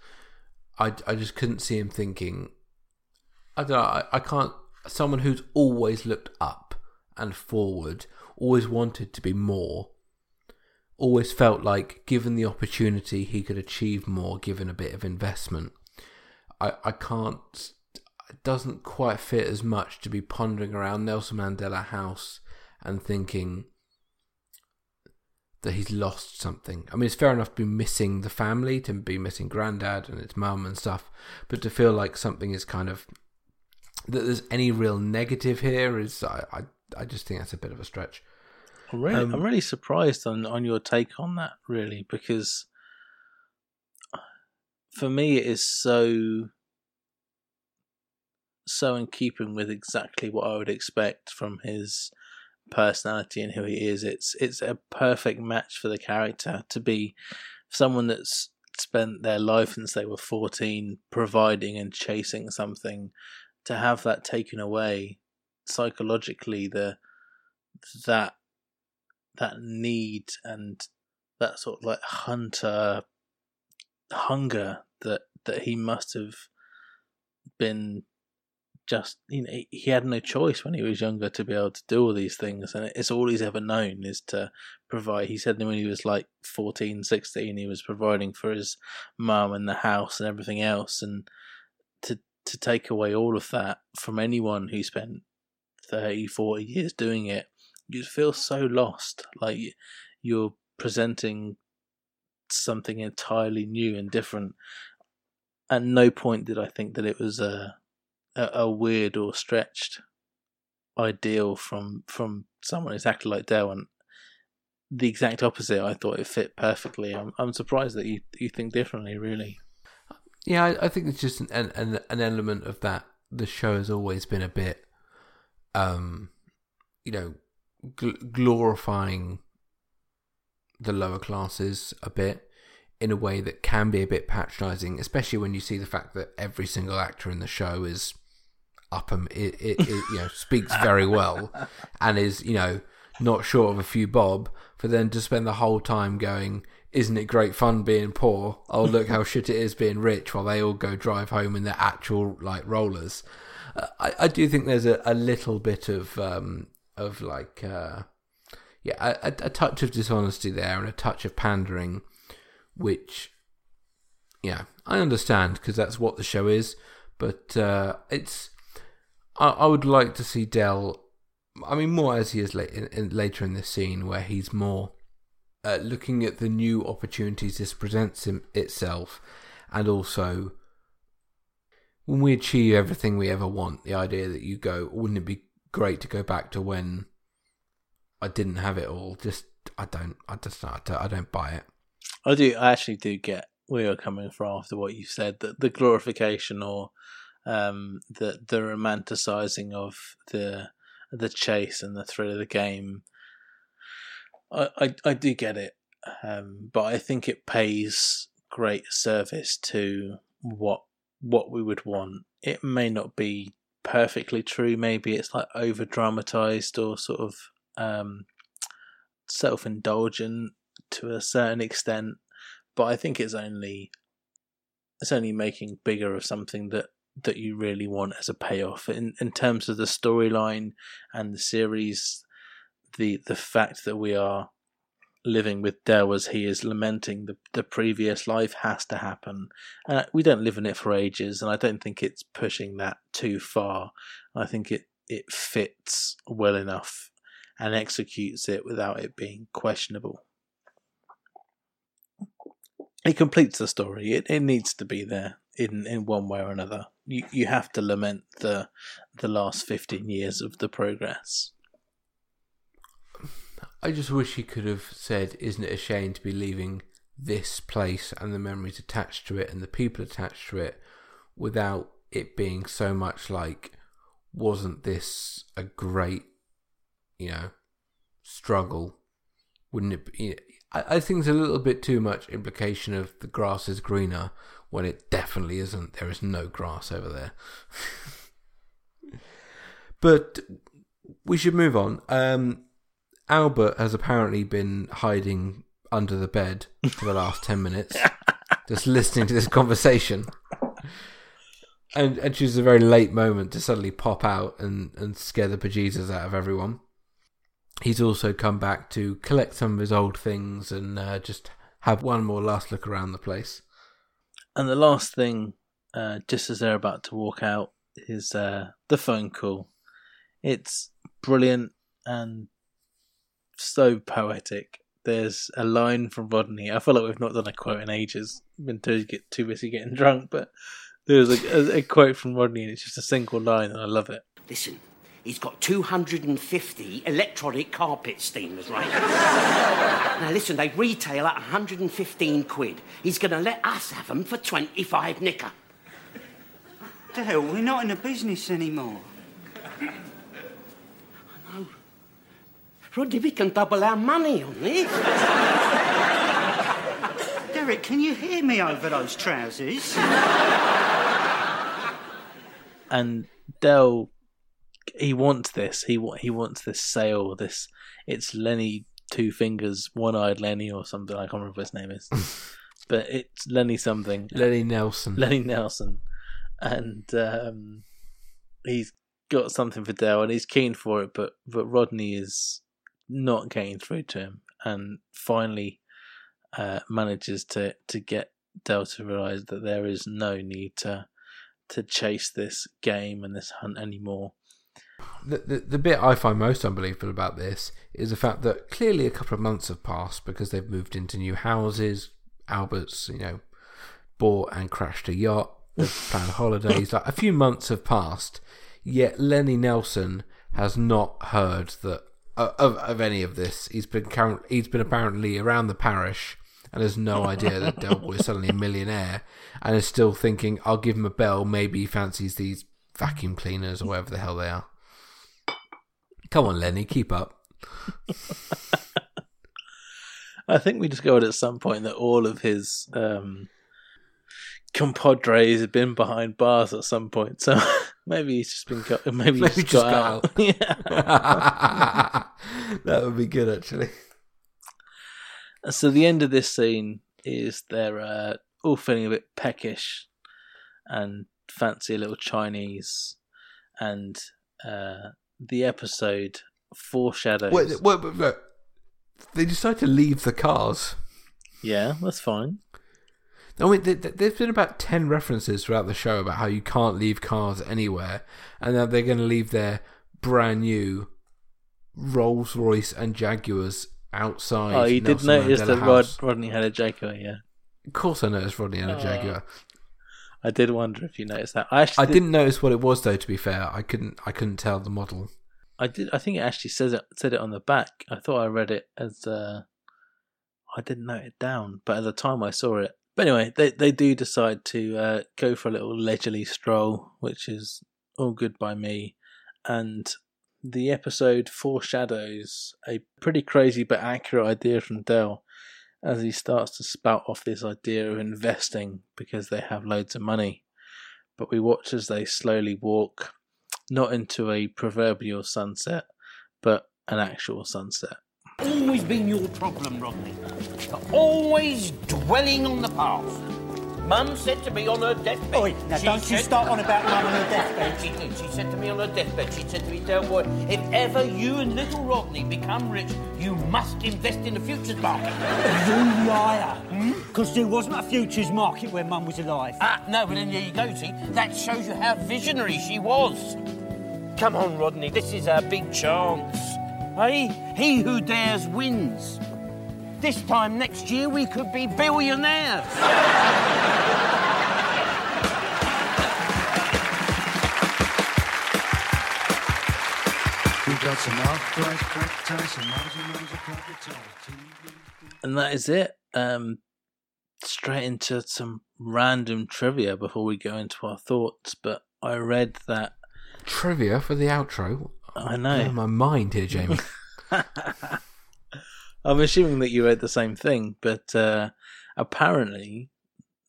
I, I just couldn't see him thinking. I don't know. I, I can't. Someone who's always looked up and forward, always wanted to be more, always felt like given the opportunity he could achieve more given a bit of investment. I, I can't. It doesn't quite fit as much to be pondering around Nelson Mandela House and thinking that he's lost something. I mean, it's fair enough to be missing the family, to be missing granddad and his mum and stuff, but to feel like something is kind of that there's any real negative here is I I, I just think that's a bit of a stretch.
I'm really,
Um,
I'm really surprised on, on your take on that, really, because for me it is so so in keeping with exactly what I would expect from his personality and who he is. It's it's a perfect match for the character to be someone that's spent their life since they were 14 providing and chasing something to have that taken away psychologically the that that need and that sort of like hunter hunger that that he must have been just you know he- had no choice when he was younger to be able to do all these things and it's all he's ever known is to provide he said that when he was like 14 16 he was providing for his mum and the house and everything else and to to take away all of that from anyone who spent 30 40 years doing it you feel so lost like you- you're presenting something entirely new and different. At no point did i think that it was a a, weird or stretched ideal from from someone exactly like and the exact opposite I thought it fit perfectly I'm I'm surprised that you you think differently really
Yeah, I, I think it's just an, an an element of that. The show has always been a bit, um, you know, gl- glorifying the lower classes a bit in a way that can be a bit patronising, especially when you see the fact that every single actor in the show is up and it, it, it you know speaks very well and is you know not short of a few bob for then to spend the whole time going isn't it great fun being poor? Oh look how shit it is being rich while they all go drive home in their actual like rollers. Uh, I, I do think there's a, a little bit of um of like uh yeah a, a a touch of dishonesty there and a touch of pandering which yeah i understand because that's what the show is but uh it's I, I would like to see Del. I mean, more as he is late in, in, later in this scene, where he's more uh, looking at the new opportunities this presents him itself, and also when we achieve everything we ever want. The idea that you go, wouldn't it be great to go back to when I didn't have it all. Just I don't. I just I don't, I don't buy it.
I do. I actually do get where you're coming from after what you said. That the glorification or um, the the romanticizing of the the chase and the thrill of the game. I I, I do get it, um, but I think it pays great service to what what we would want. It may not be perfectly true. Maybe it's like over dramatized or sort of um, self indulgent to a certain extent. But I think it's only it's only making bigger of something that that you really want as a payoff in in terms of the storyline and the series the the fact that we are living with Del as he is lamenting the, the previous life has to happen. Uh, we don't live in it for ages, and I don't think it's pushing that too far. I think it, it fits well enough and executes it without it being questionable. It completes the story. It, it needs to be there in, in one way or another. You you have to lament the the last fifteen years of the progress.
I just wish he could have said, "Isn't it a shame to be leaving this place and the memories attached to it and the people attached to it without it being so much like, wasn't this a great, you know, struggle? Wouldn't it be?" I, I think there's a little bit too much implication of the grass is greener when it definitely isn't. There is no grass over there. but we should move on. Um, Albert has apparently been hiding under the bed for the last 10 minutes, just listening to this conversation. And, and chooses a very late moment to suddenly pop out and, and scare the bejesus out of everyone. He's also come back to collect some of his old things and uh, just have one more last look around the place.
And the last thing, uh, just as they're about to walk out, is uh, the phone call. It's brilliant and so poetic. There's a line from Rodney. I feel like we've not done a quote in ages. Been too get too busy getting drunk, but there's a, a, a quote from Rodney, and it's just a single line, and I love it.
Listen, he's got 250 electronic carpet steamers, right? now listen, they retail at 115 quid. He's going to let us have them for 25 nicker.
The hell, we're not in the business anymore.
Rodney, we can double our money on this.
Derek, can you hear me over those trousers?
and Del, he wants this. He he wants this sale. This it's Lenny Two Fingers, One Eyed Lenny, or something. I can't remember what his name is, but it's Lenny something.
Lenny Nelson.
Lenny Nelson, and um, he's got something for Del, and he's keen for it. But but Rodney is not getting through to him, and finally uh, manages to to get Del to realize that there is no need to to chase this game and this hunt anymore.
The, the the bit I find most unbelievable about this is the fact that clearly a couple of months have passed because they've moved into new houses. Albert's, you know, bought and crashed a yacht. They've planned holidays. Like a few months have passed, yet Lenny Nelson has not heard that uh, of of any of this. He's been current, he's been apparently around the parish and has no idea that Del Boy is suddenly a millionaire and is still thinking, I'll give him a bell. Maybe he fancies these vacuum cleaners or whatever the hell they are. Come on, Lenny, keep up.
I think we discovered at some point that all of his um, compadres had been behind bars at some point. So maybe he's just been got, maybe,
Maybe
he's
just
got,
got
out. yeah.
that would be good, actually.
So the end of this scene is they're uh, all feeling a bit peckish and fancy a little Chinese, and uh, the episode foreshadows.
Wait, wait, wait, wait. They decide to leave the cars.
Yeah, that's fine.
I mean, there, there's been about 10 references throughout the show about how you can't leave cars anywhere, and that they're going to leave their brand new Rolls Royce and Jaguars outside.
Oh, you did
Nelson
notice
Mandela
that Rod, Rodney had a Jaguar, yeah.
Of course, I noticed Rodney had a. Jaguar.
I did wonder if you noticed that. I actually
I didn't notice what it was, though. To be fair, I couldn't. I couldn't tell the model.
I did. I think it actually says it said it on the back. I thought I read it as. Uh, I didn't note it down, but at the time I saw it. But anyway, they they do decide to uh, go for a little leisurely stroll, which is all good by me. And the episode foreshadows a pretty crazy but accurate idea from Del as he starts to spout off this idea of investing because they have loads of money. But we watch as they slowly walk, not into a proverbial sunset, but an actual sunset.
Always been your problem, Rodney. You're always dwelling on the past. Mum said to me on her deathbed.
Oi, now don't you start on about Mum on her deathbed.
She did. She said to me on her deathbed. She said to me, "Del boy, if ever you and little Rodney become rich, you must invest in the futures market."
You liar. Because there wasn't a futures market when Mum was alive.
Ah, no, but then there you go. See, that shows you how visionary she was. Come on, Rodney. This is our big chance. Hey, he who dares wins. This time next year, we could be billionaires.
We got some off-price crack ties, some lousy loads of capital.
And that is it. Um, straight into some random trivia before we go into our thoughts. But I read that
Trivia for the outro.
I know.
Blow my mind here, Jamie.
I'm assuming that you read the same thing, but uh, apparently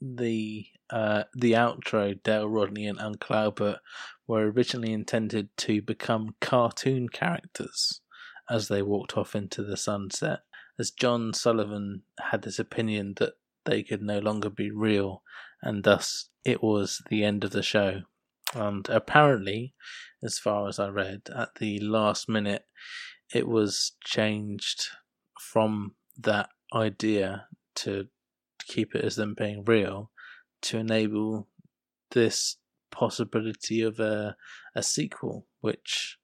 the uh, the outro, Del Rodney and Uncle Albert, were originally intended to become cartoon characters as they walked off into the sunset. As John Sullivan had this opinion that they could no longer be real, and thus it was the end of the show. And apparently, as far as I read, at the last minute, it was changed from that idea to keep it as them being real to enable this possibility of a a sequel, which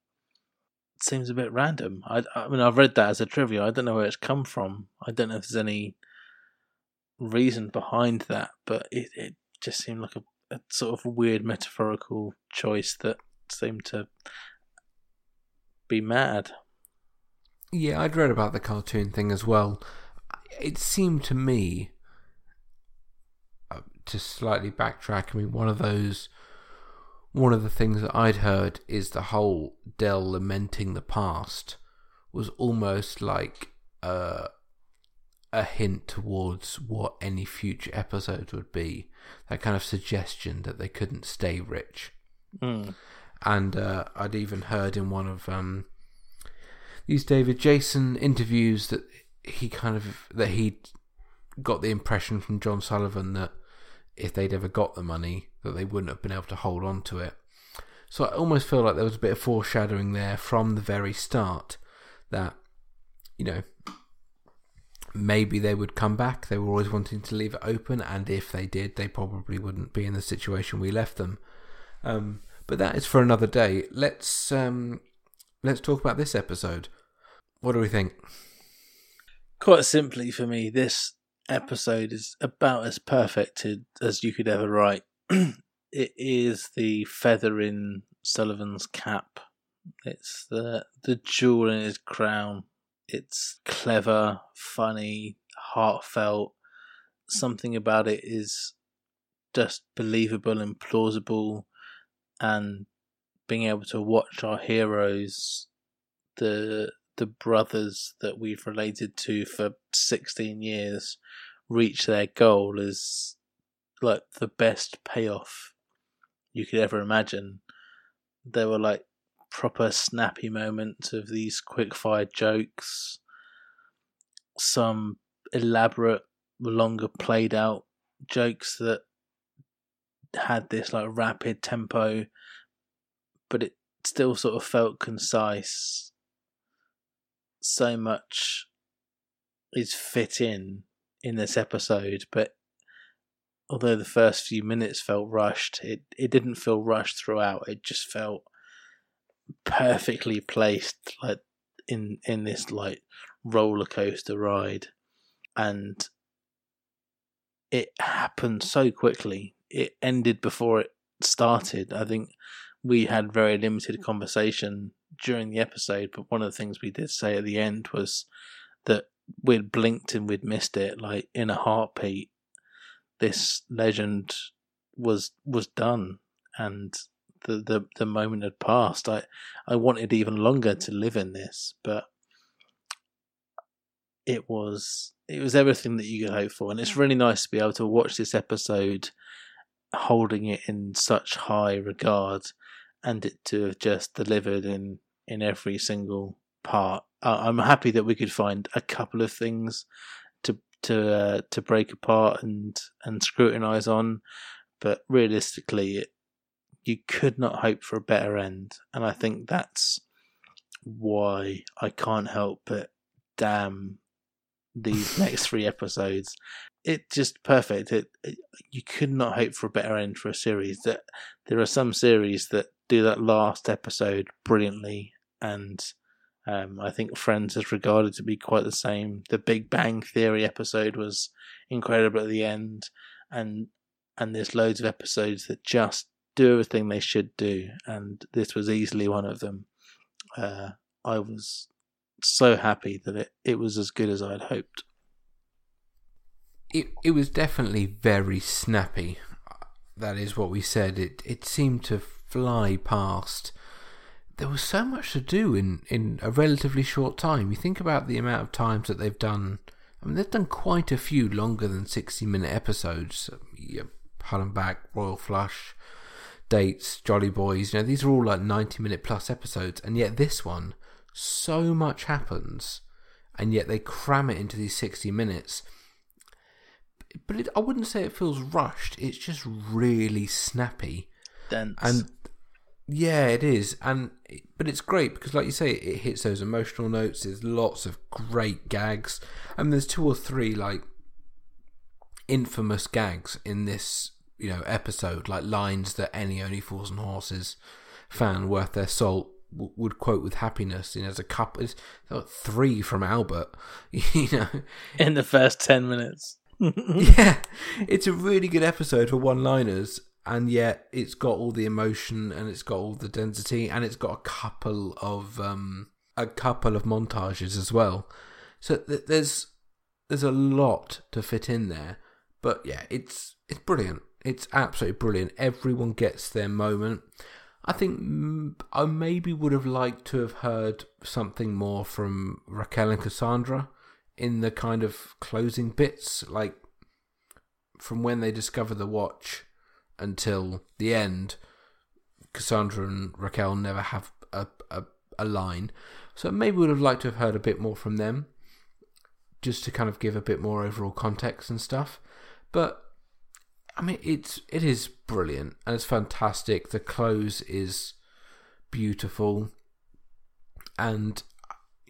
seems a bit random. I, I mean, I've read that as a trivia. I don't know where it's come from. I don't know if there's any reason behind that, but it, it just seemed like a, a sort of weird metaphorical choice that seemed to be mad.
Yeah, I'd read about the cartoon thing as well. It seemed to me, uh, to slightly backtrack, I mean, one of those, one of the things that I'd heard is the whole Del lamenting the past was almost like a, a hint towards what any future episode would be. That kind of suggestion that they couldn't stay rich.
Mm.
And uh, I'd even heard in one of um, these David Jason interviews that he kind of that he got the impression from John Sullivan that if they'd ever got the money that they wouldn't have been able to hold on to it. So I almost feel like there was a bit of foreshadowing there from the very start that you know maybe they would come back. They were always wanting to leave it open, and if they did, they probably wouldn't be in the situation we left them. Um, but that is for another day. Let's um, let's talk about this episode. What do we think?
Quite simply for me, this episode is about as perfected as you could ever write. it is the feather in Sullivan's cap. It's the the jewel in his crown. It's clever, funny, heartfelt. Something about it is just believable and plausible, and being able to watch our heroes, the the brothers that we've related to for 16 years reach their goal is like the best payoff you could ever imagine. There were like proper snappy moments of these quick fire jokes, some elaborate, longer played out jokes that had this like rapid tempo, but it still sort of felt concise. So much is fit in in this episode, but although the first few minutes felt rushed, it, it didn't feel rushed throughout. It just felt perfectly placed like in in this like roller coaster ride. And it happened so quickly. It ended before it started. I think we had very limited conversation during the episode, but one of the things we did say at the end was that we'd blinked and we'd missed it. Like in a heartbeat, this legend was was done, and the the, the moment had passed. I I wanted even longer to live in this, but it was it was everything that you could hope for, and it's really nice to be able to watch this episode holding it in such high regard and it to have just delivered in in every single part. I'm happy that we could find a couple of things to to uh, to break apart and and scrutinize on, but realistically, it, you could not hope for a better end, and I think that's why I can't help but damn these next three episodes. It just perfect. It, it, you could not hope for a better end for a series. That there are some series that do that last episode brilliantly, and um, I think Friends is regarded to be quite the same. The Big Bang Theory episode was incredible at the end, and and there's loads of episodes that just do everything they should do, and this was easily one of them. Uh, I was so happy that it, it was as good as I'd hoped.
It it was definitely very snappy. That is what we said. It it seemed to fly past. There was so much to do in, in a relatively short time. You think about the amount of times that they've done. I mean, they've done quite a few longer than sixty minute episodes. Yeah, Back, Royal Flush, Dates, Jolly Boys. You know, these are all like ninety minute plus episodes, and yet this one so much happens, and yet they cram it into these 60 minutes. But it, I wouldn't say it feels rushed, it's just really snappy.
Dense.
And yeah, it is. And but it's great because, like you say, it hits those emotional notes. There's lots of great gags. and there's two or three like infamous gags in this, you know, episode, like lines that any Only Fools and Horses fan worth their salt would quote with happiness. You know, there's a couple, it's three from Albert. You know,
in the first ten minutes.
yeah, it's a really good episode for one-liners, and yet it's got all the emotion and it's got all the density, and it's got a couple of um a couple of montages as well. So th- there's there's a lot to fit in there, but yeah, it's it's brilliant. It's absolutely brilliant. Everyone gets their moment. I think I maybe would have liked to have heard something more from Raquel and Cassandra in the kind of closing bits, like from when they discover the watch until the end. Cassandra and Raquel never have a, a, a line, so maybe would have liked to have heard a bit more from them, just to kind of give a bit more overall context and stuff. But I mean, it's it is brilliant and it's fantastic. The close is beautiful, and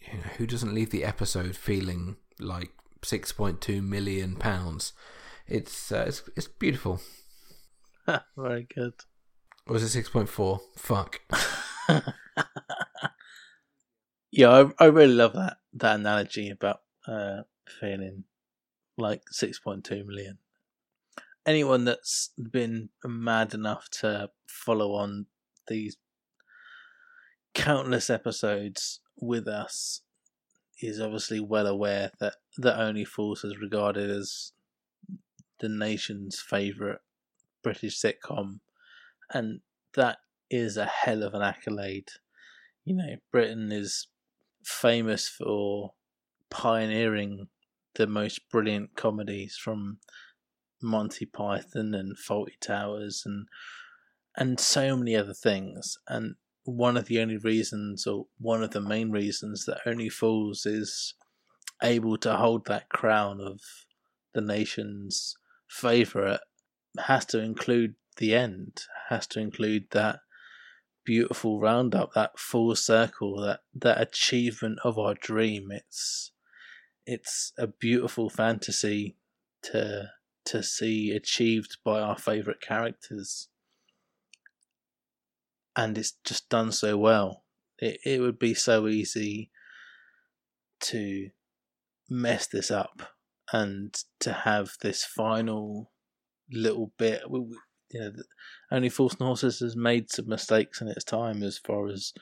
you know, who doesn't leave the episode feeling like six point two million pounds? It's uh, it's it's beautiful.
Very good.
Or was it six point four? Fuck.
yeah, I I really love that that analogy about uh, feeling like six point two million anyone that's been mad enough to follow on these countless episodes with us is obviously well aware that that Only Fools is regarded as the nation's favourite British sitcom, and that is a hell of an accolade. You know, Britain is famous for pioneering the most brilliant comedies from Monty Python and Fawlty Towers and and so many other things. And one of the only reasons, or one of the main reasons, that Only Fools is able to hold that crown of the nation's favourite has to include the end, has to include that beautiful roundup, that full circle, that that achievement of our dream. It's it's a beautiful fantasy to to see achieved by our favourite characters. And it's just done so well. It, it would be so easy to mess this up and to have this final little bit. You know, only Fools Horses has made some mistakes in its time as far as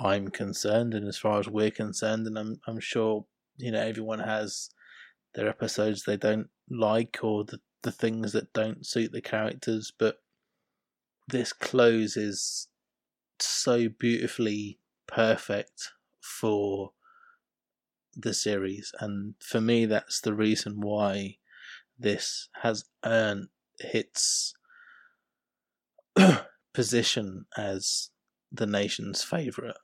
I'm concerned, and as far as we're concerned, and I'm I'm sure you know everyone has their episodes they don't like or the the things that don't suit the characters, but this close is so beautifully perfect for the series, and for me, that's the reason why this has earned its position as the nation's favourite.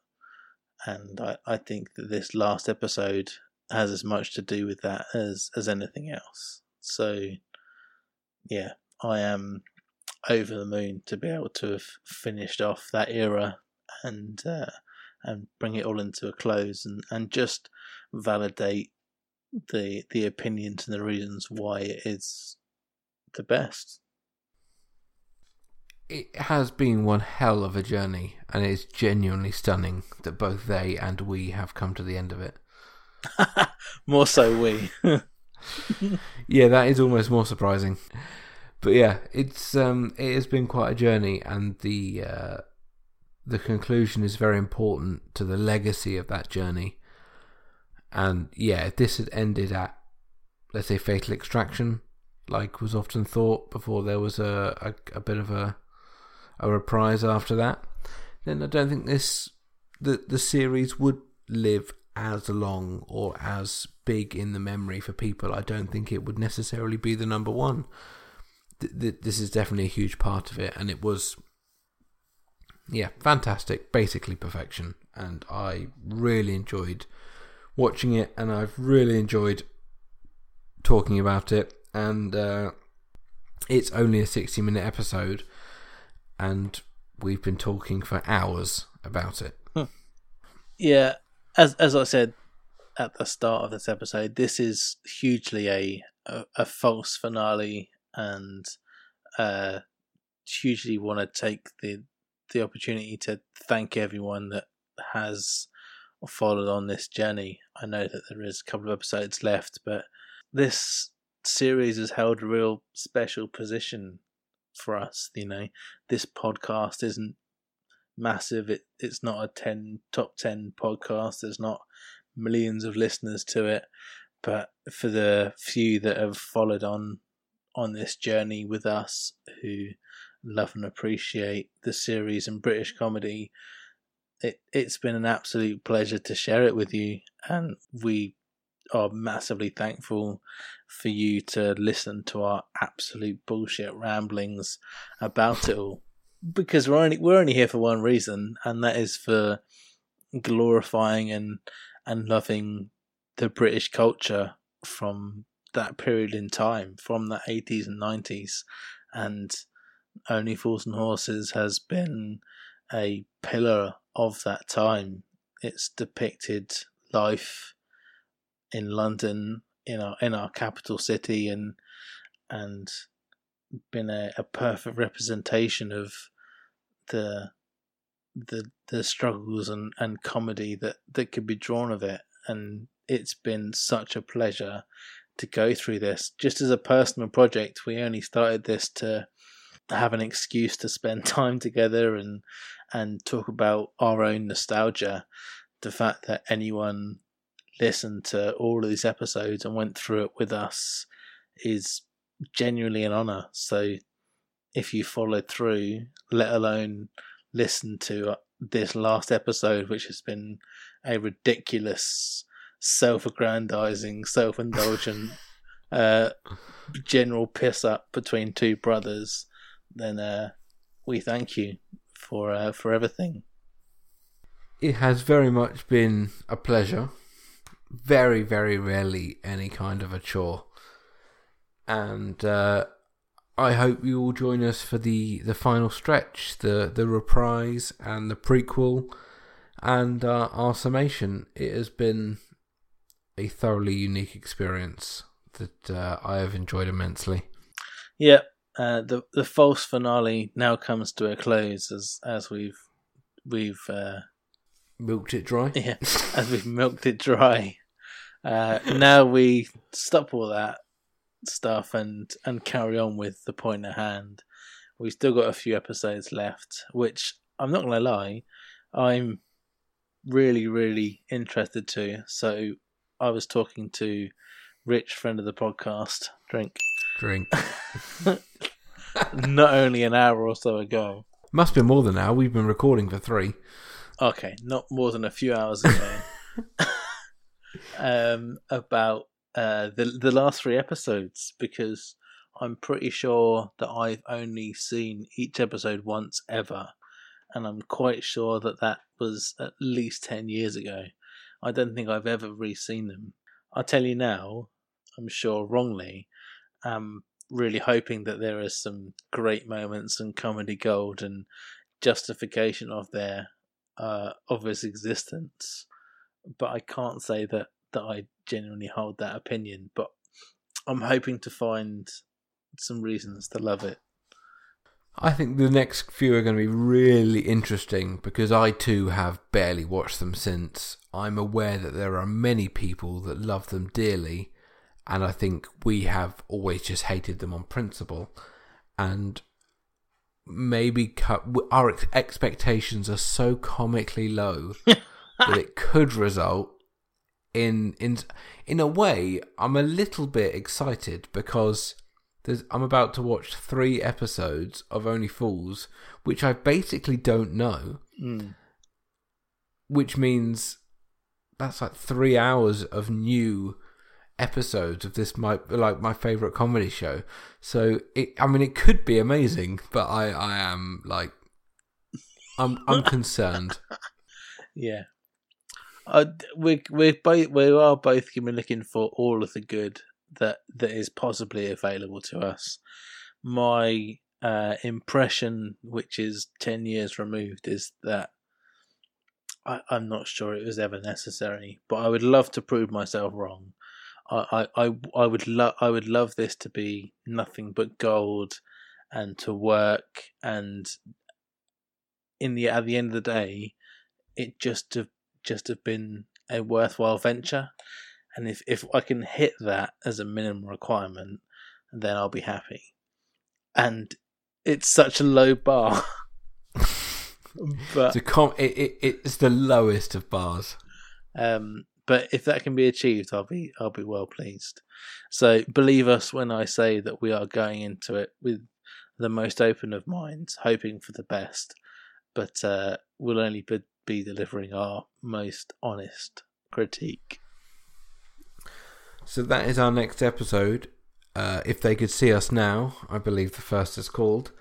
And I, I think that this last episode has as much to do with that as, as anything else. So, yeah, I am over the moon to be able to have finished off that era and uh, and bring it all into a close and, and just validate the the opinions and the reasons why it is the best.
It has been one hell of a journey, and it's genuinely stunning that both they and we have come to the end of it.
More so we.
yeah, that is almost more surprising. But yeah, it's um, it has been quite a journey, and the uh, the conclusion is very important to the legacy of that journey. And yeah, if this had ended at, let's say, fatal extraction, like was often thought before there was a, a, a bit of a a reprise after that, then I don't think this the the series would live as long or as big in the memory for people. I don't think it would necessarily be the number one. Th- th- this is definitely a huge part of it, and it was yeah, fantastic, basically perfection, and I really enjoyed watching it, and I've really enjoyed talking about it. And uh, it's only a sixty-minute episode, and we've been talking for hours about it.
Yeah, as as I said at the start of this episode, this is hugely a a, a false finale, and uh, hugely want to take the the opportunity to thank everyone that has followed on this journey. I know that there is a couple of episodes left, but this series has held a real special position for us. You know, this podcast isn't massive. It it's not a ten top ten podcast. There's not millions of listeners to it, but for the few that have followed on on this journey with us, who love and appreciate the series and British comedy, it it's been an absolute pleasure to share it with you, and we are massively thankful for you to listen to our absolute bullshit ramblings about it all. Because we're only we're only here for one reason, and that is for glorifying and and loving the British culture from that period in time, from the eighties and nineties, and Only Fools and Horses has been a pillar of that time. It's depicted life in London, in our in our capital city, and and been a, a perfect representation of the the the struggles and, and comedy that, that could be drawn of it and it's been such a pleasure to go through this just as a personal project we only started this to have an excuse to spend time together and and talk about our own nostalgia. The fact that anyone listened to all of these episodes and went through it with us is genuinely an honor. So if you followed through, let alone listen to uh, this last episode, which has been a ridiculous, self-aggrandizing, self-indulgent, uh, general piss up between two brothers, then uh, we thank you for uh, for everything.
It has very much been a pleasure. Very, very rarely any kind of a chore. And uh, I hope you will join us for the, the final stretch, the, the reprise and the prequel and uh, our summation. It has been a thoroughly unique experience that uh, I have enjoyed immensely.
Yeah, uh, the the false finale now comes to a close as as we've we've uh,
milked it dry.
Yeah, as we've milked it dry. Uh, now we stop all that stuff and and carry on with the point at hand. We've still got a few episodes left, which I'm not gonna lie, I'm really, really interested to. So I was talking to Rich, friend of the podcast, drink,
Drink.
not only an hour or so ago.
Must be more than an hour. We've been recording for three.
Okay, not more than a few hours ago. um, about uh, the the last three episodes because I'm pretty sure that I've only seen each episode once ever, and I'm quite sure that that was at least ten years ago. I don't think I've ever re-seen them. I'll tell you now. I'm sure wrongly. I'm really hoping that there are some great moments and comedy gold and justification of their uh, of its existence, but I can't say that that I genuinely hold that opinion. But I'm hoping to find some reasons to love it.
I think the next few are going to be really interesting because I too have barely watched them since. I'm aware that there are many people that love them dearly, and I think we have always just hated them on principle. And maybe cut, our ex- expectations are so comically low that it could result in in in a way. I'm a little bit excited because there's, I'm about to watch three episodes of Only Fools, which I basically don't know,
Mm.
which means that's like three hours of new episodes of this my like my favorite comedy show. So it, I mean, it could be amazing, but I I am like, I'm I'm concerned.
Yeah, uh, we we both we are both to be looking for all of the good that that is possibly available to us. My uh, impression, which is ten years removed, is that I, I'm not sure it was ever necessary. But I would love to prove myself wrong. I I, I, I would love I would love this to be nothing but gold, and to work and in the at the end of the day, it just have just have been a worthwhile venture. And if, if I can hit that as a minimum requirement, then I'll be happy. And it's such a low bar. but
It's, com- it, it, it's the lowest of bars.
um, but if that can be achieved, I'll be I'll be well pleased. So believe us when I say that we are going into it with the most open of minds, hoping for the best, but uh, we'll only be, delivering our most honest critique.
So that is our next episode. Uh, if they could see us now, I believe the first is called.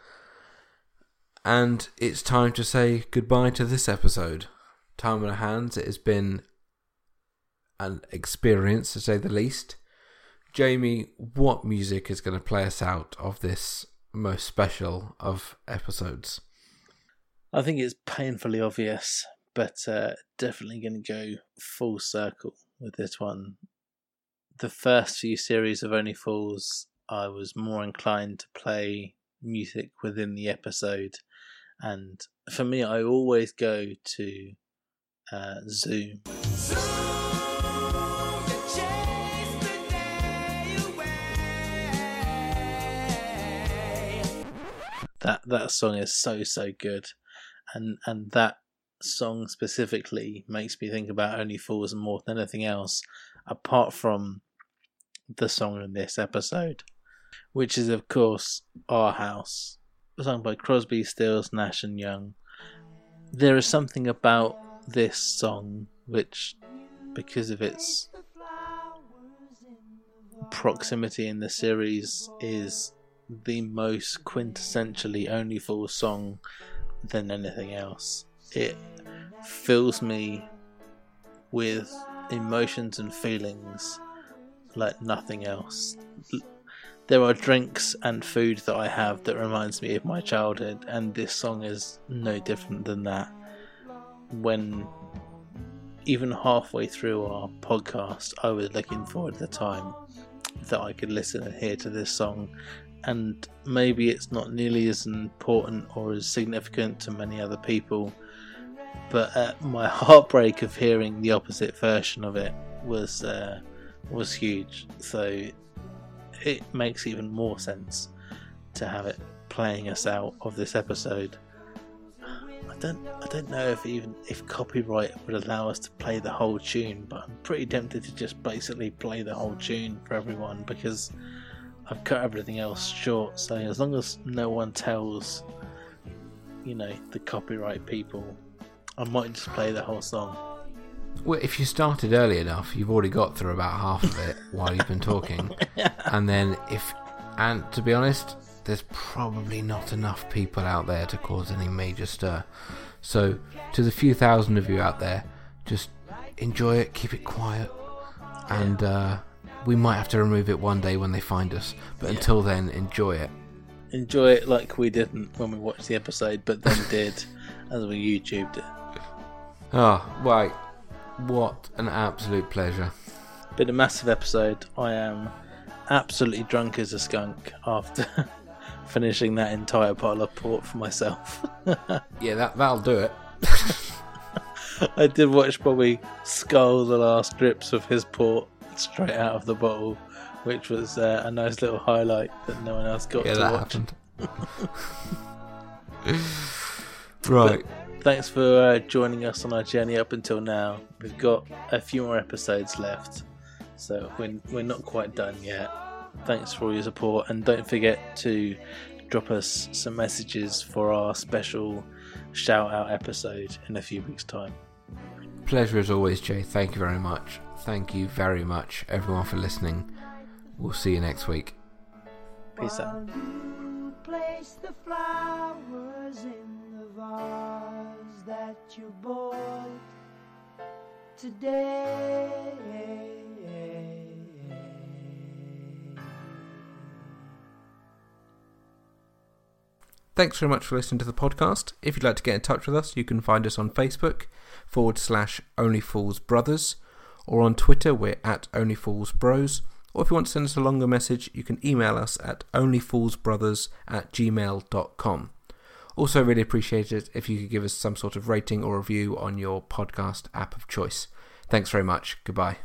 And it's time to say goodbye to this episode. Time on our hands. It has been an experience, to say the least. Jamie, what music is going to play us out of this most special of episodes?
I think it's painfully obvious, but uh, definitely going to go full circle with this one. The first few series of Only Fools, I was more inclined to play music within the episode, and for me, I always go to uh, Zoom. That that song is so so good, and and that song specifically makes me think about Only Fools and more than anything else, apart from the song in this episode, which is of course Our House, sung by Crosby, Stills, Nash and Young. There is something about this song which, because of its proximity in the series, is the most quintessentially Only Fools song than anything else. It fills me with emotions and feelings like nothing else. There are drinks and food that I have that reminds me of my childhood, and this song is no different than that. When even halfway through our podcast, I was looking forward to the time that I could listen and hear to this song and maybe it's not nearly as important or as significant to many other people but uh, my heartbreak of hearing the opposite version of it was uh, was huge. So it makes even more sense to have it playing us out of this episode. I don't I don't know if even if copyright would allow us to play the whole tune, but I'm pretty tempted to just basically play the whole tune for everyone because I've cut everything else short. So as long as no one tells, you know, the copyright people, I might just play the whole song.
Well, if you started early enough, you've already got through about half of it while you've been talking. And then if, and to be honest, there's probably not enough people out there to cause any major stir. So, to the few thousand of you out there, just enjoy it, keep it quiet, and uh, we might have to remove it one day when they find us. But until then, enjoy it.
Enjoy it like we didn't when we watched the episode, but then did as we YouTubed it.
Oh, right. What an absolute pleasure.
Been a massive episode. I am absolutely drunk as a skunk after finishing that entire bottle of port for myself.
yeah, that that'll do it.
I did watch Bobby scull the last drips of his port straight out of the bottle, which was uh, a nice little highlight that no one else got
Yeah,
to
that
watch.
happened. Right.
But thanks for uh, joining us on our journey up until now. We've got a few more episodes left, so we're, we're not quite done yet. Thanks for all your support, and don't forget to drop us some messages for our special shout out episode in a few weeks' time.
Pleasure as always, Jay. Thank you very much. Thank you very much, everyone, for listening. We'll see you next week.
Peace out.
You place the flowers in the vase that you bought today.
Thanks very much for listening to the podcast. If you'd like to get in touch with us, you can find us on Facebook forward slash Only Fools Brothers, or on Twitter, we're at Only Fools Bros. Or if you want to send us a longer message, you can email us at onlyfoolsbrothers at gmail.com. Also, really appreciate it if you could give us some sort of rating or review on your podcast app of choice. Thanks very much. Goodbye.